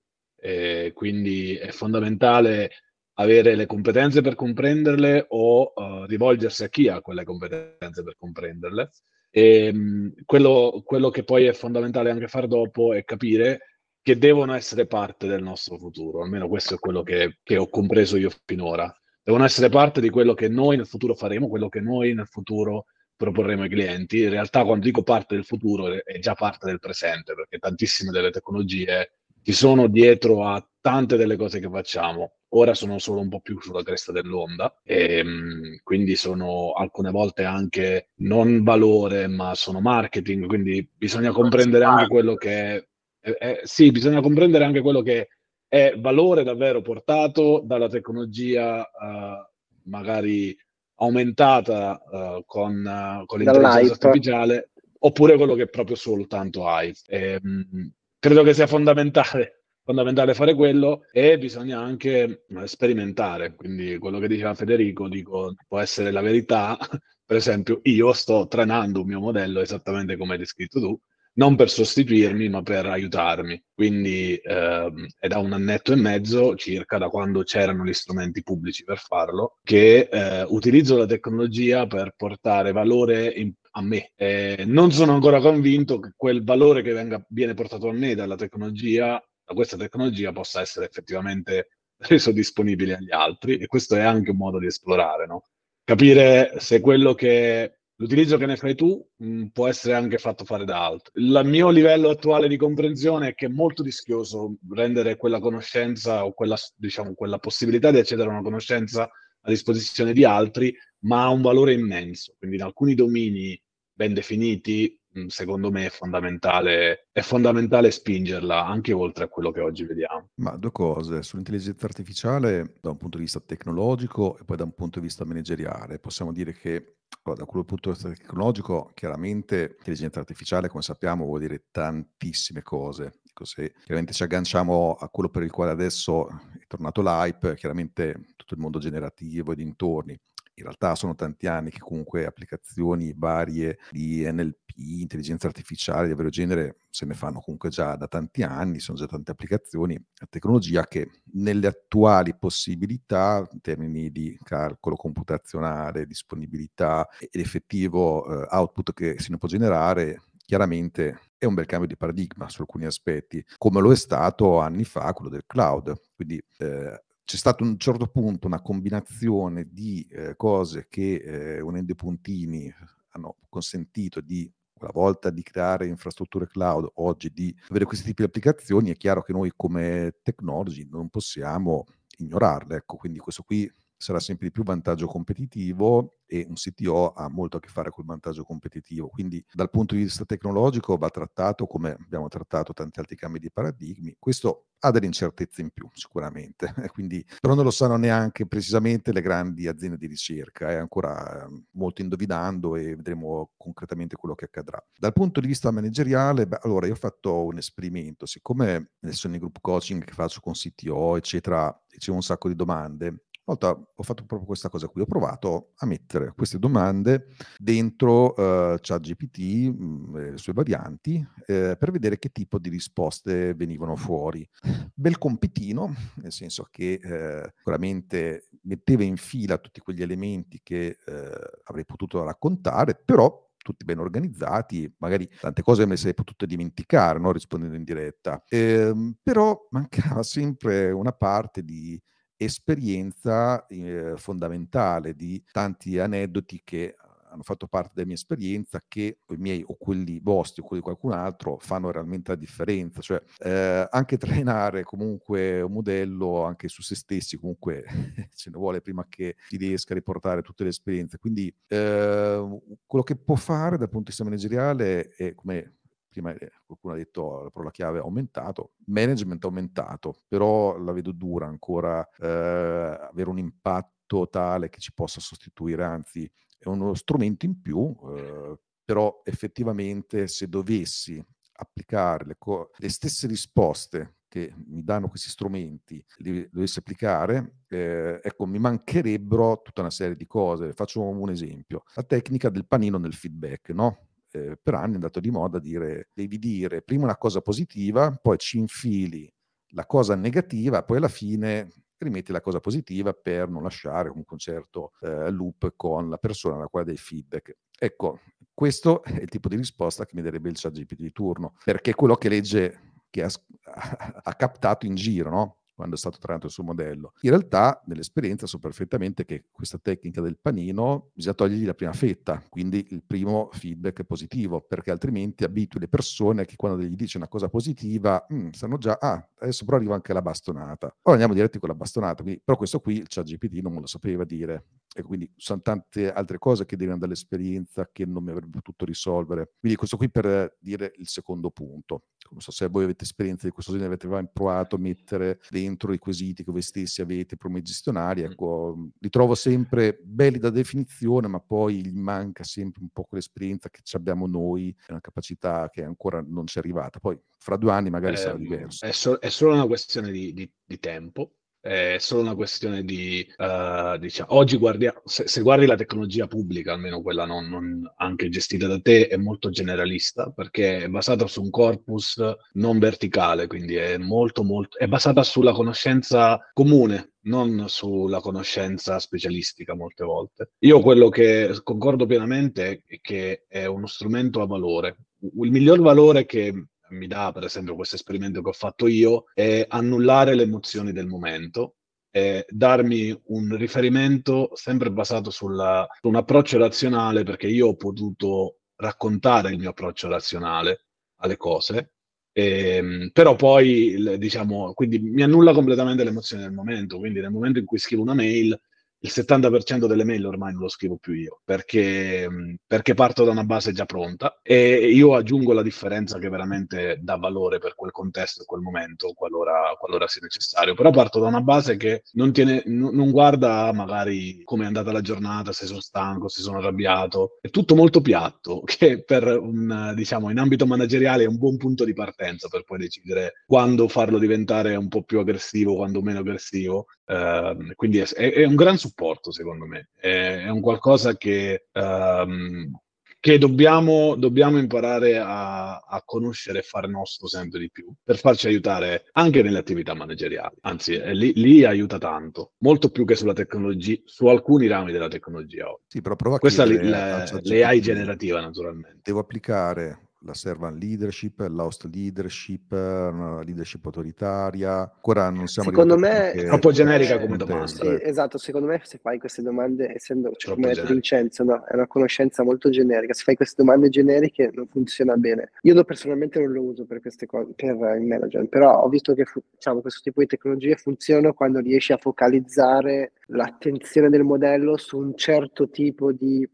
quindi è fondamentale avere le competenze per comprenderle o uh, rivolgersi a chi ha quelle competenze per comprenderle. E, um, quello, quello che poi è fondamentale anche fare dopo è capire che devono essere parte del nostro futuro, almeno questo è quello che, che ho compreso io finora devono essere parte di quello che noi nel futuro faremo, quello che noi nel futuro proporremo ai clienti. In realtà, quando dico parte del futuro, è già parte del presente, perché tantissime delle tecnologie ci sono dietro a tante delle cose che facciamo. Ora sono solo un po' più sulla cresta dell'onda e ehm, quindi sono alcune volte anche non valore, ma sono marketing, quindi bisogna comprendere anche quello che è, eh, eh, sì, bisogna comprendere anche quello che è valore davvero portato dalla tecnologia uh, magari aumentata uh, con, uh, con l'intelligenza artificiale oppure quello che è proprio soltanto hype. E, mh, credo che sia fondamentale, fondamentale fare quello e bisogna anche sperimentare. Quindi quello che diceva Federico, dico, può essere la verità. Per esempio, io sto trainando un mio modello esattamente come hai descritto tu, non per sostituirmi, ma per aiutarmi. Quindi ehm, è da un annetto e mezzo circa, da quando c'erano gli strumenti pubblici per farlo, che eh, utilizzo la tecnologia per portare valore in, a me. Eh, non sono ancora convinto che quel valore che venga, viene portato a me dalla tecnologia, da questa tecnologia, possa essere effettivamente reso disponibile agli altri. E questo è anche un modo di esplorare, no? Capire se quello che l'utilizzo che ne fai tu mh, mm, può essere anche fatto fare da altri. Il mio livello attuale di comprensione è che è molto rischioso rendere quella conoscenza o quella, diciamo, quella possibilità di accedere a una conoscenza a disposizione di altri, ma ha un valore immenso. Quindi in alcuni domini ben definiti, secondo me è fondamentale, è fondamentale spingerla anche oltre a quello che oggi vediamo. Ma due cose, sull'intelligenza artificiale da un punto di vista tecnologico e poi da un punto di vista manageriale. Possiamo dire che da quel punto di vista tecnologico, chiaramente l'intelligenza artificiale, come sappiamo, vuol dire tantissime cose. Ecco, se chiaramente ci agganciamo a quello per il quale adesso è tornato l'hype, chiaramente tutto il mondo generativo e dintorni in realtà sono tanti anni che comunque applicazioni varie di NLP, intelligenza artificiale di vario genere se ne fanno comunque già da tanti anni, sono già tante applicazioni, la tecnologia che nelle attuali possibilità in termini di calcolo computazionale, disponibilità ed effettivo eh, output che si può generare chiaramente è un bel cambio di paradigma su alcuni aspetti, come lo è stato anni fa quello del cloud. Quindi eh, c'è stato a un certo punto una combinazione di eh, cose che eh, unendo i puntini hanno consentito di quella volta di creare infrastrutture cloud, oggi di avere questi tipi di applicazioni, è chiaro che noi come technology non possiamo ignorarle. Ecco, quindi questo qui sarà sempre di più vantaggio competitivo e un CTO ha molto a che fare col vantaggio competitivo. Quindi dal punto di vista tecnologico va trattato come abbiamo trattato tanti altri cambi di paradigmi. Questo ha delle incertezze in più sicuramente, quindi, però non lo sanno neanche precisamente le grandi aziende di ricerca, è ancora ehm, molto indovinando e vedremo concretamente quello che accadrà. Dal punto di vista manageriale, beh, allora io ho fatto un esperimento, siccome adesso nei group coaching che faccio con CTO, eccetera, ricevo un sacco di domande, volta ho fatto proprio questa cosa qui, ho provato a mettere queste domande dentro uh, ChatGPT, mh, le sue varianti, eh, per vedere che tipo di risposte venivano fuori. Bel compitino, nel senso che eh, sicuramente metteva in fila tutti quegli elementi che eh, avrei potuto raccontare, però tutti ben organizzati, magari tante cose me le sarei potute dimenticare no? rispondendo in diretta, eh, però mancava sempre una parte di esperienza eh, fondamentale di tanti aneddoti che hanno fatto parte della mia esperienza che i miei o quelli vostri o quelli di qualcun altro fanno realmente la differenza. Cioè eh, anche trainare comunque un modello anche su se stessi comunque ce ne vuole prima che si riesca a riportare tutte le esperienze. Quindi eh, quello che può fare dal punto di vista manageriale è come prima eh, qualcuno ha detto la parola chiave aumentato, management aumentato, però la vedo dura ancora eh, avere un impatto tale che ci possa sostituire, anzi è uno strumento in più, eh, però effettivamente se dovessi applicare le, co- le, stesse risposte che mi danno questi strumenti, li dovessi applicare, eh, ecco, mi mancherebbero tutta una serie di cose. Faccio un esempio. La tecnica del panino nel feedback, no? Eh, per anni è andato di moda dire devi dire prima una cosa positiva, poi ci infili la cosa negativa, poi alla fine rimetti la cosa positiva per non lasciare un certo eh, loop con la persona alla quale dai feedback. Ecco, questo è il tipo di risposta che mi darebbe il chat GPT di turno, perché è quello che legge, che ha, ha captato in giro, no? Quando è stato trainato il suo modello. In realtà, nell'esperienza, so perfettamente che questa tecnica del panino bisogna togliergli la prima fetta, quindi il primo feedback positivo, perché altrimenti abitui le persone che quando gli dici una cosa positiva, mm, sanno già, ah, adesso però arriva anche la bastonata. Ora andiamo diretti con la bastonata, quindi, però questo qui il chat GPT non me lo sapeva dire. E quindi sono tante altre cose che derivano dall'esperienza che non mi avrebbe potuto risolvere. Quindi questo qui per dire il secondo punto. Non so se voi avete esperienza di questo genere, avete mai provato a mettere dentro i quesiti che voi stessi avete, problemi gestionali, ecco, li trovo sempre belli da definizione, ma poi gli manca sempre un po' quell'esperienza che abbiamo noi, una capacità che ancora non ci è arrivata. Poi fra due anni magari eh, sarà ehm, diverso. È, so- è, solo una questione di, di, di tempo è solo una questione di, uh, diciamo, oggi guardi, se, se, guardi la tecnologia pubblica, almeno quella non, non, anche gestita da te, è molto generalista perché è basata su un corpus non verticale, quindi è molto, molto, è basata sulla conoscenza comune, non sulla conoscenza specialistica molte volte. Io quello che concordo pienamente è che è uno strumento a valore. Il miglior valore che mi dà, per esempio, questo esperimento che ho fatto io, è annullare le emozioni del momento e darmi un riferimento sempre basato sulla, su un approccio razionale, perché io ho potuto raccontare il mio approccio razionale alle cose, ehm, però poi, diciamo, quindi mi annulla completamente le emozioni del momento, quindi nel momento in cui scrivo una mail il 70% delle mail ormai non lo scrivo più io perché, perché, parto da una base già pronta e io aggiungo la differenza che veramente dà valore per quel contesto e quel momento qualora, qualora, sia necessario. Però parto da una base che non, tiene, non guarda magari come è andata la giornata, se sono stanco, se sono arrabbiato. È tutto molto piatto che per un, diciamo, in ambito manageriale è un buon punto di partenza per poi decidere quando farlo diventare un po' più aggressivo, quando meno aggressivo. Uh, quindi è, è, un gran supporto, secondo me. È, è un qualcosa che, um, che dobbiamo, dobbiamo, imparare a, a, conoscere e fare nostro sempre di più per farci aiutare anche nelle attività manageriali. Anzi, lì, lì, aiuta tanto, molto più che sulla tecnologia, su alcuni rami della tecnologia. Sì, però prova Questa è l'AI generativa, naturalmente. Devo applicare la servant leadership, l'host leadership, una leadership autoritaria. Ancora non siamo Secondo me è troppo generica come domanda. Sì, esatto, secondo me se fai queste domande, essendo cioè, come detto Vincenzo, no, è una conoscenza molto generica. Se fai queste domande generiche non funziona bene. Io personalmente non lo uso per queste cose, per il management, però ho visto che diciamo, questo tipo di tecnologie funzionano quando riesci a focalizzare l'attenzione del modello su un certo tipo di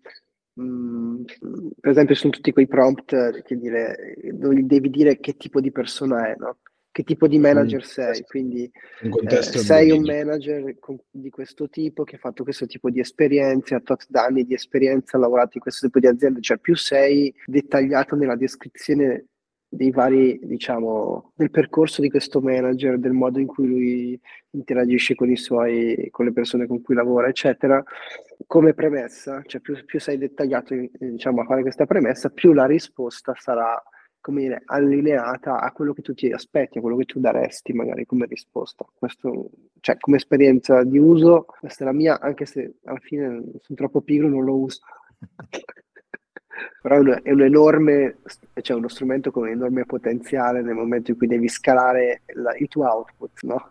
Mm, per esempio sono tutti quei prompt che dire, dove devi dire che tipo di persona è, no? che tipo di manager mm. sei, quindi eh, sei un manager con, di questo tipo che ha fatto questo tipo di esperienze, ha tot anni di esperienza, ha lavorato in questo tipo di aziende, cioè più sei dettagliato nella descrizione dei vari, diciamo, del percorso di questo manager, del modo in cui lui interagisce con i suoi, con le persone con cui lavora, eccetera, come premessa, cioè più, più sei dettagliato, diciamo, a fare questa premessa, più la risposta sarà, come dire, allineata a quello che tu ti aspetti, a quello che tu daresti magari come risposta. Questo, cioè, come esperienza di uso, questa è la mia, anche se alla fine sono troppo pigro, non lo uso. però è un enorme, cioè uno strumento con un enorme potenziale nel momento in cui devi scalare la, il tuo output, no?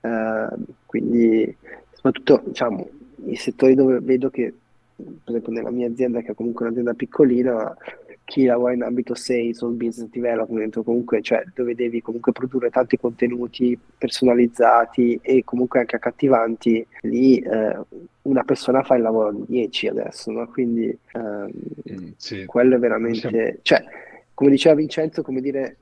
Uh, quindi soprattutto diciamo i settori dove vedo che per esempio nella mia azienda che è comunque un'azienda piccolina chi lavora in ambito sales o business development o comunque cioè dove devi comunque produrre tanti contenuti personalizzati e comunque anche accattivanti lì eh, una persona fa il lavoro di 10 adesso no? quindi ehm, mm, sì. quello è veramente cioè come diceva Vincenzo come dire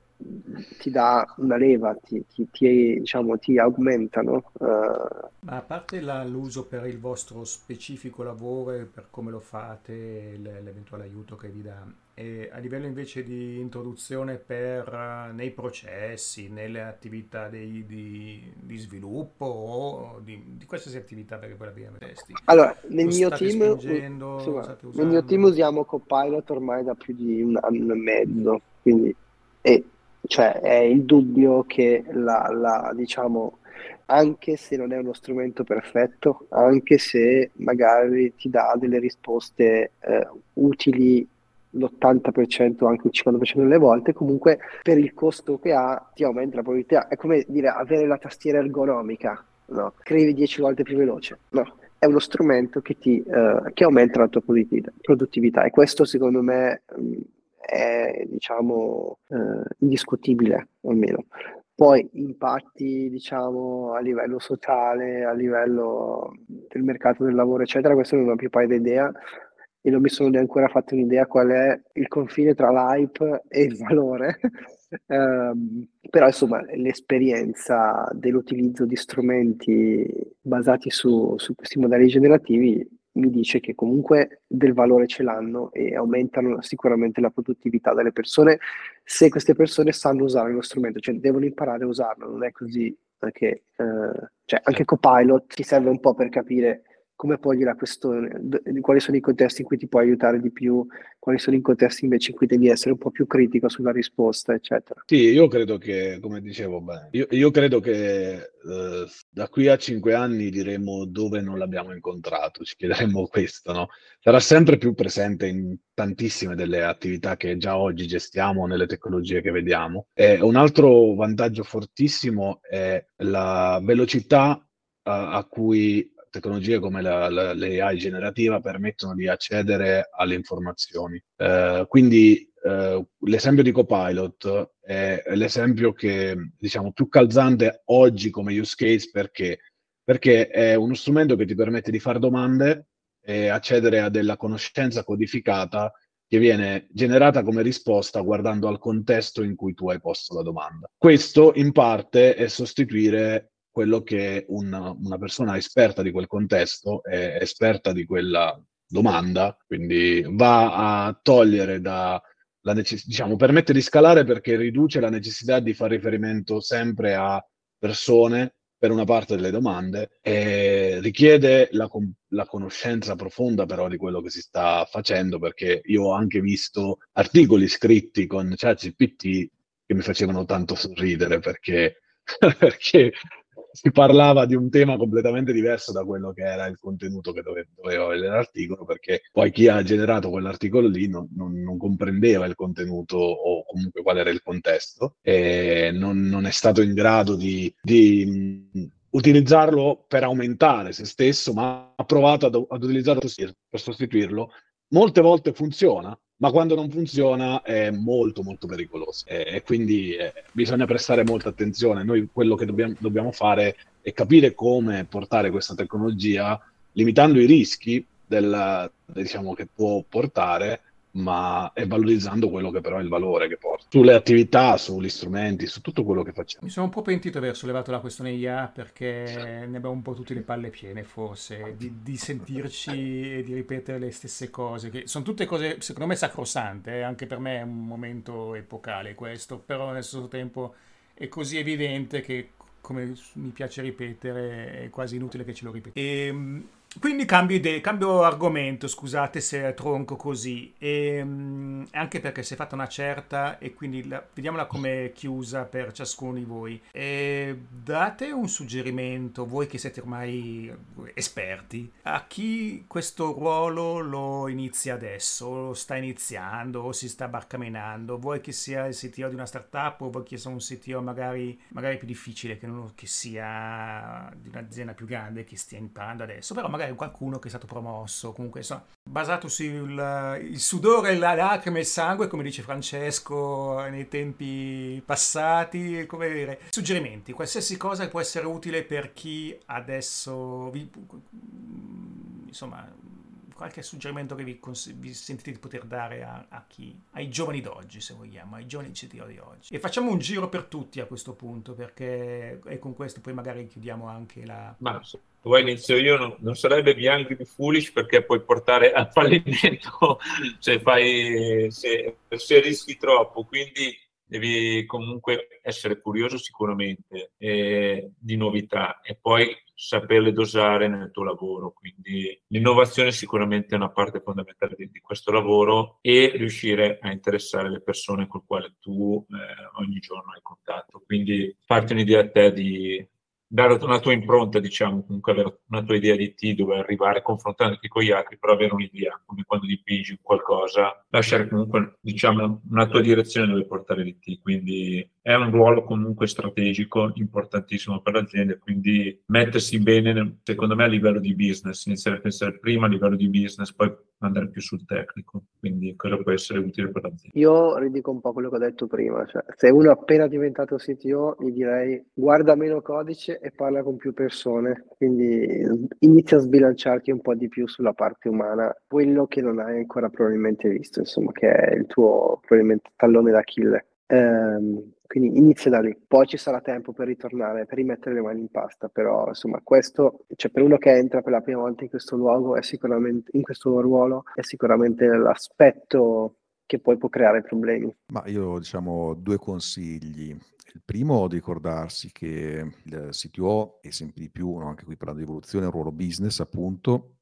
ti dà una leva, ti, ti, ti, diciamo, ti aumentano. Uh... Ma a parte la, l'uso per il vostro specifico lavoro e per come lo fate, l'eventuale aiuto che vi dà, e a livello invece di introduzione per, nei processi, nelle attività dei, di, di, sviluppo o di, di, qualsiasi attività perché poi la testi. Allora, nel mio, team, insomma, nel mio team usiamo Copilot ormai da più di un anno e mezzo, quindi e cioè è il dubbio che la, la, diciamo, anche se non è uno strumento perfetto, anche se magari ti dà delle risposte eh, utili l'80%, anche il 50% delle volte, comunque per il costo che ha ti aumenta la probabilità. È come dire avere la tastiera ergonomica, no? Scrivi 10 volte più veloce, no? È uno strumento che, ti, uh, che aumenta la tua produttività e questo secondo me mh, è diciamo eh, indiscutibile almeno. Poi impatti diciamo a livello sociale, a livello del mercato del lavoro eccetera, questo non ho più paio d'idea e non mi sono neanche ancora fatto un'idea qual è il confine tra l'hype e il valore. um, però insomma l'esperienza dell'utilizzo di strumenti basati su, su questi modelli generativi mi dice che comunque del valore ce l'hanno e aumentano sicuramente la produttività delle persone se queste persone sanno usare lo strumento, cioè devono imparare a usarlo, non è così perché eh, cioè anche Copilot ti serve un po' per capire come pogli la questione, quali sono i contesti in cui ti può aiutare di più, quali sono i contesti invece in cui devi essere un po' più critico sulla risposta, eccetera. Sì, io credo che, come dicevo, beh, io, io, credo che eh, da qui a cinque anni diremo dove non l'abbiamo incontrato, ci chiederemo questo, no? Sarà sempre più presente in tantissime delle attività che già oggi gestiamo, nelle tecnologie che vediamo. E un altro vantaggio fortissimo è la velocità a cui tecnologie come la, la, l'AI generativa permettono di accedere alle informazioni. Eh, quindi eh, l'esempio di Copilot è, l'esempio che diciamo più calzante oggi come use case perché? Perché è uno strumento che ti permette di fare domande e accedere a della conoscenza codificata che viene generata come risposta guardando al contesto in cui tu hai posto la domanda. Questo in parte è sostituire quello che una, una persona esperta di quel contesto, è esperta di quella domanda, quindi va a togliere da la necess- diciamo, permette di scalare perché riduce la necessità di fare riferimento sempre a persone per una parte delle domande e richiede la, la, conoscenza profonda però di quello che si sta facendo perché io ho anche visto articoli scritti con ChatGPT che mi facevano tanto sorridere perché, perché si parlava di un tema completamente diverso da quello che era il contenuto che dove, doveva avere l'articolo, perché poi chi ha generato quell'articolo lì non, non, non, comprendeva il contenuto o comunque qual era il contesto e non, non è stato in grado di, di utilizzarlo per aumentare se stesso, ma ha provato ad, ad utilizzarlo per sostituirlo. Molte volte funziona, ma quando non funziona è molto molto pericoloso e, quindi eh, bisogna prestare molta attenzione. Noi quello che dobbiamo, dobbiamo, fare e capire come portare questa tecnologia limitando i rischi del, diciamo, che può portare ma è valorizzando quello che però è il valore che porta. Sulle attività, sugli strumenti, su tutto quello che facciamo. Mi sono un po' pentito di aver sollevato la questione IA perché ne abbiamo un po' tutte le palle piene forse, di, di sentirci e di ripetere le stesse cose, che sono tutte cose secondo me sacrosante, eh? anche per me è un momento epocale questo, però allo stesso tempo è così evidente che come mi piace ripetere è quasi inutile che ce lo ripeti. E, ehm, quindi cambio, idea, cambio argomento, scusate se tronco così, e, um, anche perché si è fatta una certa e quindi la, vediamola come chiusa per ciascuno di voi. E date un suggerimento, voi che siete ormai esperti, a chi questo ruolo lo inizia adesso, lo sta iniziando o si sta barcamenando, vuoi che sia il CTO di una startup o vuoi che sia un CTO magari, magari più difficile, che, non, che sia di un'azienda più grande che stia imparando adesso, però magari magari qualcuno che è stato promosso, comunque insomma, basato sul sudore, la lacrime e il sangue, come dice Francesco nei tempi passati, come dire, suggerimenti, qualsiasi cosa che può essere utile per chi adesso vi, insomma qualche suggerimento che vi, cons- vi sentite di poter dare a, a, chi? Ai giovani d'oggi, se vogliamo, ai giovani CTO di oggi. E facciamo un giro per tutti a questo punto, perché e con questo poi magari chiudiamo anche la... Ma se vuoi inizio io, non, non sarebbe bianco di foolish perché puoi portare al fallimento se, fai, se, se rischi troppo, quindi devi comunque essere curioso sicuramente eh, di novità e poi saperle dosare nel tuo lavoro. Quindi l'innovazione sicuramente è una parte fondamentale di, di questo lavoro e riuscire a interessare le persone con le quali tu eh, ogni giorno hai contatto. Quindi farti un'idea a te di dare una tua impronta, diciamo, comunque avere una tua idea di te, dove arrivare confrontandoti con gli altri, però avere un'idea, come quando dipingi qualcosa, lasciare comunque, diciamo, una tua direzione dove portare di te. Quindi è un ruolo comunque strategico importantissimo per l'azienda, quindi mettersi bene, secondo me, a livello di business, iniziare a pensare prima a livello di business, poi andare più sul tecnico, quindi quello può essere utile per l'azienda. Io ridico un po' quello che ho detto prima, cioè, se uno è appena diventato CTO, gli direi guarda meno codice e parla con più persone, quindi inizia a sbilanciarti un po' di più sulla parte umana, quello che non hai ancora probabilmente visto, insomma, che è il tuo probabilmente tallone d'Achille. Ehm, quindi inizia da lì, poi ci sarà tempo per ritornare, per rimettere le mani in pasta, però insomma questo, cioè per uno che entra per la prima volta in questo luogo, è sicuramente, in questo ruolo, è sicuramente l'aspetto che poi può creare problemi. Ma io diciamo due consigli. Il primo ricordarsi che il CTO e sempre di più, no, anche qui parlando di evoluzione, è un ruolo business appunto,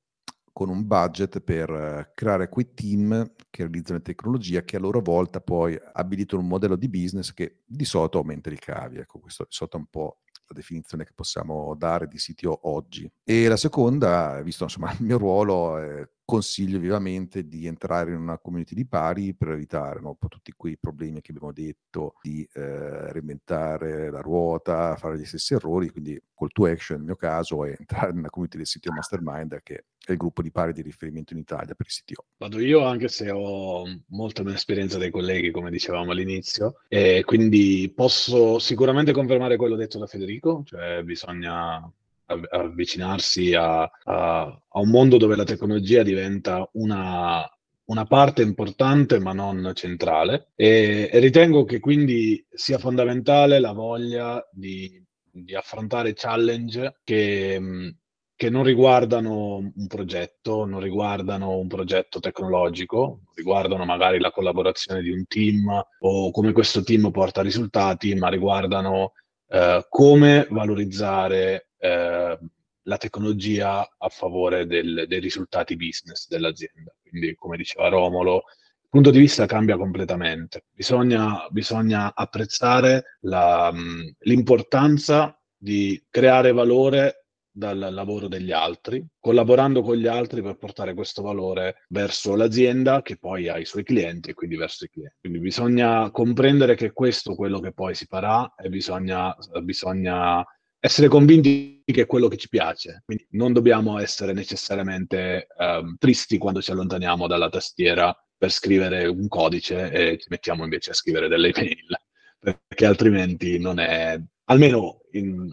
con un budget per eh, creare quei team che realizzano tecnologia che a loro volta poi abilitano un modello di business che di solito aumenta i ricavi. Ecco, questo di solito è un po' la definizione che possiamo dare di CTO oggi. E la seconda, visto insomma il mio ruolo, eh, consiglio vivamente di entrare in una community di pari per evitare no, tutti quei problemi che abbiamo detto di eh, reinventare la ruota, fare gli stessi errori, quindi call to action nel mio caso è entrare in una community del CTO Mastermind che è il gruppo di pari di riferimento in Italia per il CTO. Vado io anche se ho molta meno esperienza dei colleghi, come dicevamo all'inizio, e quindi posso sicuramente confermare quello detto da Federico, cioè bisogna avvicinarsi a, a, a, un mondo dove la tecnologia diventa una, una parte importante ma non centrale e, e, ritengo che quindi sia fondamentale la voglia di, di affrontare challenge che, che, non riguardano un progetto, non riguardano un progetto tecnologico, riguardano magari la collaborazione di un team o come questo team porta risultati, ma riguardano eh, come valorizzare eh, la tecnologia a favore del, dei risultati business dell'azienda. Quindi, come diceva Romolo, il punto di vista cambia completamente. Bisogna, bisogna apprezzare la, l'importanza di creare valore dal lavoro degli altri, collaborando con gli altri per portare questo valore verso l'azienda che poi ha i suoi clienti e quindi verso i clienti. Quindi bisogna comprendere che questo è quello che poi si farà e bisogna, bisogna essere convinti che è quello che ci piace. Quindi non dobbiamo essere necessariamente um, tristi quando ci allontaniamo dalla tastiera per scrivere un codice e ci mettiamo invece a scrivere delle email. Perché altrimenti non è, almeno in,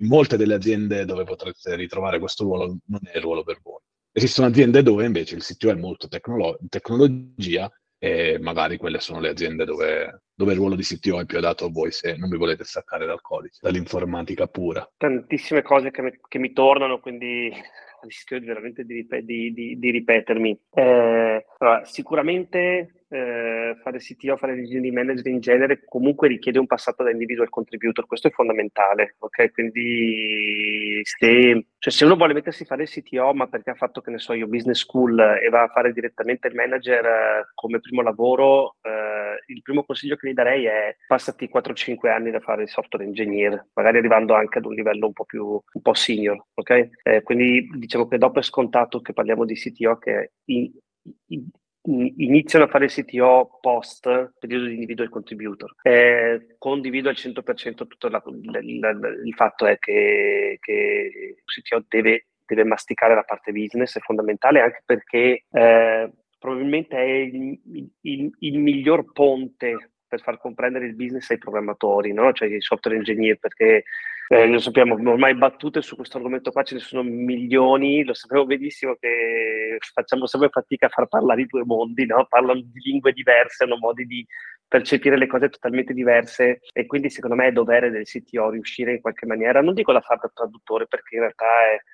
in molte delle aziende dove potreste ritrovare questo ruolo, non è il ruolo per voi. Esistono aziende dove invece il CTO è molto tecnolo- tecnologia e magari quelle sono le aziende dove, dove, il ruolo di CTO è più adatto a voi se non vi volete staccare dal codice, dall'informatica pura. Tantissime cose che mi, che mi tornano, quindi rischio veramente di, di, di ripetermi. Eh, allora, sicuramente eh, fare CTO, fare engineering manager in genere comunque richiede un passato da individual contributor, questo è fondamentale, ok? Quindi se, cioè se uno vuole mettersi a fare CTO ma perché ha fatto, che ne so io, business school e va a fare direttamente il manager eh, come primo lavoro, eh, il primo consiglio che gli darei è passati 4-5 anni da fare il software engineer, magari arrivando anche ad un livello un po' più, un po' senior, ok? Eh, quindi diciamo che dopo è scontato che parliamo di CTO che in, iniziano a fare il CTO post periodo di individual contributor. Eh, condivido al 100% tutto la, la, il fatto è che, che il CTO deve, deve, masticare la parte business, è fondamentale anche perché eh, probabilmente è il, il, il, miglior ponte per far comprendere il business ai programmatori, no? cioè ai software engineer, perché eh, lo sappiamo, ormai battute su questo argomento qua ce ne sono milioni, lo sappiamo benissimo che facciamo sempre fatica a far parlare i due mondi, no? parlano di lingue diverse, hanno modi di percepire le cose totalmente diverse e quindi secondo me è dovere del CTO riuscire in qualche maniera, non dico da fare da traduttore perché in realtà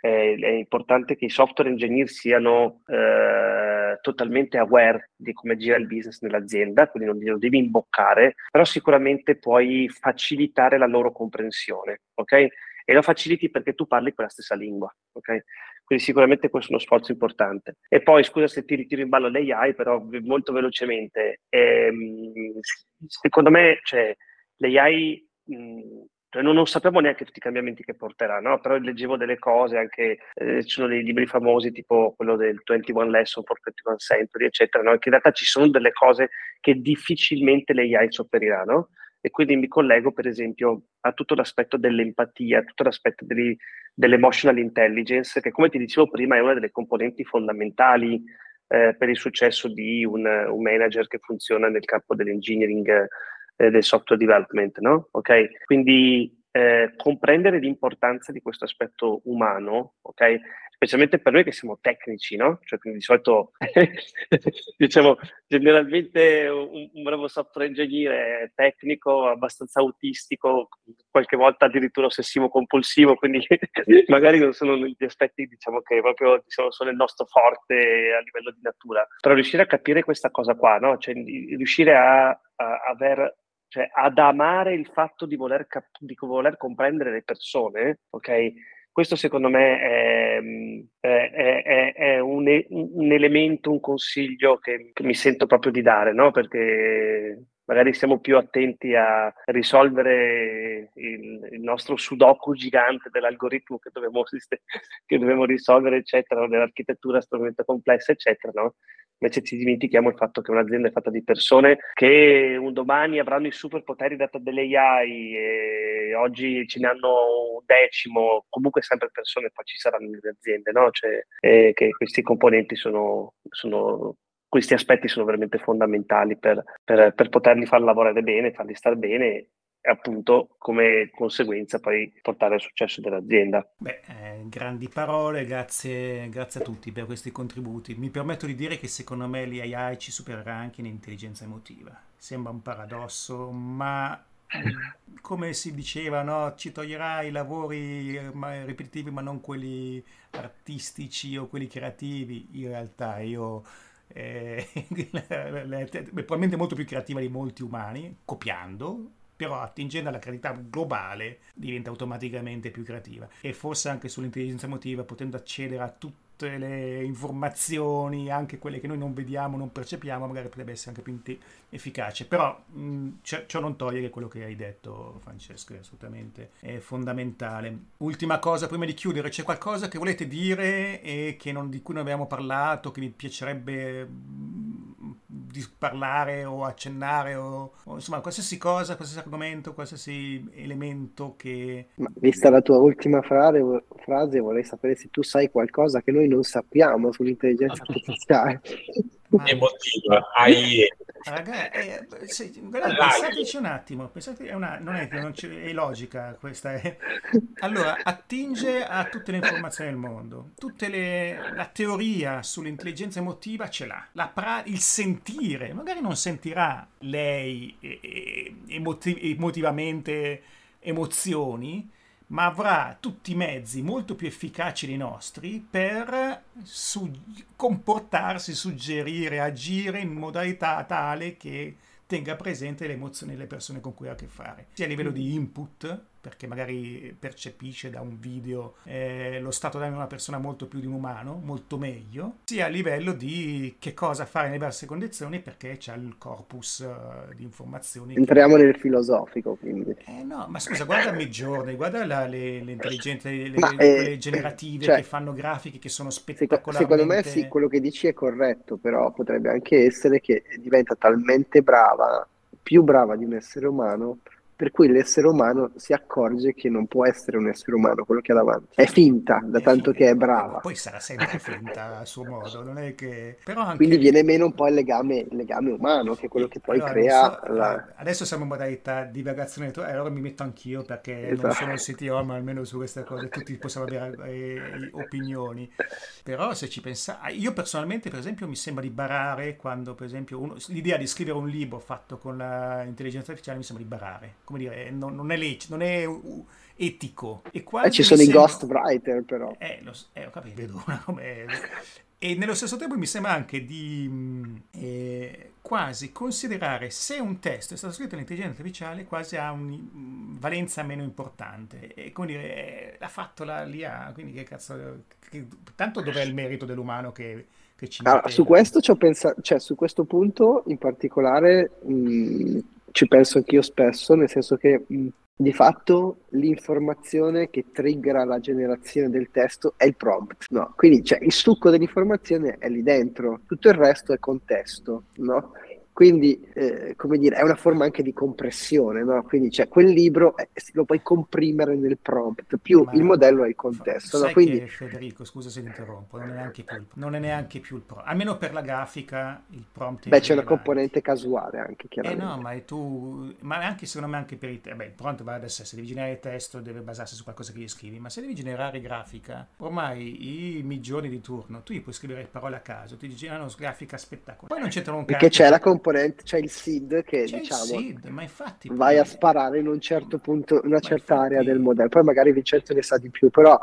è, è, è importante che i software engineer siano eh, totalmente aware di come gira il business nell'azienda, quindi non lo devi imboccare, però sicuramente puoi facilitare la loro comprensione, ok? E lo faciliti perché tu parli quella stessa lingua, ok? Quindi sicuramente questo è uno sforzo importante. E poi, scusa se ti ritiro in ballo l'AI, però molto velocemente, ehm, secondo me cioè, l'AI mh, cioè non, non, sappiamo neanche tutti i cambiamenti che porterà, no? però leggevo delle cose, anche eh, ci sono dei libri famosi tipo quello del 21 Lesson for 21 Century, eccetera, no? che in realtà ci sono delle cose che difficilmente l'AI sopperirà, no? E quindi mi collego per esempio a tutto l'aspetto dell'empatia, a tutto l'aspetto degli, dell'emotional intelligence, che come ti dicevo prima è una delle componenti fondamentali eh, per il successo di un, un, manager che funziona nel campo dell'engineering eh, del software development, no? Ok? Quindi eh, comprendere l'importanza di questo aspetto umano, ok? specialmente per noi che siamo tecnici, no? Cioè, quindi di solito, diciamo, generalmente un, un, bravo software engineer tecnico, abbastanza autistico, qualche volta addirittura ossessivo compulsivo, quindi magari non sono gli aspetti, diciamo, che proprio diciamo, sono il nostro forte a livello di natura. Però riuscire a capire questa cosa qua, no? Cioè, riuscire a, a aver cioè ad amare il fatto di voler, cap- di voler comprendere le persone, ok? Questo secondo me è, è, è, è un, un, elemento, un consiglio che, che, mi sento proprio di dare, no? perché magari siamo più attenti a risolvere il, il nostro sudoku gigante dell'algoritmo che dobbiamo, che dobbiamo risolvere, eccetera, dell'architettura estremamente complessa, eccetera, no? Invece ci dimentichiamo il fatto che un'azienda è fatta di persone che un domani avranno i superpoteri dati delle AI e oggi ce ne hanno un decimo, comunque sempre persone poi ci saranno nelle aziende, no? Cioè, eh, che questi componenti sono, sono questi aspetti sono veramente fondamentali per, per, per poterli far lavorare bene, farli stare bene e appunto come conseguenza poi portare al successo dell'azienda. Beh, eh, grandi parole, grazie, grazie, a tutti per questi contributi. Mi permetto di dire che secondo me l'AI ci supererà anche in intelligenza emotiva. Sembra un paradosso, ma come si diceva, no? ci toglierà i lavori ripetitivi ma non quelli artistici o quelli creativi. In realtà io eh, probabilmente molto più creativa di molti umani, copiando, però attingendo alla creatività globale diventa automaticamente più creativa. E forse anche sull'intelligenza emotiva, potendo accedere a tutti tutte le informazioni, anche quelle che noi non vediamo, non percepiamo, magari potrebbe essere anche più efficace. Però mh, ciò non toglie che quello che hai detto, Francesco, è assolutamente è fondamentale. Ultima cosa, prima di chiudere, c'è qualcosa che volete dire e non, di cui non abbiamo parlato, che vi piacerebbe di parlare o accennare o, o, insomma qualsiasi cosa, qualsiasi argomento, qualsiasi elemento che... Ma vista la tua ultima frase, frase vorrei sapere se tu sai qualcosa che noi non sappiamo sull'intelligenza artificiale. Emotiva, ai Raga, eh, se, guardate, pensateci un attimo, pensate, è una, non è, non è logica questa. È. Allora, attinge a tutte le informazioni del mondo, tutte le, la teoria sull'intelligenza emotiva ce l'ha, pra, il sentire, magari non sentirà lei eh, emotiv- emotivamente emozioni, ma avrà tutti i mezzi molto più efficaci dei nostri per su- comportarsi, suggerire, agire in modalità tale che tenga presente le emozioni delle persone con cui ha a che fare, sia a livello di input, perché magari percepisce da un video eh, lo stato d'animo di una persona molto più di un umano, molto meglio, sia a livello di che cosa fare nelle diverse condizioni perché c'è il corpus uh, di informazioni. Entriamo che... nel filosofico quindi. Eh no, ma scusa, guarda Midjourney, guarda la, le, le, intelligenze, le, ma, le eh, generative cioè, che fanno grafiche che sono spettacolari. Secondo me sì, quello che dici è corretto, però potrebbe anche essere che diventa talmente brava, più brava di un essere umano, per cui l'essere umano si accorge che non può essere un essere umano quello che ha davanti. È finta, da è tanto finta. che è brava. poi sarà sempre finta a suo modo, non è che... Anche... Quindi viene meno un po' il legame, il legame umano, che è quello che poi allora, crea... So, la... Adesso siamo in modalità divagazione, e allora mi metto anch'io perché esatto. non sono il CTO, ma almeno su queste cose tutti possiamo avere eh, opinioni. Però se ci pensate... Io personalmente, per esempio, mi sembra di barare quando, per esempio, uno... l'idea di scrivere un libro fatto con l'intelligenza artificiale mi sembra di barare come dire, non, non è lecito, non è uh, etico. E eh, ci sono sembra... i ghostwriter però. Eh, lo, eh, ho capito, vedo una come... E nello stesso tempo mi sembra anche di mm, eh, quasi considerare se un testo è stato scritto all'intelligenza artificiale quasi ha una mm, valenza meno importante. E come dire, eh, l'ha fatto la, l'IA, quindi che cazzo... Che, tanto dov'è il merito dell'umano che, che ci allora, su questo ci ho pensato, cioè su questo punto in particolare... Mh, mm, ci penso anch'io spesso, nel senso che mh, di fatto l'informazione che triggera la generazione del testo è il prompt, no? Quindi cioè, il succo dell'informazione è lì dentro, tutto il resto è contesto, no? Quindi, eh, come dire, è una forma anche di compressione, no? Quindi cioè, quel libro eh, lo puoi comprimere nel prompt, più Ma il modello è il contesto. No? Quindi... Federico, scusa se ti interrompo, non è neanche più il, non è neanche più il prompt, almeno per la grafica il prompt Beh, c'è una componente casuale anche, chiaramente. Eh no, ma tu, ma anche secondo me anche per i, beh, il prompt va adesso, se devi generare testo deve basarsi su qualcosa che gli scrivi, ma se devi generare grafica, ormai i migliori di turno, tu gli puoi scrivere parole a caso, ti generano grafica spettacolare, poi non c'entra un cazzo. Perché c'è la componente componente, c'è il SID che c'è diciamo SID, ma infatti, vai a sparare in un certo punto, una certa infatti... area del modello. Poi magari Vincenzo ne sa di più, però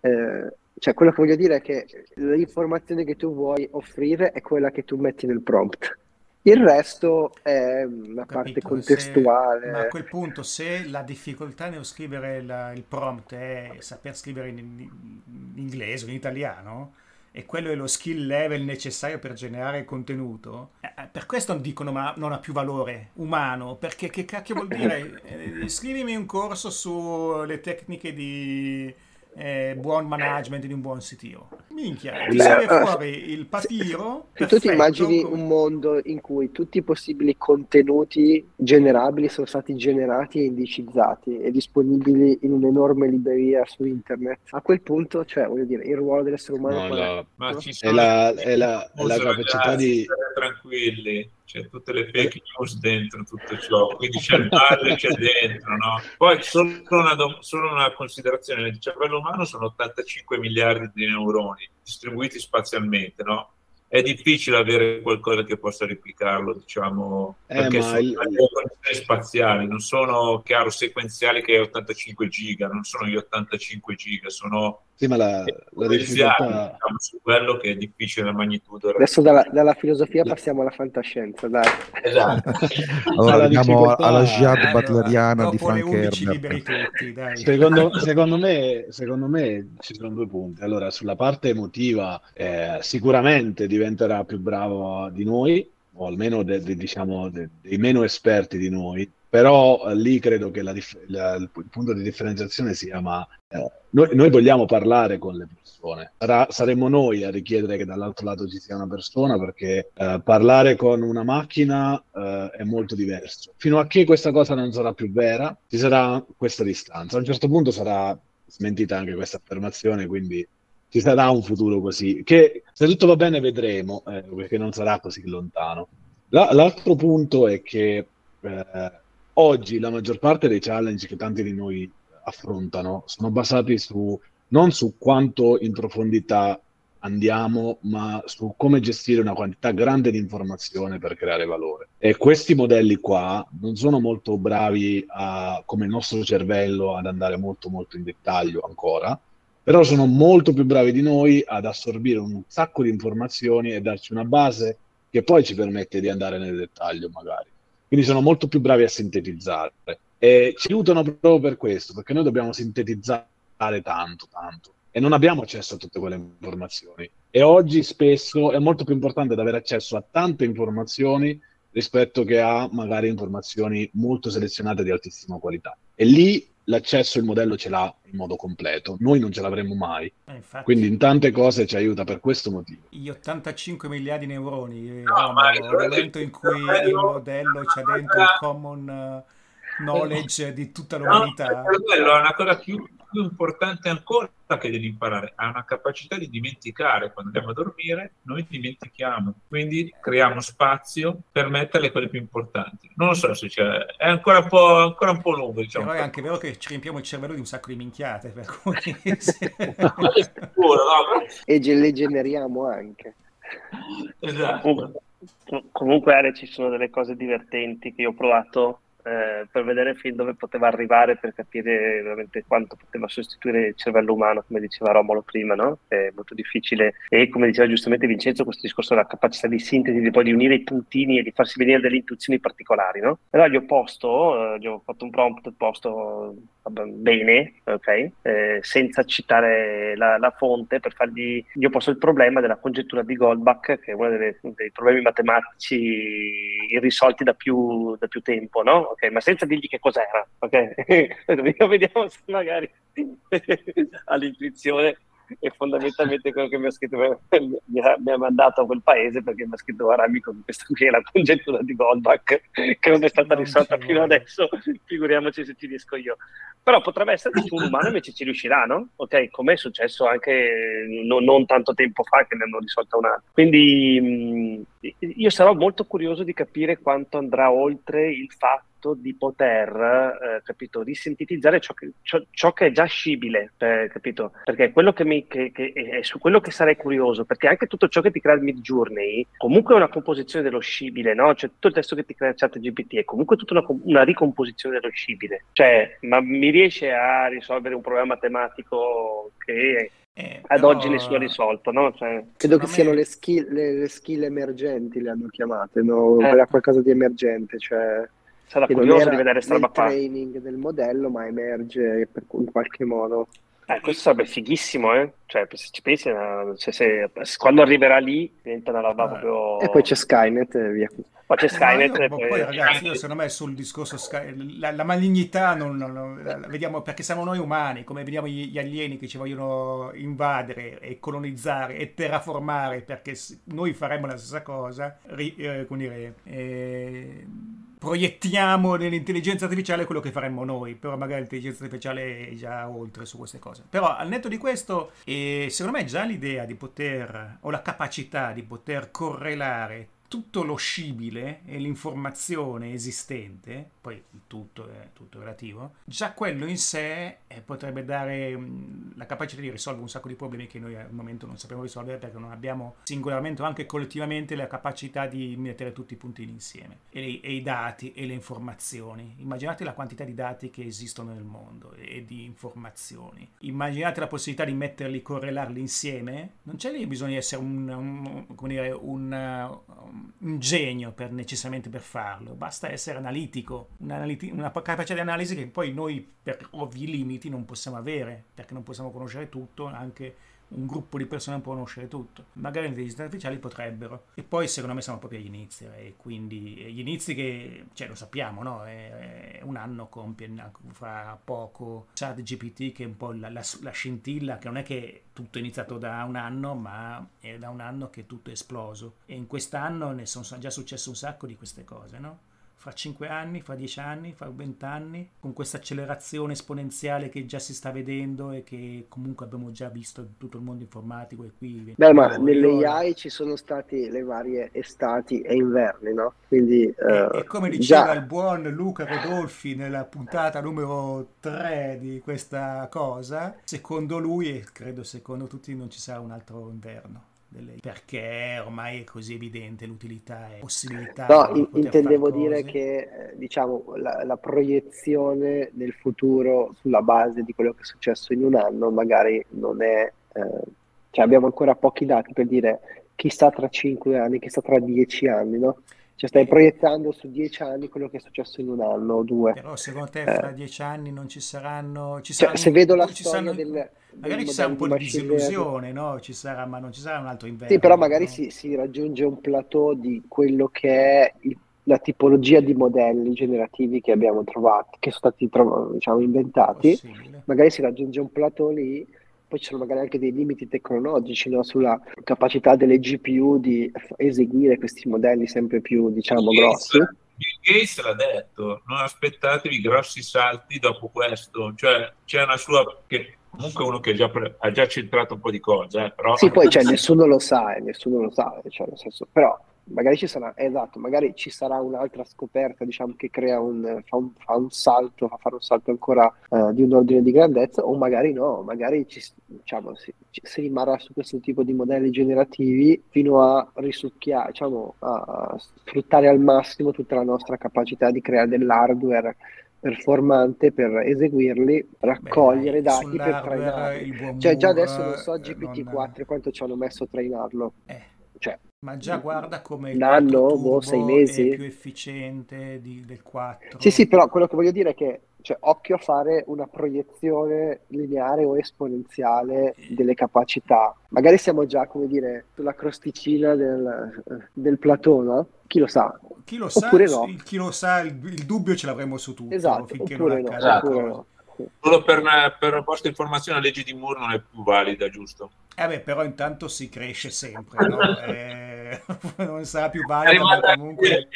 eh, cioè, quello che voglio dire è che l'informazione che tu vuoi offrire è quella che tu metti nel prompt. Il resto è una parte contestuale. Se, ma a quel punto, se la difficoltà nello scrivere la, il prompt è saper scrivere in, in inglese o in italiano, e quello è lo skill level necessario per generare contenuto, eh, per questo dicono ma non ha più valore umano, perché che cacchio vuol dire? Eh, scrivimi un corso sulle tecniche di eh, buon management di un buon CTO. Minchia, ti serve fuori il papiro. Se tu ti immagini come... un mondo in cui tutti i possibili contenuti generabili sono stati generati e indicizzati e disponibili in un'enorme libreria su internet, a quel punto, cioè, voglio dire, il ruolo dell'essere umano no, la... è, è, la, è, la, è la capacità di... Tranquilli c'è tutte le fake news dentro tutto ciò, quindi c'è il male c'è dentro, no? Poi solo una, solo una considerazione, nel cervello umano sono 85 miliardi di neuroni distribuiti spazialmente, no? È difficile avere qualcosa che possa replicarlo, diciamo, eh, perché sono il... spaziali, non sono chiaro sequenziali che è 85 giga, non sono gli 85 giga, sono sì, ma la, la difficoltà... diciamo, su quello che è difficile la magnitudo. Adesso dalla, dalla filosofia passiamo alla fantascienza, dai. Esatto. allora andiamo alla jihad butleriana di Frank Herbert. Secondo, secondo, me, secondo me ci sono due punti. Allora, sulla parte emotiva eh, sicuramente diventerà più bravo di noi, o almeno de, de, diciamo, de, dei meno esperti di noi, però eh, lì credo che la, la, il punto di differenziazione sia ma eh, noi, noi, vogliamo parlare con le persone. Sarà, saremmo noi a richiedere che dall'altro lato ci sia una persona perché eh, parlare con una macchina eh, è molto diverso. Fino a che questa cosa non sarà più vera ci sarà questa distanza. A un certo punto sarà smentita anche questa affermazione quindi ci sarà un futuro così, che se tutto va bene vedremo, eh, perché non sarà così lontano. La, l'altro punto è che eh, oggi la maggior parte dei challenge che tanti di noi affrontano sono basati su non su quanto in profondità andiamo, ma su come gestire una quantità grande di informazione per creare valore. E questi modelli qua non sono molto bravi a, come il nostro cervello ad andare molto molto in dettaglio ancora, però sono molto più bravi di noi ad assorbire un sacco di informazioni e darci una base che poi ci permette di andare nel dettaglio magari. Quindi sono molto più bravi a sintetizzare e ci aiutano proprio per questo, perché noi dobbiamo sintetizzare tanto, tanto e non abbiamo accesso a tutte quelle informazioni. E oggi spesso è molto più importante avere accesso a tante informazioni rispetto che a magari informazioni molto selezionate di altissima qualità. E lì l'accesso il modello ce l'ha in modo completo, noi non ce l'avremmo mai. Eh, infatti, Quindi in tante cose ci aiuta per questo motivo. Gli 85 miliardi di neuroni, eh, no, no, nel momento in cui il modello c'ha dentro il common eh, knowledge di tutta l'umanità. No, è una cosa più più importante ancora che dell'imparare, ha una capacità di dimenticare. Quando andiamo a dormire, noi dimentichiamo, quindi creiamo spazio per mettere le cose più importanti. Non lo so se c'è, è ancora un po', ancora un po lungo. Diciamo. Però è anche vero che ci riempiamo il cervello di un sacco di minchiate, per cui... sicuro, no? E le generiamo anche. Esatto. Comunque, Ale, ci sono delle cose divertenti che io ho provato eh, per vedere fin dove poteva arrivare, per capire veramente quanto poteva sostituire il cervello umano, come diceva Romolo prima, no? È molto difficile. E come diceva giustamente Vincenzo, questo discorso della capacità di sintesi, di poi di unire i puntini e di farsi venire delle intuizioni particolari, no? Allora gli ho posto, eh, gli ho fatto un prompt, posto bene, ok? Eh, senza citare la, la, fonte, per fargli, gli ho posto il problema della congettura di Goldbach, che è uno delle, dei problemi matematici irrisolti da più, da più tempo, no? ok, ma senza dirgli che cos'era, ok? Vediamo se magari all'intuizione e fondamentalmente quello che mi ha scritto mi ha, mi ha mandato a quel paese perché mi ha scritto guarda amico questa qui è la congettura di Goldbach che non è stata non risolta fino adesso figuriamoci se ci riesco io. Però potrebbe essere che un umano invece ci riuscirà no? ok come è successo anche no, non tanto tempo fa che ne hanno risolta un'altra quindi mh, io sarò molto curioso di capire quanto andrà oltre il fatto fatto di poter, eh, capito, risintetizzare ciò che, ciò, ciò che, è già scibile, eh, capito? Perché è quello che mi, che, che è su quello che sarei curioso, perché anche tutto ciò che ti crea il Mid Journey, comunque è una composizione dello scibile, no? Cioè tutto il testo che ti crea ChatGPT è comunque tutta una, una ricomposizione dello scibile. Cioè, ma mi riesce a risolvere un problema matematico che eh, Ad oggi nessuno ha risolto, no? Cioè, Credo che me... siano le skill, le, le skill, emergenti, le hanno chiamate, no? Eh. qualcosa di emergente, cioè sarà curioso di vedere questa roba qua. training del modello, ma emerge per, in qualche modo. Eh, questo sarebbe fighissimo, eh? Cioè, se ci pensi, eh, se, se, quando arriverà lì diventa una roba eh. proprio... E poi c'è Skynet e via. Poi c'è Skynet no, io, poi... poi... ragazzi, io secondo me sul discorso Sky... la, la, malignità non, non, non, la vediamo perché siamo noi umani, come vediamo gli, gli, alieni che ci vogliono invadere e colonizzare e terraformare, perché noi faremmo la stessa cosa, ri, eh, dire... Eh proiettiamo nell'intelligenza artificiale quello che faremmo noi, però magari l'intelligenza artificiale è già oltre su queste cose. Però al netto di questo, eh, secondo me già l'idea di poter, o la capacità di poter correlare tutto lo scibile e l'informazione esistente, poi tutto è tutto relativo, già quello in sé eh, potrebbe dare mm, la capacità di risolvere un sacco di problemi che noi al momento non sappiamo risolvere perché non abbiamo singolarmente o anche collettivamente la capacità di mettere tutti i puntini insieme e, e, i dati e le informazioni. Immaginate la quantità di dati che esistono nel mondo e, e di informazioni. Immaginate la possibilità di metterli, correlarli insieme. Non c'è lì bisogno di essere un, un, come dire, un, un genio per, necessariamente per farlo, basta essere analitico, una capacità di analisi che poi noi per ovvi limiti non possiamo avere, perché non possiamo conoscere tutto, anche un gruppo di persone non può conoscere tutto. Magari le intelligenze artificiali potrebbero. E poi secondo me siamo proprio agli inizi, e quindi gli inizi che, cioè lo sappiamo, no? È, è un anno compie fra poco chat GPT che è un po' la, la, la, scintilla, che non è che tutto è iniziato da un anno, ma è da un anno che tutto è esploso. E in quest'anno ne sono già successe un sacco di queste cose, no? Fra 5 anni, fra 10 anni, fra 20 anni, con questa accelerazione esponenziale che già si sta vedendo e che comunque abbiamo già visto in tutto il mondo informatico e qui... Beh, ma nelle AI ci sono stati le varie estati e inverni, no? Quindi... E, uh, e come diceva già... il buon Luca Rodolfi nella puntata numero 3 di questa cosa, secondo lui e credo secondo tutti non ci sarà un altro inverno delle... perché ormai è così evidente l'utilità e possibilità. No, in, intendevo dire che eh, diciamo, la, la, proiezione del futuro sulla base di quello che è successo in un anno magari non è... Eh, cioè abbiamo ancora pochi dati per dire chissà tra cinque anni, chissà tra dieci anni, no? Cioè stai proiettando su dieci anni quello che è successo in un anno o due. Però secondo te fra eh. dieci anni non ci saranno... Ci cioè, saranno se vedo la storia saranno, del... Magari ci sarà un po' di disillusione, no? Ci sarà, ma non ci sarà un altro inverno. Sì, però magari no? si, si, raggiunge un plateau di quello che è il, la tipologia di modelli generativi che abbiamo trovato, che sono stati diciamo, inventati. Possibile. Magari si raggiunge un plateau lì poi ci sono magari anche dei limiti tecnologici no? sulla capacità delle GPU di eseguire questi modelli sempre più, diciamo, Bill grossi. Bill Gates l'ha detto, non aspettatevi grossi salti dopo questo, cioè c'è una sua, che comunque uno che già, ha già centrato un po' di cose, eh, però... Sì, poi cioè, nessuno lo sa, eh, nessuno lo sa, cioè, nel senso, però magari ci sarà, esatto, magari ci sarà un'altra scoperta, diciamo, che crea un, fa un, fa un salto, fa fare un salto ancora uh, di un ordine di grandezza, o magari no, magari ci, diciamo, si, si, rimarrà su questo tipo di modelli generativi fino a risucchiare, diciamo, a sfruttare al massimo tutta la nostra capacità di creare dell'hardware performante per eseguirli, raccogliere Beh, dati per trainarli. Cioè già adesso non so GPT-4 non... quanto ci hanno messo a trainarlo. Eh. Cioè, ma già guarda come il anno, boh, sei mesi. è più efficiente di, del 4. Sì, sì, però quello che voglio dire è che cioè, occhio a fare una proiezione lineare o esponenziale delle capacità. Magari siamo già, come dire, sulla crosticina del, del no? Chi lo sa? Chi lo oppure sa, no. chi lo sa, il, il, dubbio ce l'avremo su tutto. Esatto, finché non no, oppure no. Solo per, per vostra informazione la legge di Moore non è più valida, giusto? Eh beh, però intanto si cresce sempre, no? eh, non sarà più valida, ma comunque...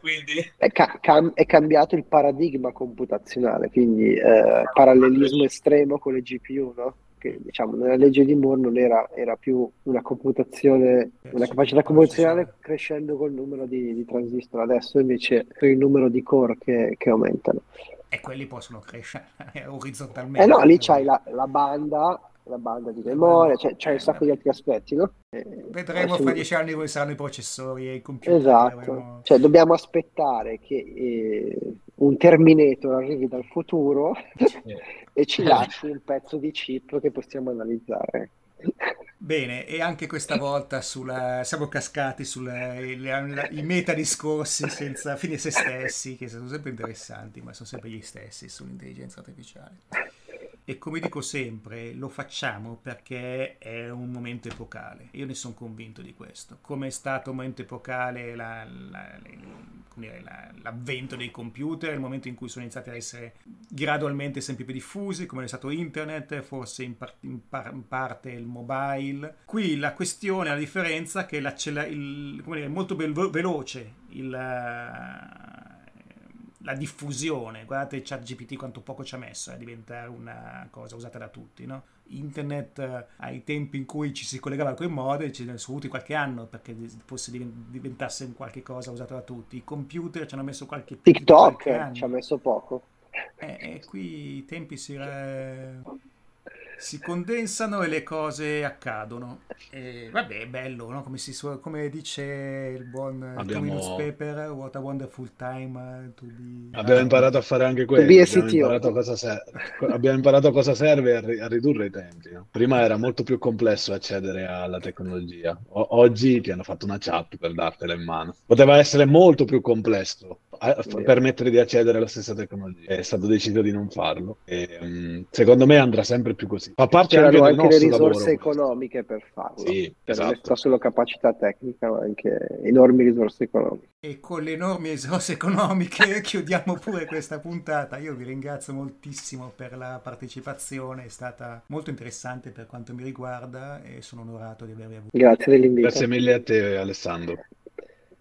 Quindi... È, ca- cam- è, cambiato il paradigma computazionale, quindi eh, parallelismo estremo con le GPU, no? Che diciamo nella legge di Moore non era, era più una computazione, una capacità computazionale crescendo col numero di, di transistor, adesso invece è il numero di core che, che aumentano e quelli possono crescere orizzontalmente. Eh no, lì c'hai la, la banda, la banda di memoria, c'è, c'è un sacco di altri aspetti, no? Eh, Vedremo fra dieci anni come saranno i processori e i computer. Esatto, avremo... cioè dobbiamo aspettare che eh, un Terminator arrivi dal futuro e ci lasci un pezzo di chip che possiamo analizzare. Bene, e anche questa volta sulla, siamo cascati sui meta discorsi senza fine se stessi, che sono sempre interessanti, ma sono sempre gli stessi sull'intelligenza artificiale. E come dico sempre, lo facciamo perché è un momento epocale. Io ne sono convinto di questo. Come è stato un momento epocale la, la, la, l'avvento dei computer, il momento in cui sono iniziati a essere gradualmente sempre più diffusi, come è stato internet, forse in, par- in, par- in parte il mobile. Qui la questione, la differenza è che dire, è molto be- veloce il la diffusione, guardate ChatGPT quanto poco ci ha messo a diventare una cosa usata da tutti, no? Internet eh, ai tempi in cui ci si collegava con i modem ci sono voluti qualche anno perché fosse diventasse qualche cosa usato da tutti. I computer ci hanno messo qualche TikTok qualche ci ha messo poco. E, eh, e qui i tempi si, eh, si condensano e le cose accadono. E vabbè, è bello, no? come, si, come, dice il buon Abbiamo... newspaper, what a wonderful time uh, to be... Abbiamo imparato a fare anche quello. Abbiamo imparato, cosa ser- abbiamo imparato cosa serve a, ri- a ridurre i tempi. No? Prima era molto più complesso accedere alla tecnologia. O- oggi ti hanno fatto una chat per dartela in mano. Poteva essere molto più complesso a- permettere di accedere alla stessa tecnologia. È stato deciso di non farlo. E, um, secondo me andrà sempre più così. Fa parte C'erano anche, anche le risorse economiche per farlo. Sì, per esatto. non solo capacità tecnica, ma anche enormi risorse economiche. E con le enormi risorse economiche chiudiamo pure questa puntata. Io vi ringrazio moltissimo per la partecipazione, è stata molto interessante per quanto mi riguarda e sono onorato di avervi avuto. Grazie dell'invito. Grazie mille a te Alessandro.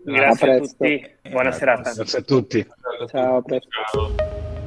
Grazie a, presto. tutti, buona Eh, serata. Grazie a tutti. Ciao a a. Ciao.